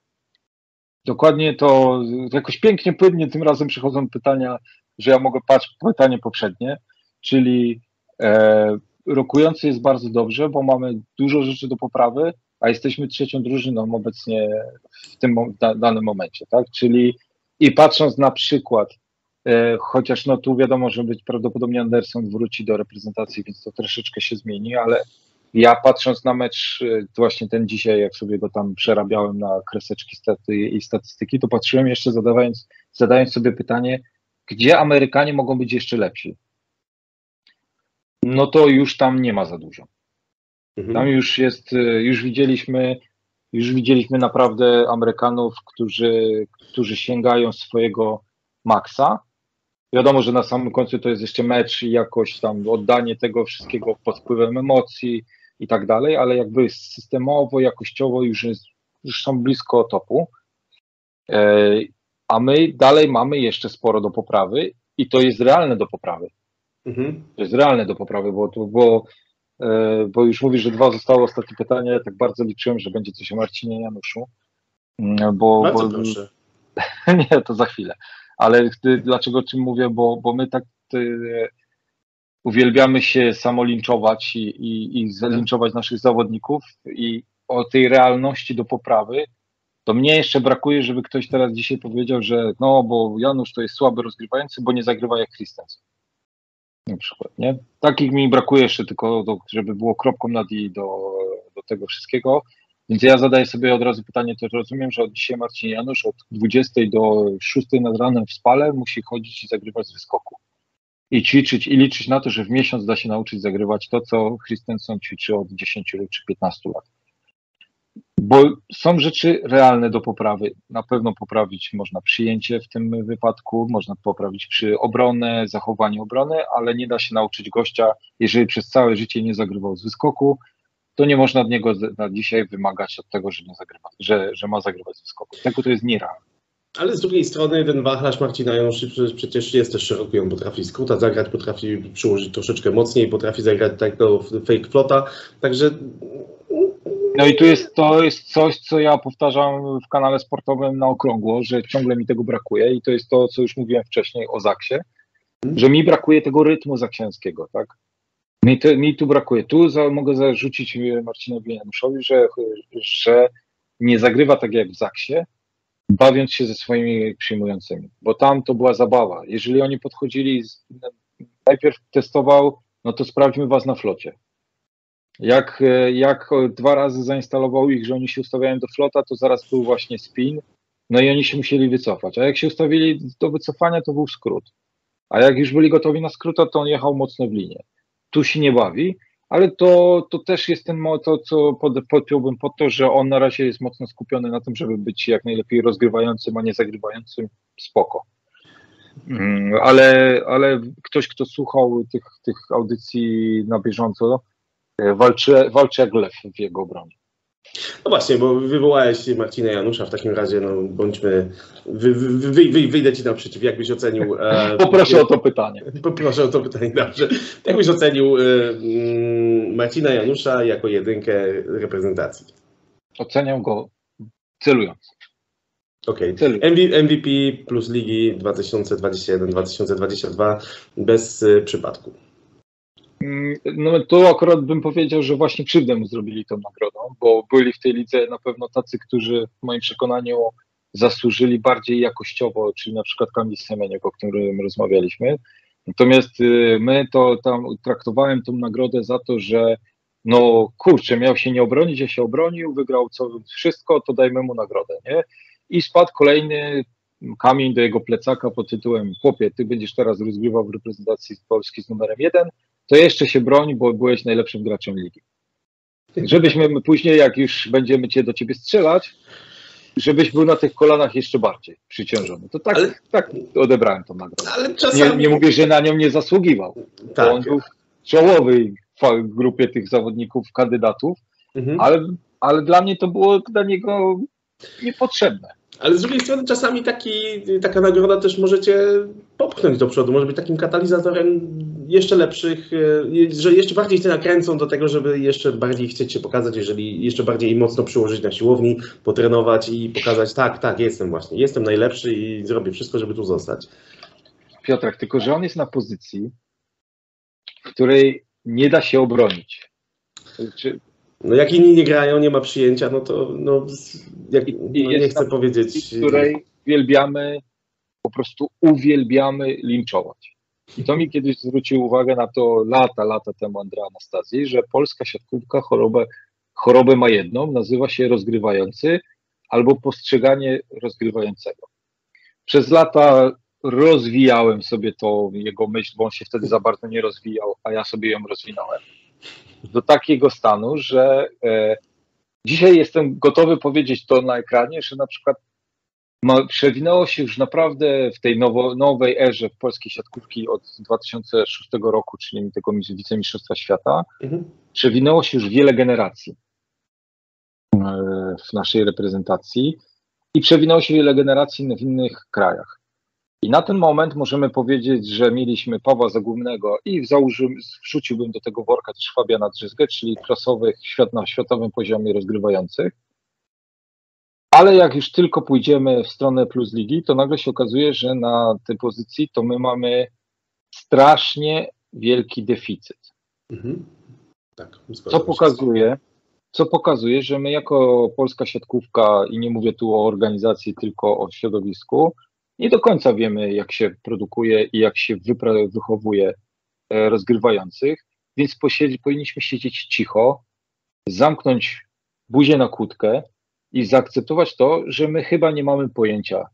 Dokładnie to jakoś pięknie, płynnie tym razem przychodzą pytania, że ja mogę patrzeć pytanie poprzednie, czyli e, rokujący jest bardzo dobrze, bo mamy dużo rzeczy do poprawy, a jesteśmy trzecią drużyną obecnie w tym danym momencie, tak? Czyli i patrząc na przykład, e, chociaż no tu wiadomo, że być prawdopodobnie Anderson wróci do reprezentacji, więc to troszeczkę się zmieni, ale ja patrząc na mecz e, właśnie ten dzisiaj, jak sobie go tam przerabiałem na kreseczki staty i statystyki, to patrzyłem jeszcze zadając, zadając sobie pytanie, gdzie Amerykanie mogą być jeszcze lepsi? No to już tam nie ma za dużo. Mhm. Tam już jest, y, już widzieliśmy, już widzieliśmy naprawdę Amerykanów, którzy, którzy sięgają swojego maksa. Wiadomo, że na samym końcu to jest jeszcze mecz i jakoś tam oddanie tego wszystkiego pod wpływem emocji i tak dalej, ale jakby systemowo, jakościowo już, jest, już są blisko topu. E, a my dalej mamy jeszcze sporo do poprawy i to jest realne do poprawy. Mhm. To jest realne do poprawy, bo, bo bo już mówisz, że dwa zostały ostatnie pytania. Ja tak bardzo liczyłem, że będzie coś o Marcinie Januszu. Mm, bo, bardzo bo, proszę. (laughs) nie, to za chwilę. Ale dlaczego o czym mówię? Bo, bo my tak ty, uwielbiamy się samolinczować i, i, i zalinczować naszych zawodników i o tej realności do poprawy, to mnie jeszcze brakuje, żeby ktoś teraz dzisiaj powiedział, że no, bo Janusz to jest słaby rozgrywający, bo nie zagrywa jak Christensen na przykład, nie? Takich mi brakuje jeszcze tylko, do, żeby było kropką nad i do, do tego wszystkiego. Więc ja zadaję sobie od razu pytanie, to rozumiem, że od dzisiaj Marcin Janusz od 20 do 6 nad ranem w spale musi chodzić i zagrywać z wyskoku. I ćwiczyć, i liczyć na to, że w miesiąc da się nauczyć zagrywać to, co Christensen ćwiczy od 10 czy 15 lat. Bo są rzeczy realne do poprawy. Na pewno poprawić można przyjęcie w tym wypadku, można poprawić przy obronę, zachowanie obrony, ale nie da się nauczyć gościa, jeżeli przez całe życie nie zagrywał z wyskoku, to nie można od niego na dzisiaj wymagać od tego, że nie zagrywa, że, że ma zagrywać z wyskoku. Tego to jest nierealne. Ale z drugiej strony ten wachlarz Marcina Januszy przecież jest też szeroki, on potrafi skróta zagrać, potrafi przyłożyć troszeczkę mocniej, potrafi zagrać tak do fake flota, także... No i tu jest, to jest coś, co ja powtarzam w kanale sportowym na okrągło, że ciągle mi tego brakuje i to jest to, co już mówiłem wcześniej o Zaksie, że mi brakuje tego rytmu zaksięskiego, tak? Mi, to, mi tu brakuje. Tu za, mogę zarzucić Marcinowi Januszowi, że, że nie zagrywa tak jak w Zaksie, bawiąc się ze swoimi przyjmującymi, bo tam to była zabawa. Jeżeli oni podchodzili, z, najpierw testował, no to sprawdźmy was na flocie. Jak, jak dwa razy zainstalował ich, że oni się ustawiają do flota, to zaraz był właśnie spin, no i oni się musieli wycofać. A jak się ustawili do wycofania, to był skrót. A jak już byli gotowi na skróta, to on jechał mocno w linię. Tu się nie bawi, ale to, to też jest ten to, co pod, podpiąłbym pod to, że on na razie jest mocno skupiony na tym, żeby być jak najlepiej rozgrywającym, a nie zagrywającym spoko. Mm, ale, ale ktoś, kto słuchał tych, tych audycji na bieżąco, e, walczy, walczy jak lew w jego obronie. No właśnie, bo wywołałeś Marcina Janusza, w takim razie no, bądźmy, wy, wy, wy, wyjdę Ci naprzeciw, jakbyś ocenił... E, (laughs) Poproszę o to pytanie. (laughs) Poproszę o to pytanie, dobrze. Jakbyś ocenił e, mm, Marcina Janusza jako jedynkę reprezentacji? Oceniam go celując. Okej. Okay. MVP plus ligi 2021-2022 bez y, przypadku. Mm, no to akurat bym powiedział, że właśnie krzywdę mu zrobili tą nagrodą, bo byli w tej lidze na pewno tacy, którzy w moim przekonaniu zasłużyli bardziej jakościowo, czyli na przykład Kamil Semeniek, o którym rozmawialiśmy. Natomiast y, my to tam traktowałem tą nagrodę za to, że no kurczę, miał się nie obronić, ja się obronił, wygrał co, wszystko, to dajmy mu nagrodę, nie? I spadł kolejny kamień do jego plecaka pod tytułem chłopie, ty będziesz teraz rozgrywał w reprezentacji Polski z numerem jeden, to jeszcze się broń, bo byłeś najlepszym graczem ligi. Żebyśmy później, jak już będziemy cię do ciebie strzelać, żebyś był na tych kolanach jeszcze bardziej przyciążony. To tak, ale, tak odebrałem tą nagrodę. Ale czasami... nie, nie mówię, że na nią nie zasługiwał. Tak. on był w czołowej grupie tych zawodników, kandydatów, mhm. ale, ale dla mnie to było dla niego niepotrzebne. Ale z drugiej strony czasami taki, taka nagroda też możecie popchnąć do przodu, może być takim katalizatorem jeszcze lepszych, e, że jeszcze bardziej cię nakręcą do tego, żeby jeszcze bardziej chcieć się pokazać, jeżeli jeszcze bardziej mocno przyłożyć na siłowni, potrenować i pokazać, tak, tak, jestem właśnie, jestem najlepszy i zrobię wszystko, żeby tu zostać. Piotrek, tylko że on jest na pozycji, w której nie da się obronić. Czy... No jak inni nie grają, nie ma przyjęcia, no to no, jak, no nie chcę powiedzieć... W której uwielbiamy, po prostu uwielbiamy linczować. I to mi kiedyś zwrócił uwagę na to lata, lata temu Andrea Anastazji, że polska siatkówka chorobę, chorobę ma jedną, nazywa się rozgrywający albo postrzeganie rozgrywającego. Przez lata rozwijałem sobie to jego myśl, bo on się wtedy za bardzo nie rozwijał, a ja sobie ją rozwinąłem. Do takiego stanu, że e, dzisiaj jestem gotowy powiedzieć to na ekranie, że na przykład ma, przewinęło się już naprawdę w tej nowo, nowej erze w polskiej siatkówki od 2006 roku, czyli tego wicemistrzostwa świata, mhm. przewinęło się już wiele generacji e, w naszej reprezentacji i przewinęło się wiele generacji w innych krajach. I na ten moment możemy powiedzieć, że mieliśmy Pawła Zagubnego i wrzuciłbym do tego worka też Fabiana Drzyzgę, czyli klasowych świat na światowym poziomie rozgrywających. Ale jak już tylko pójdziemy w stronę Plus Ligi, to nagle się okazuje, że na tej pozycji to my mamy strasznie wielki deficyt. Mhm. Tak, co pokazuje, co pokazuje, że my jako polska siatkówka, i nie mówię tu o organizacji, tylko o środowisku, nie do końca wiemy, jak się produkuje i jak się wychowuje e, rozgrywających, więc posiedzi, powinniśmy siedzieć cicho, zamknąć buzię na kłódkę i zaakceptować to, że my chyba nie mamy pojęcia,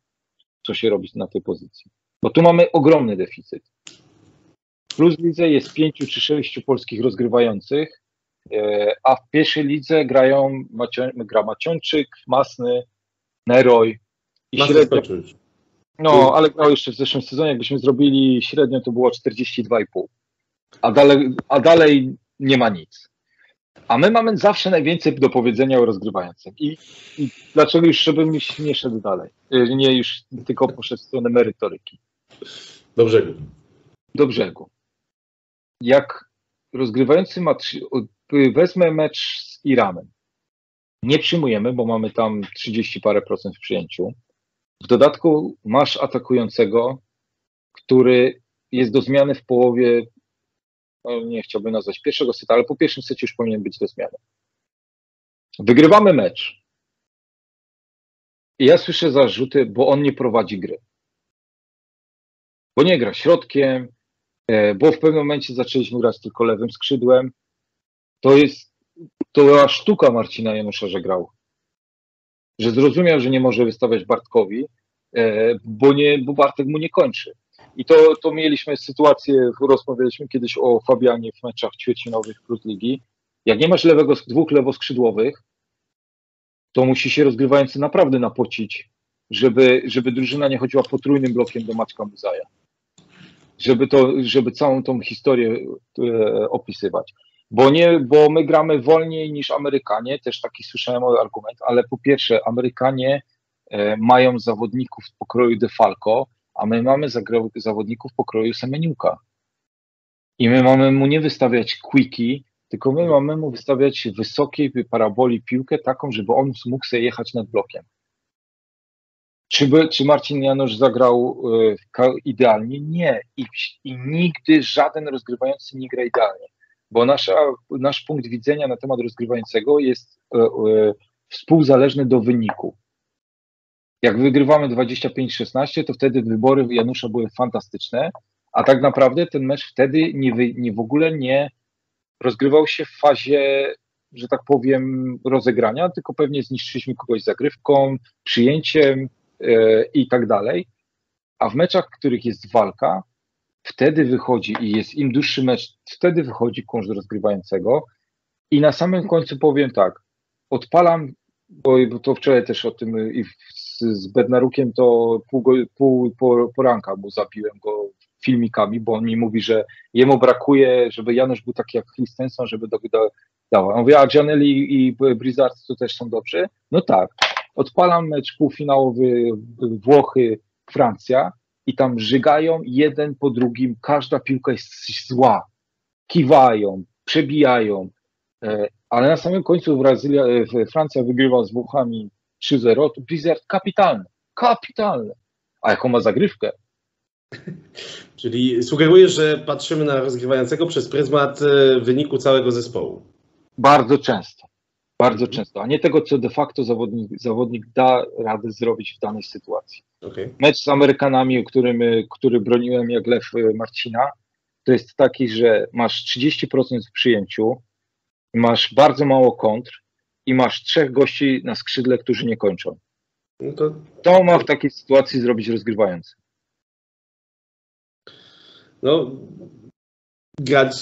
co się robi na tej pozycji. Bo tu mamy ogromny deficyt. Plus lidze jest pięciu czy sześciu polskich rozgrywających, e, a w pierwszej lidze grają gra Macionczyk, Masny, Neroj i Masy średnio, no, ale grał jeszcze w zeszłym sezonie, jakbyśmy zrobili średnio, to było 42,5. A dalej, a dalej nie ma nic. A my mamy zawsze najwięcej do powiedzenia o rozgrywającym. I, i dlaczego już, żebym już nie szedł dalej? Y, Nie już tylko poszedł w stronę merytoryki. Do brzegu. Do brzegu. Jak rozgrywający ma, trzy- y, wezmę mecz z Iranem. Nie przyjmujemy, bo mamy tam 30 parę procent w przyjęciu. W dodatku masz atakującego, który jest do zmiany w połowie, nie chciałbym nazwać pierwszego seta, ale po pierwszym secie już powinien być do zmiany. Wygrywamy mecz. I ja słyszę zarzuty, bo on nie prowadzi gry. Bo nie gra środkiem, e, bo w pewnym momencie zaczęliśmy grać tylko lewym skrzydłem. To jest, to była sztuka Marcina Janusza, że grał. Że zrozumiał, że nie może wystawiać Bartkowi, e, bo, nie, bo Bartek mu nie kończy. I to, to mieliśmy sytuację, rozmawialiśmy kiedyś o Fabianie w meczach ćwierćfinałowych Plus Ligi. Jak nie masz lewego, dwóch lewoskrzydłowych, to musi się rozgrywający naprawdę napocić, żeby, żeby drużyna nie chodziła potrójnym blokiem do Maćka Muzaja. Żeby, to, żeby całą tą historię e, opisywać. Bo, nie, bo my gramy wolniej niż Amerykanie, też taki słyszałem argument, ale po pierwsze, Amerykanie e, mają zawodników w pokroju Defalco, a my mamy zawodników pokroju Semeniuka. I my mamy mu nie wystawiać quickie, tylko my mamy mu wystawiać wysokiej paraboli piłkę taką, żeby on mógł sobie jechać nad blokiem. Czy, by, czy Marcin Janusz zagrał ka- idealnie? Nie. I, I nigdy żaden rozgrywający nie gra idealnie, bo nasza, nasz punkt widzenia na temat rozgrywającego jest e, e, współzależny do wyniku. Jak wygrywamy 25-16, to wtedy wybory Janusza były fantastyczne, a tak naprawdę ten mecz wtedy nie, nie w ogóle nie rozgrywał się w fazie, że tak powiem, rozegrania, tylko pewnie zniszczyliśmy kogoś zagrywką, przyjęciem e, i tak dalej. A w meczach, w których jest walka, wtedy wychodzi i jest im dłuższy mecz, wtedy wychodzi kąż rozgrywającego. I na samym końcu powiem tak, odpalam, bo, to wczoraj też o tym i w, z, z Bednarukiem to pół, pół po, poranka mu zabiłem go filmikami, bo on mi mówi, że jemu brakuje, żeby Janusz był taki jak Christensen, żeby do, do, dała. On mówi, a Gianelli i Blizzard to też są dobrzy? No tak. Odpalam mecz półfinałowy Włochy, Francja i tam żygają jeden po drugim, każda piłka jest zła. Kiwają, przebijają, e, ale na samym końcu Brazylia, e, Francja wygrywa z Włochami 3-0, to Blizzard kapitalny, kapitalny. A jaką ma zagrywkę? (laughs) Czyli sugerujesz, że patrzymy na rozgrywającego przez pryzmat e, wyniku całego zespołu. Bardzo często. Bardzo często, a nie tego, co de facto zawodnik, zawodnik da radę zrobić w danej sytuacji. Okej. Mecz z Amerykanami, którym, y, który broniłem jak lew y, Marcina, to jest taki, że masz 30% w przyjęciu, masz bardzo mało kontr i masz trzech gości na skrzydle, którzy nie kończą. No to To ma w takiej sytuacji zrobić rozgrywający. no, grać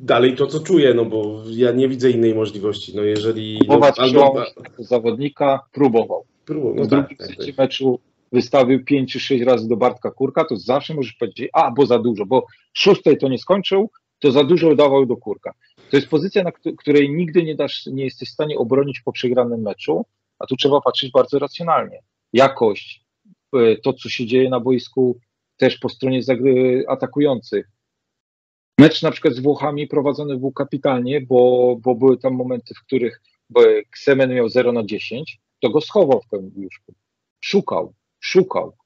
dalej to, co czuję, no bo ja nie widzę innej możliwości. No jeżeli... No, Próbować albo, przełamać tego zawodnika, próbował. próbował, no w tak, drugim tak, secie tak. meczu wystawił 5 czy 6 razy do Bartka Kurka, to zawsze możesz powiedzieć, a bo za dużo, bo szóstej to nie skończył, to za dużo dawał do Kurka. To jest pozycja, na któ- której nigdy nie, dasz, nie jesteś w stanie obronić po przegranym meczu, a tu trzeba patrzeć bardzo racjonalnie. Jakość, e, to co się dzieje na boisku, też po stronie atakujących. Mecz na przykład z Włochami prowadzony był kapitalnie, bo, bo były tam momenty, w których Ksemen miał 0 na 10, to go schował w tym już. Szukał, szukał.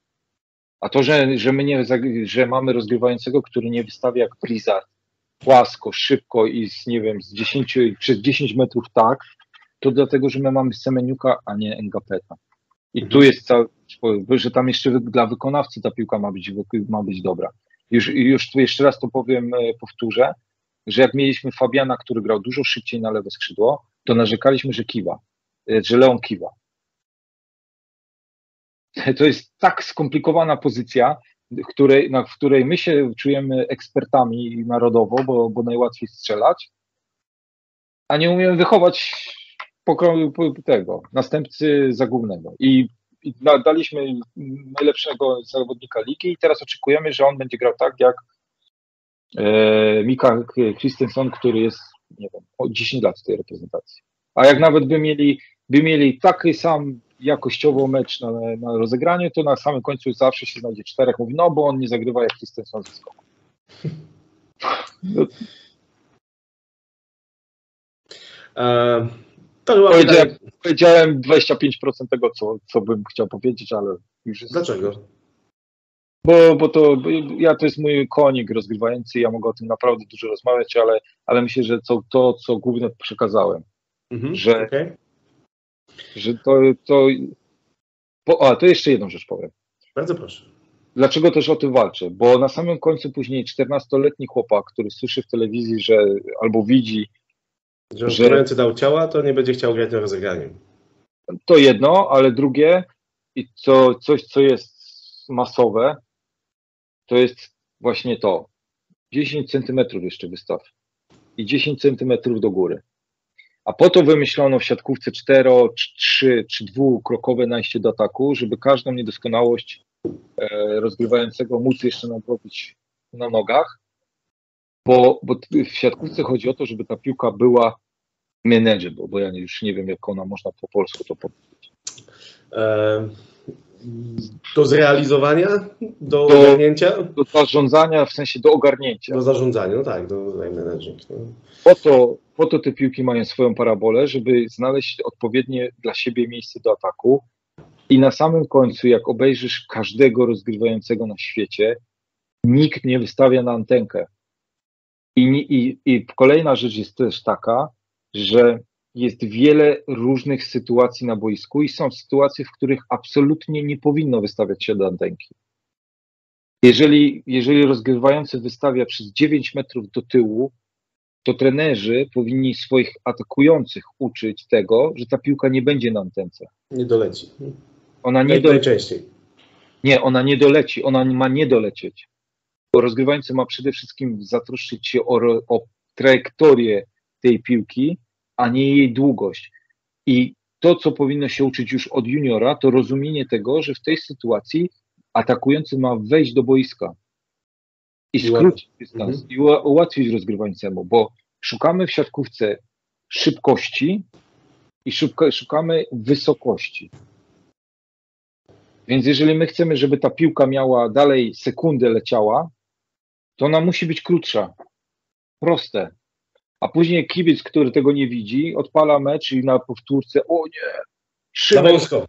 A to, że, że my nie, że mamy rozgrywającego, który nie wystawia jak Blizzard, płasko, szybko i z, nie wiem, z 10, przez 10 metrów tak, to dlatego, że my mamy Semeniuka, a nie Engapeta. I tu jest cały, że tam jeszcze dla wykonawcy ta piłka ma być, ma być dobra. Już, już tu jeszcze raz to powiem, e, powtórzę. że jak mieliśmy Fabiana, który grał dużo szybciej na lewe skrzydło, to narzekaliśmy, że kiwa, e, że Leon kiwa. (laughs) To jest tak skomplikowana pozycja, w której, na, w której my się czujemy ekspertami narodowo, bo, bo najłatwiej strzelać, a nie umiemy wychować pokroju tego następcy zagubnego. I, i daliśmy najlepszego zawodnika ligi i teraz oczekujemy, że on będzie grał tak jak e, Mika Christensen, który jest nie wiem, o 10 lat w tej reprezentacji. A jak nawet by mieli, by mieli taki sam jakościowo mecz na, na rozegranie, to na samym końcu zawsze się znajdzie czterech. Mówi, no bo on nie zagrywa jak Christensen ze skoku. E, to chyba Powiedziałem, powiedziałem 25% tego, co, co bym chciał powiedzieć, ale już jest. Dlaczego? Bo, bo to bo ja to jest mój konik rozgrywający, ja mogę o tym naprawdę dużo rozmawiać, ale, ale myślę, że to, to co głównie przekazałem, Mhm, Że- okej. Że to, to bo, a to jeszcze jedną rzecz powiem. Bardzo proszę. Dlaczego też o tym walczę? Bo na samym końcu później 14-letni chłopak, który słyszy w telewizji, że albo widzi, Że Że- dał ciała, to nie będzie chciał grać na rozegraniu. to jedno, ale drugie i co, coś, co jest masowe, to jest właśnie to. 10 centymetrów jeszcze wystaw i 10 centymetrów do góry. A po to wymyślono w siatkówce 4, 3 czy dwukrokowe najście do ataku, żeby każdą niedoskonałość e, rozgrywającego móc jeszcze nadrobić na nogach, bo, bo w siatkówce chodzi o to, żeby ta piłka była manageable, bo ja już nie wiem, jak ona można po polsku to powiedzieć. E, do zrealizowania, do, Do- ogarnięcia, Do zarządzania, w sensie do ogarnięcia. do zarządzania, no tak, do managing. No. Po to, po to te piłki mają swoją parabolę, żeby znaleźć odpowiednie dla siebie miejsce do ataku. I na samym końcu, jak obejrzysz każdego rozgrywającego na świecie, nikt nie wystawia na antenkę. I, i, I kolejna rzecz jest też taka, że jest wiele różnych sytuacji na boisku i są sytuacje, w których absolutnie nie powinno wystawiać się do antenki. Jeżeli, jeżeli rozgrywający wystawia przez 9 metrów do tyłu, to trenerzy powinni swoich atakujących uczyć tego, że ta piłka nie będzie na antence. Nie doleci. Ona nie, Nie do, najczęściej. nie, ona nie doleci, ona ma nie dolecieć. Bo rozgrywający ma przede wszystkim zatroszczyć się o, o trajektorię tej piłki, a nie jej długość. I to, co powinno się uczyć już od juniora, to rozumienie tego, że w tej sytuacji atakujący ma wejść do boiska i skrócić dystans Mhm. i ułatwić rozgrywającemu, bo szukamy w siatkówce szybkości i szybko, szukamy wysokości. Więc jeżeli my chcemy, żeby ta piłka miała dalej sekundę leciała, to ona musi być krótsza. Proste. A później kibic, który tego nie widzi, odpala mecz i na powtórce, o nie, Za szybko, wąsko.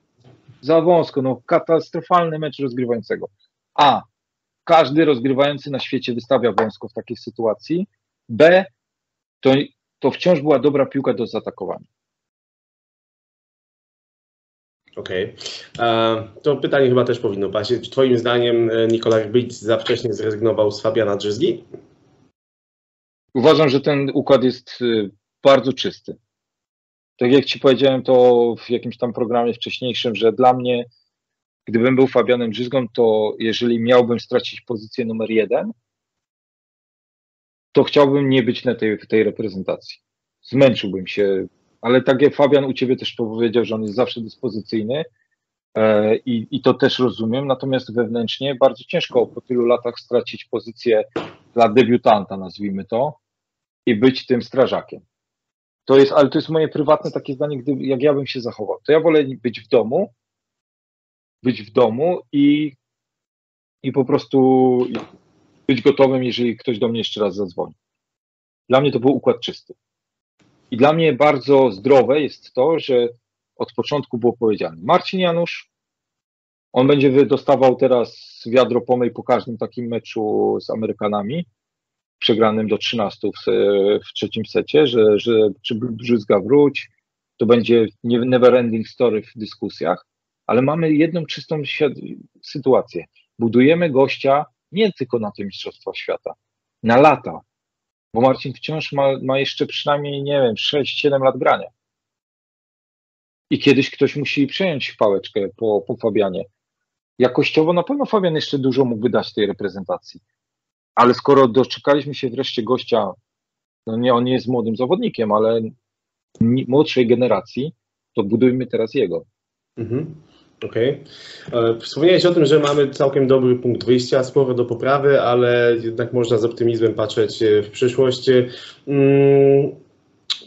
za wąsko, no katastrofalny mecz rozgrywającego. A, każdy rozgrywający na świecie wystawia wąsko w takiej sytuacji. B, to, to wciąż była dobra piłka do zaatakowania. Okej. E, To pytanie chyba też powinno paść. Czy Twoim zdaniem e, Nikolaj Bic za wcześnie zrezygnował z Fabiana Drzyzgi? Uważam, że ten układ jest y, bardzo czysty. Tak jak Ci powiedziałem to w jakimś tam programie wcześniejszym, że dla mnie, gdybym był Fabianem Brzyzgą, to jeżeli miałbym stracić pozycję numer jeden, to chciałbym nie być na tej, w tej reprezentacji. Zmęczyłbym się, ale tak jak Fabian u Ciebie też powiedział, że on jest zawsze dyspozycyjny e, i, i to też rozumiem, natomiast wewnętrznie bardzo ciężko po tylu latach stracić pozycję dla debiutanta, nazwijmy to, i być tym strażakiem. To jest, ale to jest moje prywatne takie zdanie, gdy, jak ja bym się zachował. To ja wolę być w domu, być w domu i, i po prostu być gotowym, jeżeli ktoś do mnie jeszcze raz zadzwoni. Dla mnie to był układ czysty. I dla mnie bardzo zdrowe jest to, że od początku było powiedziane, Marcin Janusz, on będzie dostawał teraz wiadro pomyj po każdym takim meczu z Amerykanami, przegranym do 13 w, w trzecim secie, że, że czy Brzyzga wróć, to będzie never ending story w dyskusjach, ale mamy jedną czystą sytuację. Budujemy gościa nie tylko na te Mistrzostwa Świata, na lata, bo Marcin wciąż ma, ma jeszcze przynajmniej, nie wiem, 6-7 lat grania. I kiedyś ktoś musi przejąć pałeczkę po, po Fabianie. Jakościowo na pewno Fabian jeszcze dużo mógłby dać tej reprezentacji. Ale skoro doczekaliśmy się wreszcie gościa, no nie, on nie jest młodym zawodnikiem, ale młodszej generacji, to budujmy teraz jego. Mhm. Okej. Okay. Wspomniałeś o tym, że mamy całkiem dobry punkt wyjścia, sporo do poprawy, ale jednak można z optymizmem patrzeć e, w przyszłość. Mm,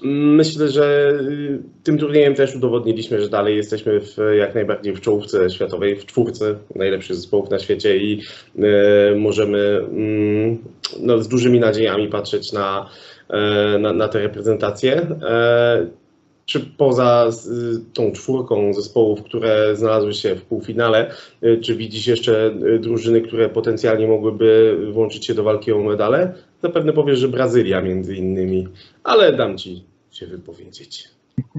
myślę, że y, tym turniejem też udowodniliśmy, że dalej jesteśmy w, jak najbardziej w czołówce światowej, w czwórce najlepszych zespołów na świecie i e, możemy mm, no, z dużymi nadziejami patrzeć na, e, na, na te reprezentacje czy poza tą czwórką zespołów, które znalazły się w półfinale, y, czy widzisz jeszcze y, drużyny, które potencjalnie mogłyby włączyć się do walki o medale? Zapewne powiesz, że Brazylia między innymi, ale dam ci się wypowiedzieć.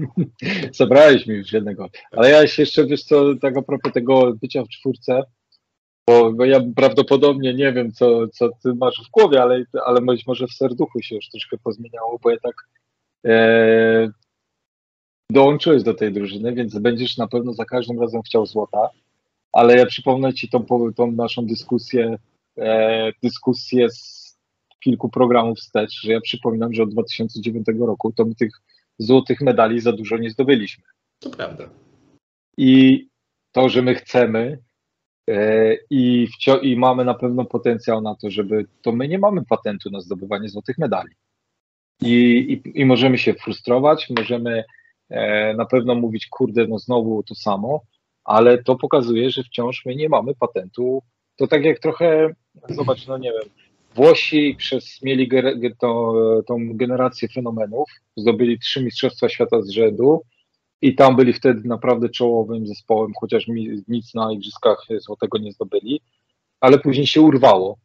(laughs) Zabrałeś mi już jednego. Ale ja się jeszcze, wiesz co, tak a propos tego bycia w czwórce, bo, bo ja prawdopodobnie nie wiem, co, co ty masz w głowie, ale, ale być może w serduchu się już troszkę pozmieniało, bo ja tak e, dołączyłeś do tej drużyny, więc będziesz na pewno za każdym razem chciał złota, ale ja przypomnę Ci tą, tą naszą dyskusję, e, dyskusję z kilku programów wstecz, że ja przypominam, że od 2009 roku to my tych złotych medali za dużo nie zdobyliśmy. To prawda. I to, że my chcemy e, i, i mamy na pewno potencjał na to, żeby, to my nie mamy patentu na zdobywanie złotych medali. I, i, i możemy się frustrować, możemy na pewno mówić, kurde, no znowu to samo, ale to pokazuje, że wciąż my nie mamy patentu. To tak jak trochę, zobacz, no nie wiem, Włosi przez mieli to, tą generację fenomenów, zdobyli trzy Mistrzostwa Świata z rzędu i tam byli wtedy naprawdę czołowym zespołem, chociaż nic na Igrzyskach Złotego nie zdobyli, ale później się urwało.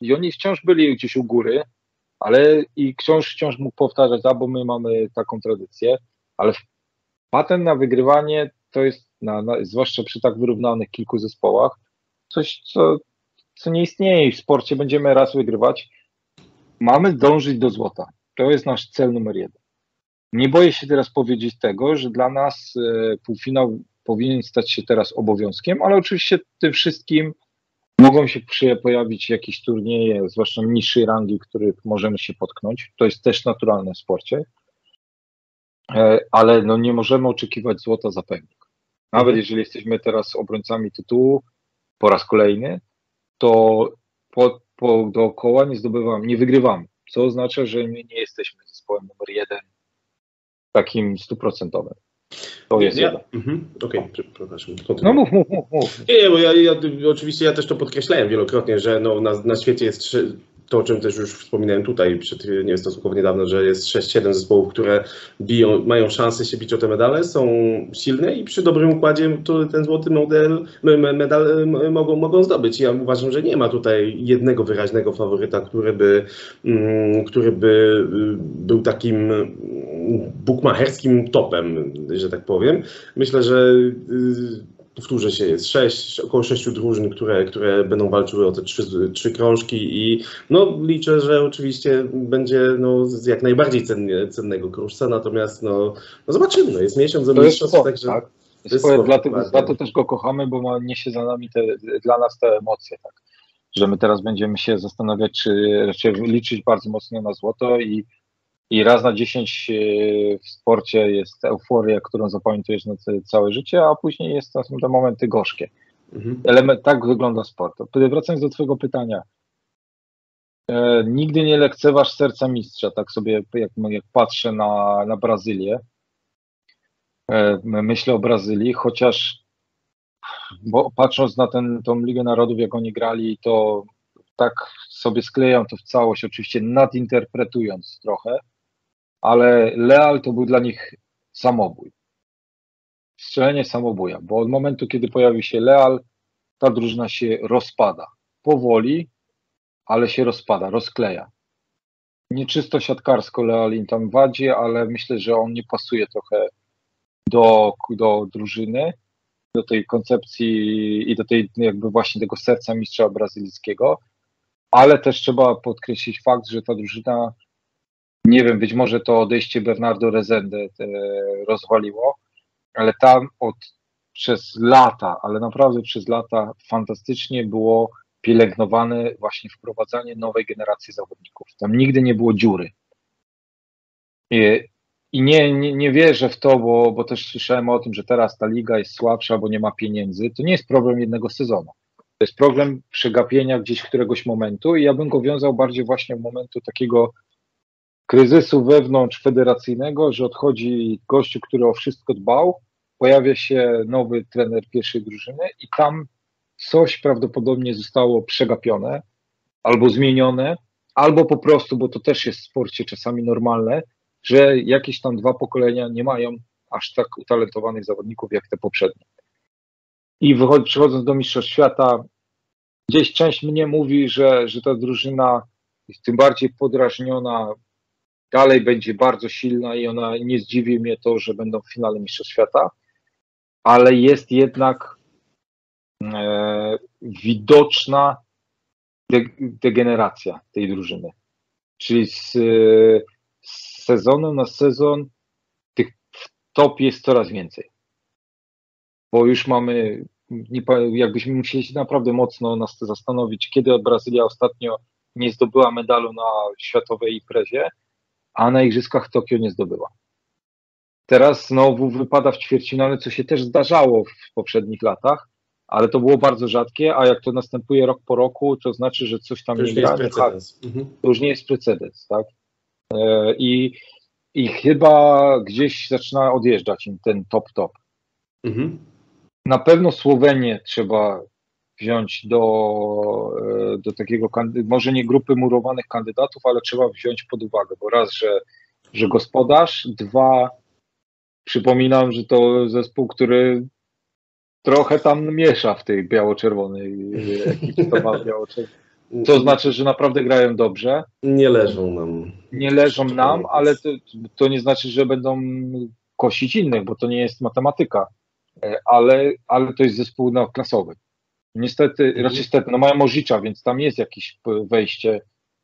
I oni wciąż byli gdzieś u góry, ale i wciąż, wciąż mógł powtarzać, a bo my mamy taką tradycję ale patent na wygrywanie to jest, na, na, zwłaszcza przy tak wyrównanych kilku zespołach, coś, co, co nie istnieje w sporcie. Będziemy raz wygrywać. Mamy dążyć do złota. To jest nasz cel numer jeden. Nie boję się teraz powiedzieć tego, że dla nas e, półfinał powinien stać się teraz obowiązkiem, ale oczywiście tym wszystkim mogą się pojawić jakieś turnieje, zwłaszcza niższej rangi, których możemy się potknąć. To jest też naturalne w sporcie. E, ale no nie możemy oczekiwać złota za pewnik. Nawet mhm. jeżeli jesteśmy teraz obrońcami tytułu po raz kolejny, to po, po, dookoła nie zdobywamy, nie wygrywamy, co oznacza, że my nie jesteśmy zespołem numer jeden takim stuprocentowym. To jest ja, mhm, Okej, okay, przepraszam. No mów, mów, mów. mów. Nie, bo ja, ja, oczywiście ja też to podkreślałem wielokrotnie, że no, na, na świecie jest to, o czym też już wspominałem tutaj przed nie stosunkowo niedawno, że jest 6-7 zespołów, które biją, mają szansę się bić o te medale, są silne i przy dobrym układzie to ten złoty model, medal mogą, mogą zdobyć. Ja uważam, że nie ma tutaj jednego wyraźnego faworyta, który by, mm, który by y, był takim bukmacherskim topem, że tak powiem. Myślę, że y, powtórzę się, jest sześć, około sześciu drużyn, które, które będą walczyły o te trzy, trzy krążki i no, liczę, że oczywiście będzie no, jak najbardziej cennie, cennego kruszca, natomiast no, no zobaczymy, no, jest miesiąc do mistrzostw, także... Tak. Sport, dlatego też go kochamy, bo ma, niesie za nami te, dla nas te emocje, tak. Że my teraz będziemy się zastanawiać, czy raczej liczyć bardzo mocno na złoto i i raz na dziesięć e, w sporcie jest euforia, którą zapamiętujesz na całe życie, a później jest, są te momenty gorzkie. Mhm. Element, tak wygląda sport. Wracając do Twojego pytania. E, nigdy nie lekceważ serca mistrza, tak sobie jak, jak patrzę na, na Brazylię. E, myślę o Brazylii, chociaż bo patrząc na ten, tą Ligę Narodów, jak oni grali, to tak sobie sklejam to w całość, oczywiście nadinterpretując trochę, ale Leal to był dla nich samobój. Strzelenie samobuja, bo od momentu, kiedy pojawi się Leal, ta drużyna się rozpada. Powoli, ale się rozpada, rozkleja. Nieczysto siatkarsko Leal im tam wadzi, ale myślę, że on nie pasuje trochę do, do drużyny, do tej koncepcji i do tej jakby właśnie tego serca mistrza brazylijskiego, ale też trzeba podkreślić fakt, że ta drużyna Nie wiem, być może to odejście Bernardo Rezende e, rozwaliło, ale tam od przez lata, ale naprawdę przez lata fantastycznie było pielęgnowane właśnie wprowadzanie nowej generacji zawodników. Tam nigdy nie było dziury. I, i nie, nie, nie wierzę w to, bo, bo też słyszałem o tym, że teraz ta liga jest słabsza, bo nie ma pieniędzy. To nie jest problem jednego sezonu. To jest problem przegapienia gdzieś któregoś momentu i ja bym go wiązał bardziej właśnie w momentu takiego kryzysu wewnątrz federacyjnego, że odchodzi gościu, który o wszystko dbał, pojawia się nowy trener pierwszej drużyny i tam coś prawdopodobnie zostało przegapione albo zmienione, albo po prostu, bo to też jest w sporcie czasami normalne, że jakieś tam dwa pokolenia nie mają aż tak utalentowanych zawodników jak te poprzednie. I wychodzi, przychodząc do Mistrzostw Świata, gdzieś część mnie mówi, że, że ta drużyna jest tym bardziej podrażniona, dalej będzie bardzo silna i ona nie zdziwi mnie to, że będą w finale Mistrzostw Świata, ale jest jednak e, widoczna de, degeneracja tej drużyny. Czyli z, z sezonu na sezon tych top jest coraz więcej. Bo już mamy, nie, jakbyśmy musieli się naprawdę mocno nas zastanowić, kiedy Brazylia ostatnio nie zdobyła medalu na światowej imprezie, a na Igrzyskach Tokio nie zdobyła. Teraz znowu wypada w ćwierćfinale, co się też zdarzało w poprzednich latach, ale to było bardzo rzadkie, a jak to następuje rok po roku, to znaczy, że coś tam To nie gra. jest precedens. Mhm. To już nie jest precedens, tak? E, I, I chyba gdzieś zaczyna odjeżdżać im ten top-top. Mhm. Na pewno Słowenię trzeba wziąć do, e, do takiego, może nie grupy murowanych kandydatów, ale trzeba wziąć pod uwagę, bo raz, że, że gospodarz, dwa, przypominam, że to zespół, który trochę tam miesza w tej biało-czerwonej ekipie, to biało-czerwonej. To znaczy, że naprawdę grają dobrze. Nie leżą nam. Nie leżą nam, ale to, to nie znaczy, że będą kosić innych, bo to nie jest matematyka. E, Ale, ale to jest zespół no, klasowy. Niestety, raczej niestety, no mają Możicza, więc tam jest jakieś wejście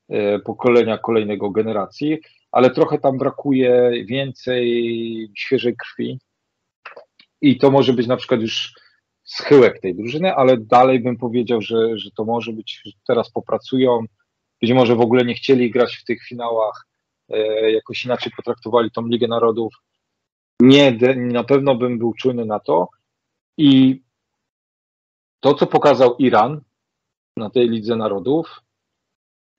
e, pokolenia kolejnego generacji, ale trochę tam brakuje więcej świeżej krwi. I to może być na przykład już schyłek tej drużyny, ale dalej bym powiedział, że, że to może być, teraz popracują, być może w ogóle nie chcieli grać w tych finałach, e, jakoś inaczej potraktowali tą Ligę Narodów. Nie, na pewno bym był czujny na to. I to, co pokazał Iran na tej Lidze Narodów,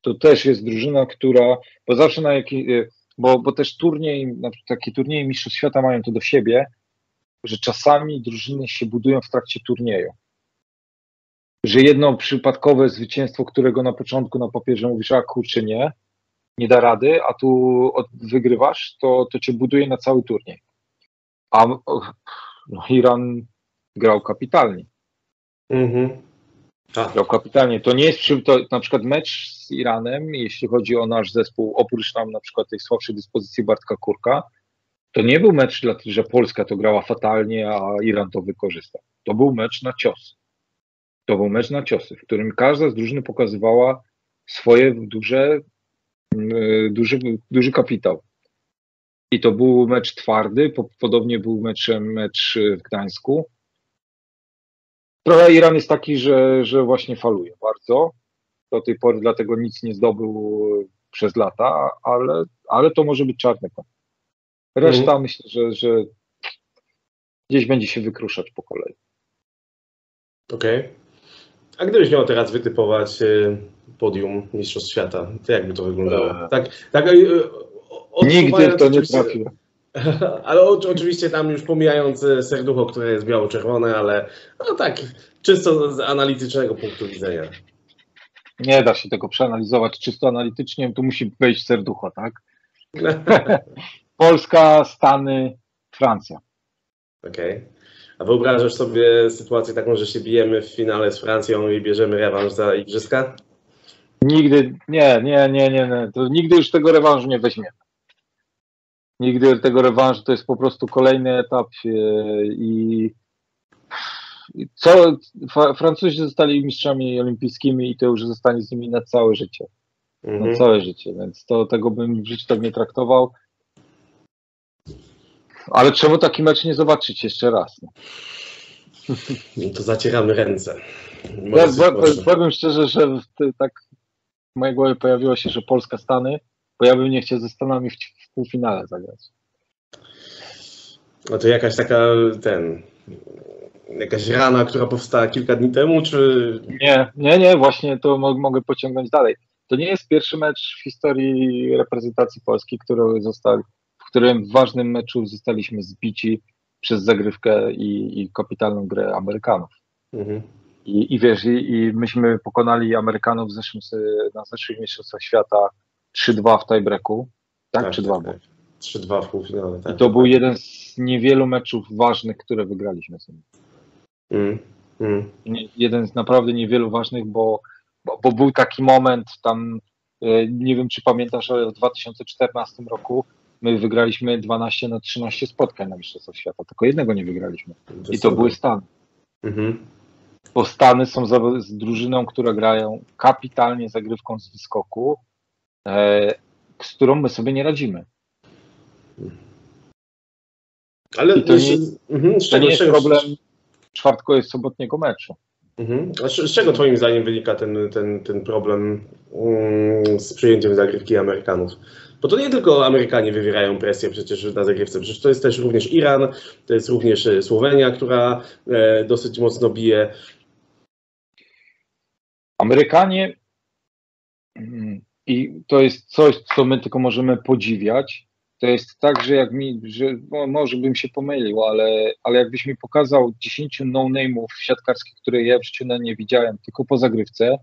to też jest drużyna, która, bo zawsze na jaki, e, bo, bo też turniej, takie turnieje Mistrzostw Świata mają to do siebie, że czasami drużyny się budują w trakcie turnieju. Że jedno przypadkowe zwycięstwo, którego na początku na papierze mówisz, a kurczę nie, nie da rady, a tu wygrywasz, to, to cię buduje na cały turniej. A no, Iran grał kapitalnie. Mhm. Grał kapitalnie. To nie jest przy, to, na przykład mecz z Iranem, jeśli chodzi o nasz zespół, oprócz tam na przykład tej słabszej dyspozycji Bartka Kurka, to nie był mecz, że Polska to grała fatalnie, a Iran to wykorzystał. To był mecz na cios. To był mecz na ciosy, w którym każda z drużyny pokazywała swoje duże, yy, duży, duży kapitał. I to był mecz twardy, po- podobnie był meczem mecz w Gdańsku. Trochę Iran jest taki, że, że właśnie faluje bardzo. Do tej pory dlatego nic nie zdobył przez lata, ale, ale to może być czarny koń. Reszta Mhm. myślę, że, że gdzieś będzie się wykruszać po kolei. okej. A gdybyś miał teraz wytypować y, podium Mistrzostw Świata, to jakby to wyglądało? Eee. Tak, tak Nigdy w to nie trafiłem. (laughs) Ale oczywiście tam już pomijając e, serducho, które jest biało-czerwone, ale no tak, czysto z analitycznego punktu widzenia. Nie da się tego przeanalizować czysto analitycznie, tu musi wejść serducho, tak? (laughs) Polska, Stany, Francja. Okej. A wyobrażasz sobie sytuację taką, że się bijemy w finale z Francją i bierzemy rewanż za igrzyska? Nigdy, nie, nie, nie, nie, nie. To nigdy już tego rewanżu nie weźmiemy. Nigdy tego rewanżu to jest po prostu kolejny etap e, i co Francuzi zostali mistrzami olimpijskimi i to już zostanie z nimi na całe życie. Mhm. całe życie, więc to tego bym w życiu tak nie traktował. Ale czemu taki mecz nie zobaczyć jeszcze raz? No. No to zacieramy ręce. Ja, powiem szczerze, że tak w mojej głowie pojawiło się, że Polska Stany, bo ja bym nie chciał ze Stanami w, w półfinale zagrać. No to jakaś taka, ten, jakaś rana, która powstała kilka dni temu, czy... Nie, nie, nie, właśnie to mo- mogę pociągnąć dalej. To nie jest pierwszy mecz w historii reprezentacji Polski, który został, w którym w ważnym meczu zostaliśmy zbici przez zagrywkę i, i kapitalną grę Amerykanów. Mhm. I, i wiesz, i, i myśmy pokonali Amerykanów w zeszłym, na zeszłych mistrzostwach świata 3-2 w tiebreaku. Tak, czy 2 było? 3-2 w półfinale, tak. I to był jeden z niewielu meczów ważnych, które wygraliśmy sobie. Mm, mm. jeden z naprawdę niewielu ważnych, bo, bo, bo był taki moment tam, e, nie wiem czy pamiętasz, ale w 2014 roku my wygraliśmy 12 na 13 spotkań na Mistrzostwach Świata, tylko jednego nie wygraliśmy. I to były Stany. Mhm. Bo Stany są za, z drużyną, która grają kapitalnie zagrywką z wyskoku, z którą my sobie nie radzimy. Ale I to nie- mhm, To nie jest czego, problem czwartko jest sobotniego meczu. Mhm. A z, z czego twoim zdaniem wynika ten, ten, ten problem mm, z przyjęciem zagrywki Amerykanów? Bo to nie tylko Amerykanie wywierają presję przecież na zagrywce, przecież to jest też również Iran, to jest również e, Słowenia, która e, dosyć mocno bije. Amerykanie i to jest coś, co my tylko możemy podziwiać. To jest tak, że jak mi, że no, może bym się pomylił, ale, ale jakbyś mi pokazał 10 no-name'ów siatkarskich, które ja w życiu na nie widziałem, tylko po zagrywce,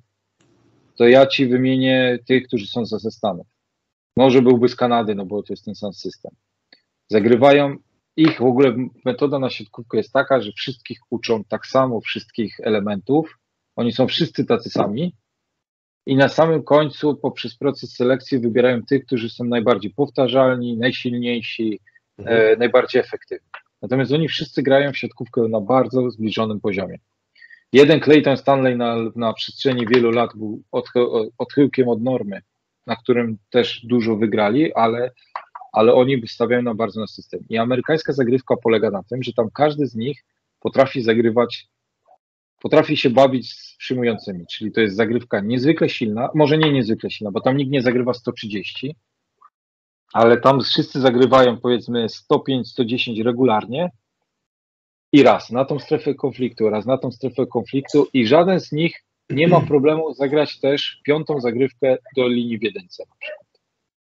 to ja ci wymienię tych, którzy są ze Stanów. Może byłby z Kanady, no bo to jest ten sam system. Zagrywają ich w ogóle metoda na siatkówkę jest taka, że wszystkich uczą tak samo wszystkich elementów. Oni są wszyscy tacy sami. I na samym końcu, poprzez proces selekcji, wybierają tych, którzy są najbardziej powtarzalni, najsilniejsi, e, najbardziej efektywni. Natomiast oni wszyscy grają w siatkówkę na bardzo zbliżonym poziomie. Jeden Clayton Stanley na, na przestrzeni wielu lat był odchy- odchyłkiem od normy, na którym też dużo wygrali, ale, ale oni stawiają na bardzo na system. I amerykańska zagrywka polega na tym, że tam każdy z nich potrafi zagrywać, potrafi się bawić z przyjmującymi, czyli to jest zagrywka niezwykle silna, może nie niezwykle silna, bo tam nikt nie zagrywa 130, ale tam wszyscy zagrywają powiedzmy 105-110 regularnie i raz na tą strefę konfliktu, raz na tą strefę konfliktu i żaden z nich nie ma problemu zagrać też piątą zagrywkę do linii w jedynce.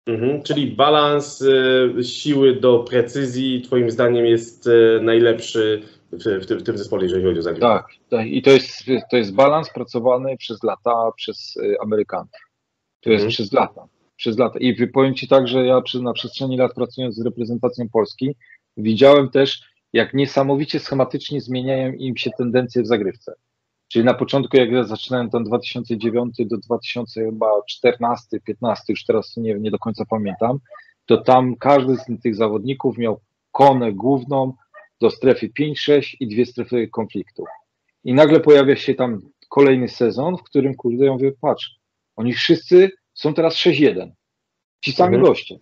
Mhm. Czyli balans e, siły do precyzji, twoim zdaniem, jest e, najlepszy w, w, tym, w tym zespole, jeżeli chodzi o zagrywkę. Tak, tak. i to jest, to jest balans pracowany przez lata przez y, Amerykanów. To jest Mhm. przez lata. Przez lata. I powiem Ci tak, że ja przy, na przestrzeni lat pracując z reprezentacją Polski, widziałem też, jak niesamowicie schematycznie zmieniają im się tendencje w zagrywce. Czyli na początku, jak ja zaczynałem tam 2009 do 2014, 15, już teraz nie, nie do końca pamiętam, to tam każdy z tych zawodników miał konę główną do strefy 5-6 i dwie strefy konfliktu. I nagle pojawia się tam kolejny sezon, w którym kurde, ja mówię, patrz, oni wszyscy są teraz 6-1. Ci sami Mhm. goście.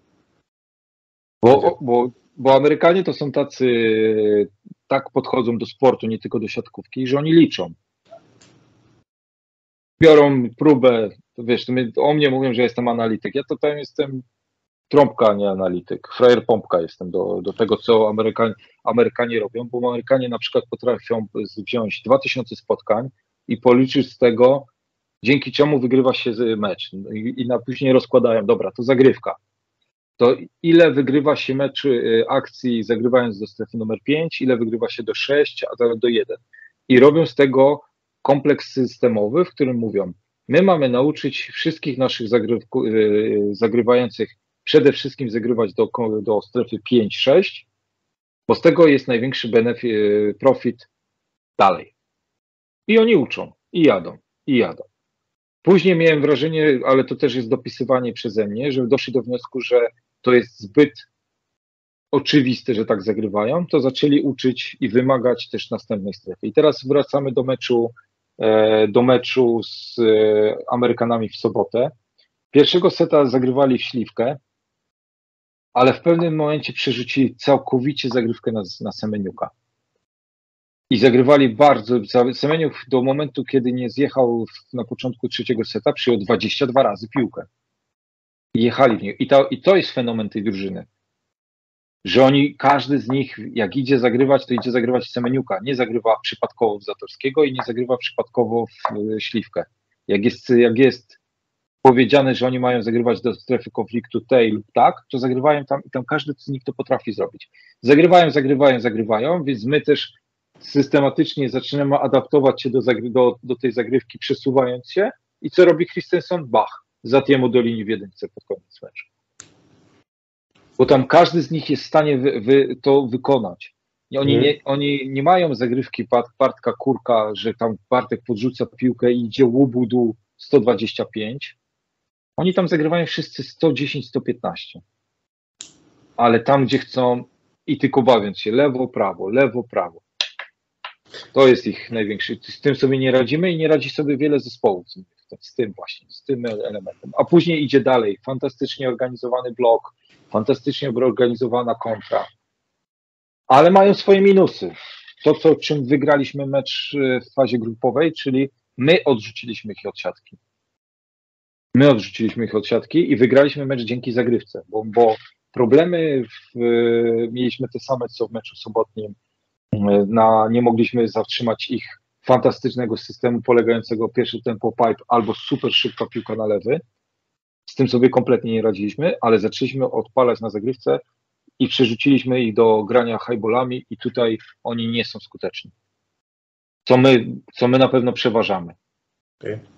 Bo, bo, bo Amerykanie to są tacy, tak podchodzą do sportu, nie tylko do siatkówki, że oni liczą. Biorą próbę, wiesz, o mnie mówią, że jestem analityk. Ja to tam jestem trąbka, nie analityk. Frajer pompka jestem do, do tego, co Amerykanie, Amerykanie robią, bo Amerykanie na przykład potrafią wziąć 2000 spotkań i policzyć z tego, dzięki czemu wygrywa się mecz. I, i na później rozkładają, dobra, to zagrywka. To ile wygrywa się mecz y, akcji zagrywając do strefy numer 5, ile wygrywa się do 6, a do, do 1. I robią z tego kompleks systemowy, w którym mówią, my mamy nauczyć wszystkich naszych zagrywku, y, zagrywających przede wszystkim zagrywać do, do strefy 5-6, bo z tego jest największy benefit, profit dalej. I oni uczą, i jadą, i jadą. Później miałem wrażenie, ale to też jest dopisywanie przeze mnie, że doszli do wniosku, że to jest zbyt oczywiste, że tak zagrywają, to zaczęli uczyć i wymagać też następnej strefy. I teraz wracamy do meczu, e, do meczu z e, Amerykanami w sobotę. Pierwszego seta zagrywali w śliwkę, ale w pewnym momencie przerzucili całkowicie zagrywkę na, na Semeniuka. I zagrywali bardzo. Semeniuk do momentu, kiedy nie zjechał na początku trzeciego seta, przyjął 22 razy piłkę. I jechali w niego. I to, I to jest fenomen tej drużyny. Że oni, każdy z nich, jak idzie zagrywać, to idzie zagrywać Semeniuka. Nie zagrywa przypadkowo w Zatorskiego i nie zagrywa przypadkowo w y, Śliwkę. Jak jest, jak jest powiedziane, że oni mają zagrywać do strefy konfliktu tej lub tak, to zagrywają tam i tam każdy z nich to potrafi zrobić. Zagrywają, zagrywają, zagrywają, więc my też systematycznie zaczynamy adaptować się do, do, do tej zagrywki, przesuwając się. I co robi Christensen? Bach, zatiemu do linii w jedynce pod koniec meczu. Bo tam każdy z nich jest w stanie wy, wy, to wykonać. I oni, Mhm. nie, oni nie mają zagrywki Bart, Bartka Kurka, że tam Bartek podrzuca piłkę i idzie łubudu 125. Oni tam zagrywają wszyscy 110-115. Ale tam, gdzie chcą i tylko bawiąc się lewo, prawo, lewo, prawo. To jest ich największy. Z tym sobie nie radzimy i nie radzi sobie wiele zespołów z, z tym właśnie, z tym elementem. A później idzie dalej. Fantastycznie organizowany blok, fantastycznie organizowana kontra. Ale mają swoje minusy. To, co, czym wygraliśmy mecz e, w fazie grupowej, czyli my odrzuciliśmy ich od siatki. My odrzuciliśmy ich od siatki i wygraliśmy mecz dzięki zagrywce, bo, bo problemy w, mieliśmy te same co w meczu sobotnim. Na, nie mogliśmy zatrzymać ich fantastycznego systemu polegającego pierwszy tempo pipe albo super szybka piłka na lewy. Z tym sobie kompletnie nie radziliśmy, ale zaczęliśmy odpalać na zagrywce i przerzuciliśmy ich do grania highballami i tutaj oni nie są skuteczni. Co my, co my na pewno przeważamy. Okej.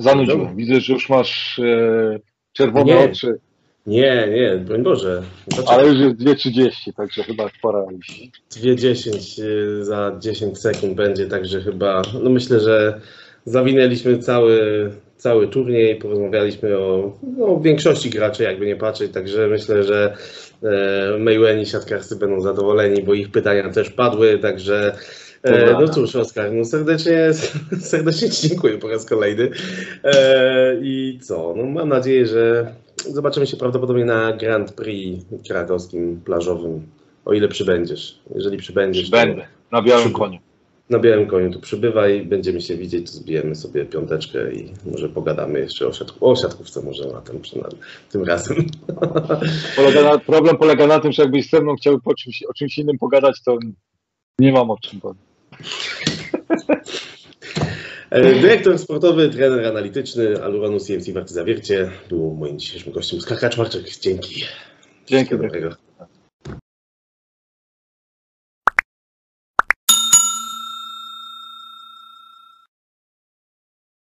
Zanudziłem. Dobra. Widzę, że już masz e, czerwone Nie. oczy, Nie, nie, broń Boże. Dlaczego? ale już jest 2.30, także chyba pora iść. 2.10 y, za 10 sekund będzie, także chyba, no myślę, że zawinęliśmy cały, cały turniej, porozmawialiśmy o, no, o większości graczy, jakby nie patrzeć, także myślę, że e, Mayweni siatkarscy będą zadowoleni, bo ich pytania też padły, także e, no cóż Oskar, no serdecznie, (laughs) serdecznie Ci dziękuję po raz kolejny e, i co, no mam nadzieję, że zobaczymy się prawdopodobnie na Grand Prix krakowskim, plażowym, o ile przybędziesz. Jeżeli przybędziesz, Będę na białym Przybył. koniu. na białym koniu tu przybywaj, będziemy się widzieć, to zbijemy sobie piąteczkę i może pogadamy jeszcze o, siatku, o siatkówce może na tym, przynajmniej, tym razem. (laughs) Polega na, problem polega na tym, że jakbyś ze mną chciał po czymś, o czymś innym pogadać, to nie mam o czym powiedzieć. E, Dyrektor sportowy, trener analityczny Aluranu CMC Warty Zawiercie był moim dzisiejszym gościem. Skakacz Marczek, dzięki. Dzięki. Dobrego.